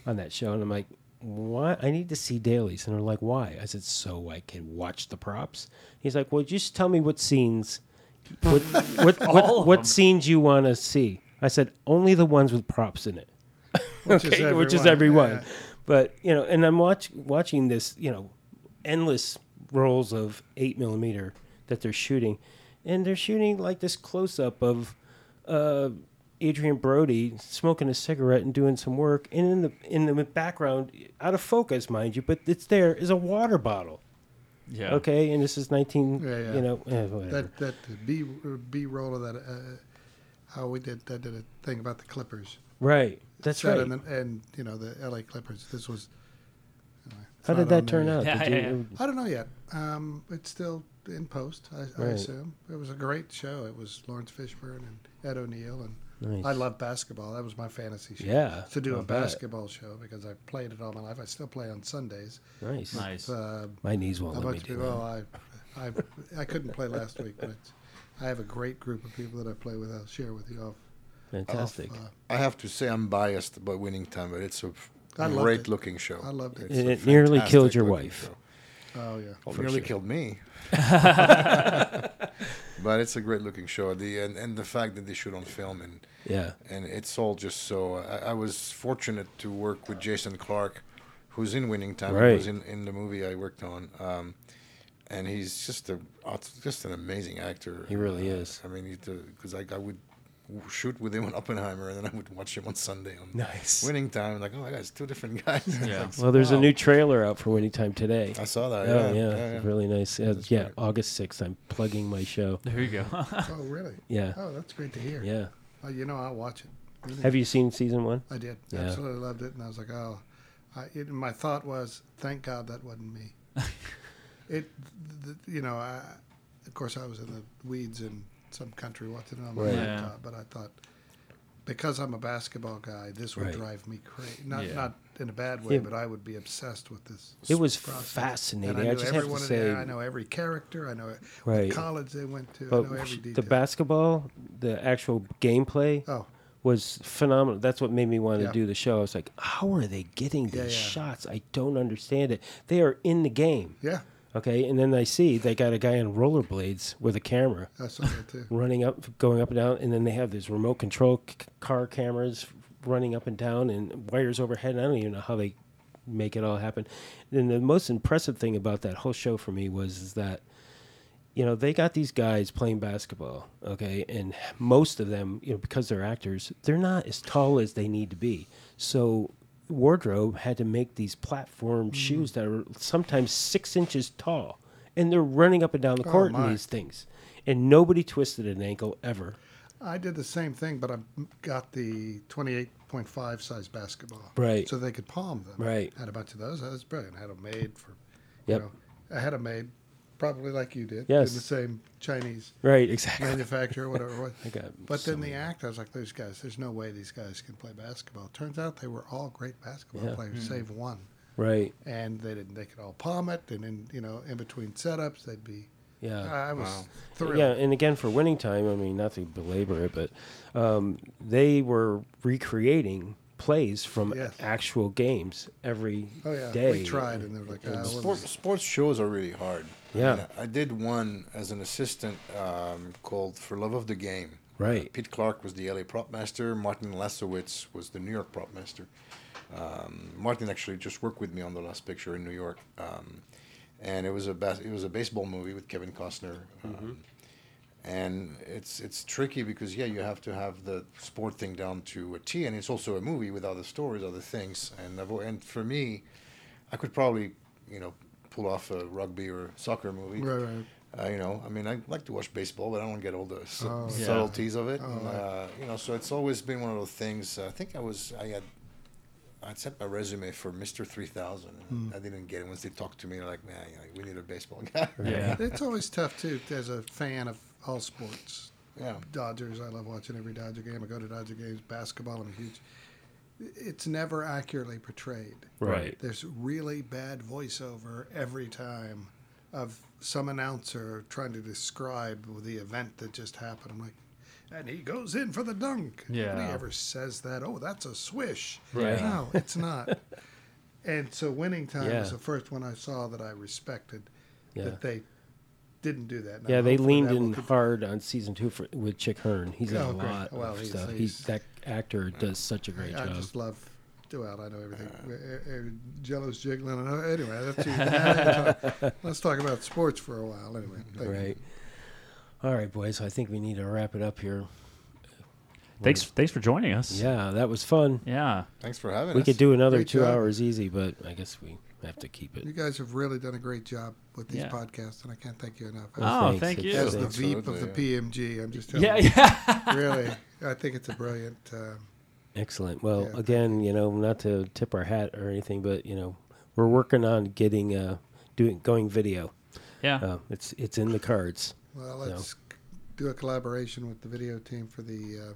on that show, and I'm like, why? I need to see dailies, and they're like, why? I said, so I can watch the props. He's like, well, just tell me what scenes, what what All what, what scenes you want to see. I said, only the ones with props in it Which is okay, which is everyone, everyone. yeah. But you know, and I'm watch, watching this, you know, endless rolls of eight millimeter that they're shooting, and they're shooting like this close up of uh, Adrien Brody smoking a cigarette and doing some work, and in the in the background, out of focus, mind you, but it's there is a water bottle. Yeah. Okay, and this is 19. Yeah, yeah. You know, eh, whatever. That that B B roll of that. Uh, how we did that did a thing about the Clippers. right. That's Set right. in the- and you know the L.A. Clippers. This was. anyway, How did that turn out? Yeah, Did yeah, you- I don't know yet. Um, it's still in post. I, I assume it was a great show. It was Laurence Fishburne and Ed O'Neill, and Nice. I love basketball. That was my fantasy show. Yeah, to do I'll a bet. basketball show because I played it all my life. I still play on Sundays. Nice. Nice. Uh, My knees won't let me do people. that. I, I, I couldn't play last week, but I have a great group of people that I play with. I'll share with you off. Fantastic. off uh, I have to say I'm biased about Winning Time, but it's a I great it. looking show. I loved it. It's And it nearly killed your wife. show. Oh yeah. Well, nearly sure. killed me. but it's a great looking show. The and, and the fact that they shoot on film and yeah. and it's all just so. I, I was fortunate to work with Jason Clarke, who's in Winning Time. Right. Was in, in the movie I worked on. Um, and he's just a just an amazing actor. He really Uh, is. I mean, because I, I would shoot with him on Oppenheimer, and then I would watch him on Sunday on Nice. Winning Time. Like, oh my God, it's two different guys. Yeah. Well, there's a new trailer out for Winning Time today. I saw that. Oh yeah, yeah, yeah, yeah. really nice. Uh, That's yeah, right. August sixth. I'm plugging my show. There you go. Oh really? Yeah, Oh, that's great to hear. yeah. Oh, you know, I'll watch it. Really. Have you seen season one? I did. Yeah. Absolutely loved it, and I was like, oh. I, it, my thought was, thank God that wasn't me. it, th you know, I, of course, I was in the weeds in some country watching it on my Right. Yeah. laptop, but I thought because I'm a basketball guy, this would Right. drive me crazy. Not Yeah. not in a bad way, Yeah. but I would be obsessed with this. It was process. fascinating. And I I just have to say- there. I know every character. I know Right. what college they went to. I But know every the basketball, the actual gameplay Oh, was phenomenal. That's what made me want to do the show. I was like, how are they getting these Yeah, yeah. shots? I don't understand it. They are in the game. yeah, Okay, and then I see they got a guy on rollerblades with a camera I saw that too. running up, going up and down, and then they have these remote control c- car cameras running up and down and wires overhead. And I don't even know how they make it all happen. And the most impressive thing about that whole show for me was is that you know they got these guys playing basketball, okay, and most of them, you know, because they're actors, they're not as tall as they need to be. So wardrobe had to make these platform Mm. shoes that are sometimes six inches tall, and they're running up and down the Oh, court in these things, and nobody twisted an ankle ever. I did the same thing, but I got the 28.5 size basketball. Right. So they could palm them. Right. Had a bunch of those. That was brilliant. I had them made for, Yep. you know, I had them made probably like you did. Yes. In the same Chinese Right, exactly. manufacturer, whatever it was. I got But so then the act, I was like, these guys, there's no way these guys can play basketball. Turns out they were all great basketball Yeah. players, save one. Right. And they didn't. They could all palm it, and then you know, in between setups, they'd be. Yeah. I was Wow. thrilled. Yeah, and again for winning time, I mean, not to belabor it, but um, they were recreating plays from Yes. actual games every Oh yeah, day. we tried, and they were like, ah, what Sport, sports shows are really hard. Yeah. mean, I did one as an assistant um, called For Love of the Game. Right. Uh, Pete Clark was the LA prop master. Martin Lasowitz was the New York prop master. Um, Martin actually just worked with me on the last picture in New York, um, and it was a bas- it was a baseball movie with Kevin Costner. Um, and it's it's tricky because yeah, you have to have the sport thing down to a T, and it's also a movie with other stories, other things. And I've, and for me, I could probably you know pull off a rugby or soccer movie. Right, right. Uh, you know, I mean, I like to watch baseball, but I don't get all the su- Oh, yeah. subtleties of it. Oh, and, right. uh, you know, so it's always been one of those things. I think I was, I had, I sent my resume for Mister Three Thousand, and Hmm. I didn't get it. Once they talked to me, they're like, "Man, you know, we need a baseball guy." Yeah. It's always tough too, as a fan of all sports. yeah. Dodgers, I love watching every Dodger game. I go to Dodger games. Basketball, I'm a huge. It's never accurately portrayed. Right. There's really bad voiceover every time of some announcer trying to describe the event that just happened. I'm like, and he goes in for the dunk. Nobody Yeah. ever says that. Oh, that's a swish. Right. No, it's not. and so winning time Yeah. was the first one I saw that I respected Yeah. that they didn't do that. And Yeah, they leaned in hard on season two for, with Chick Hearn. He's in Oh, a great. lot Well, of he's- stuff. he's- He's, that actor does such a great I job. I just love Well, I know everything. Uh, uh, Jello's jiggling. I know. Anyway, that's too, let's talk about sports for a while. Anyway, thank you. Right. All right, boys. I think we need to wrap it up here. Thanks, thanks for joining us. Yeah, that was fun. Yeah. Thanks for having We us. We could do another Great two job. hours easy, but I guess we have to keep it. You guys have really done a great job with these Yeah. podcasts, and I can't thank you enough. Well, Oh, thanks. thank you. As the thanks. Veep of the PMG, I'm just telling Yeah, you. yeah. Really, I think it's a brilliant. Uh, Excellent. Well, Yeah. again, you know, not to tip our hat or anything, but you know, we're working on getting uh doing going video. Yeah. Uh, it's it's in the cards. well, let's do a collaboration with the video team for the uh,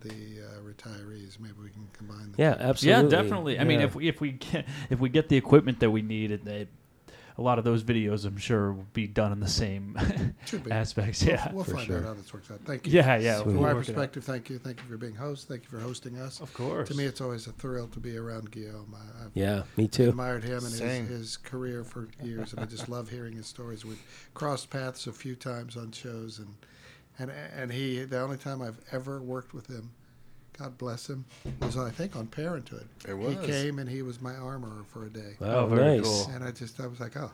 the uh, retirees. Maybe we can combine. The Yeah, two. absolutely. Yeah, definitely. I mean, if we if we get, if we get the equipment that we need, and it, a lot of those videos, I'm sure, will be done in the same Should be. aspects. We'll- Yeah. we'll, find sure. out how this works out. Thank you. Yeah, yeah. Sweet. From my work it out. perspective, thank you. Thank you for being host. Thank you for hosting us. Of course. To me, it's always a thrill to be around Guillaume. I, I've yeah, me too. admired him and Same. his, his career for years, and I just love hearing his stories. We've crossed paths a few times on shows, and and and he the only time I've ever worked with him, God bless him, was I think on Parenthood. It was. He came and he was my armorer for a day, Oh, very nice. cool. and I just I was like, oh,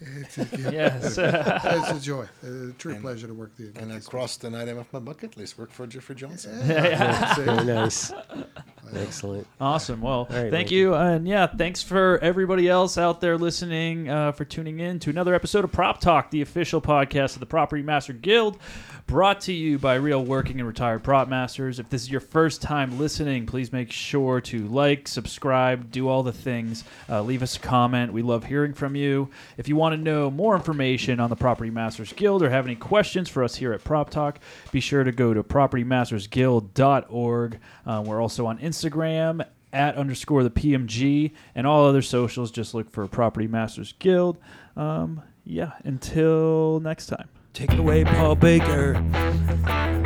it's a, Yes. it's a joy, a true And- pleasure to work with you. And across the night, I'm off my bucket list. Work for Jeffrey Johnson. Yeah, Very nice. Excellent. Awesome. Well, right, thank Mike. you. And yeah, thanks for everybody else out there listening uh, for tuning in to another episode of Prop Talk, the official podcast of the Property Master Guild, brought to you by real working and retired prop masters. If this is your first time listening, please make sure to like, subscribe, do all the things. Uh, leave us a comment. We love hearing from you. If you want to know more information on the Property Masters Guild or have any questions for us here at Prop Talk, be sure to go to propertymastersguild.org. Uh, we're also on Instagram at underscore the PMG, and all other socials. Just look for Property Masters Guild. Um, yeah, until next time. Take it away, Paul Baker.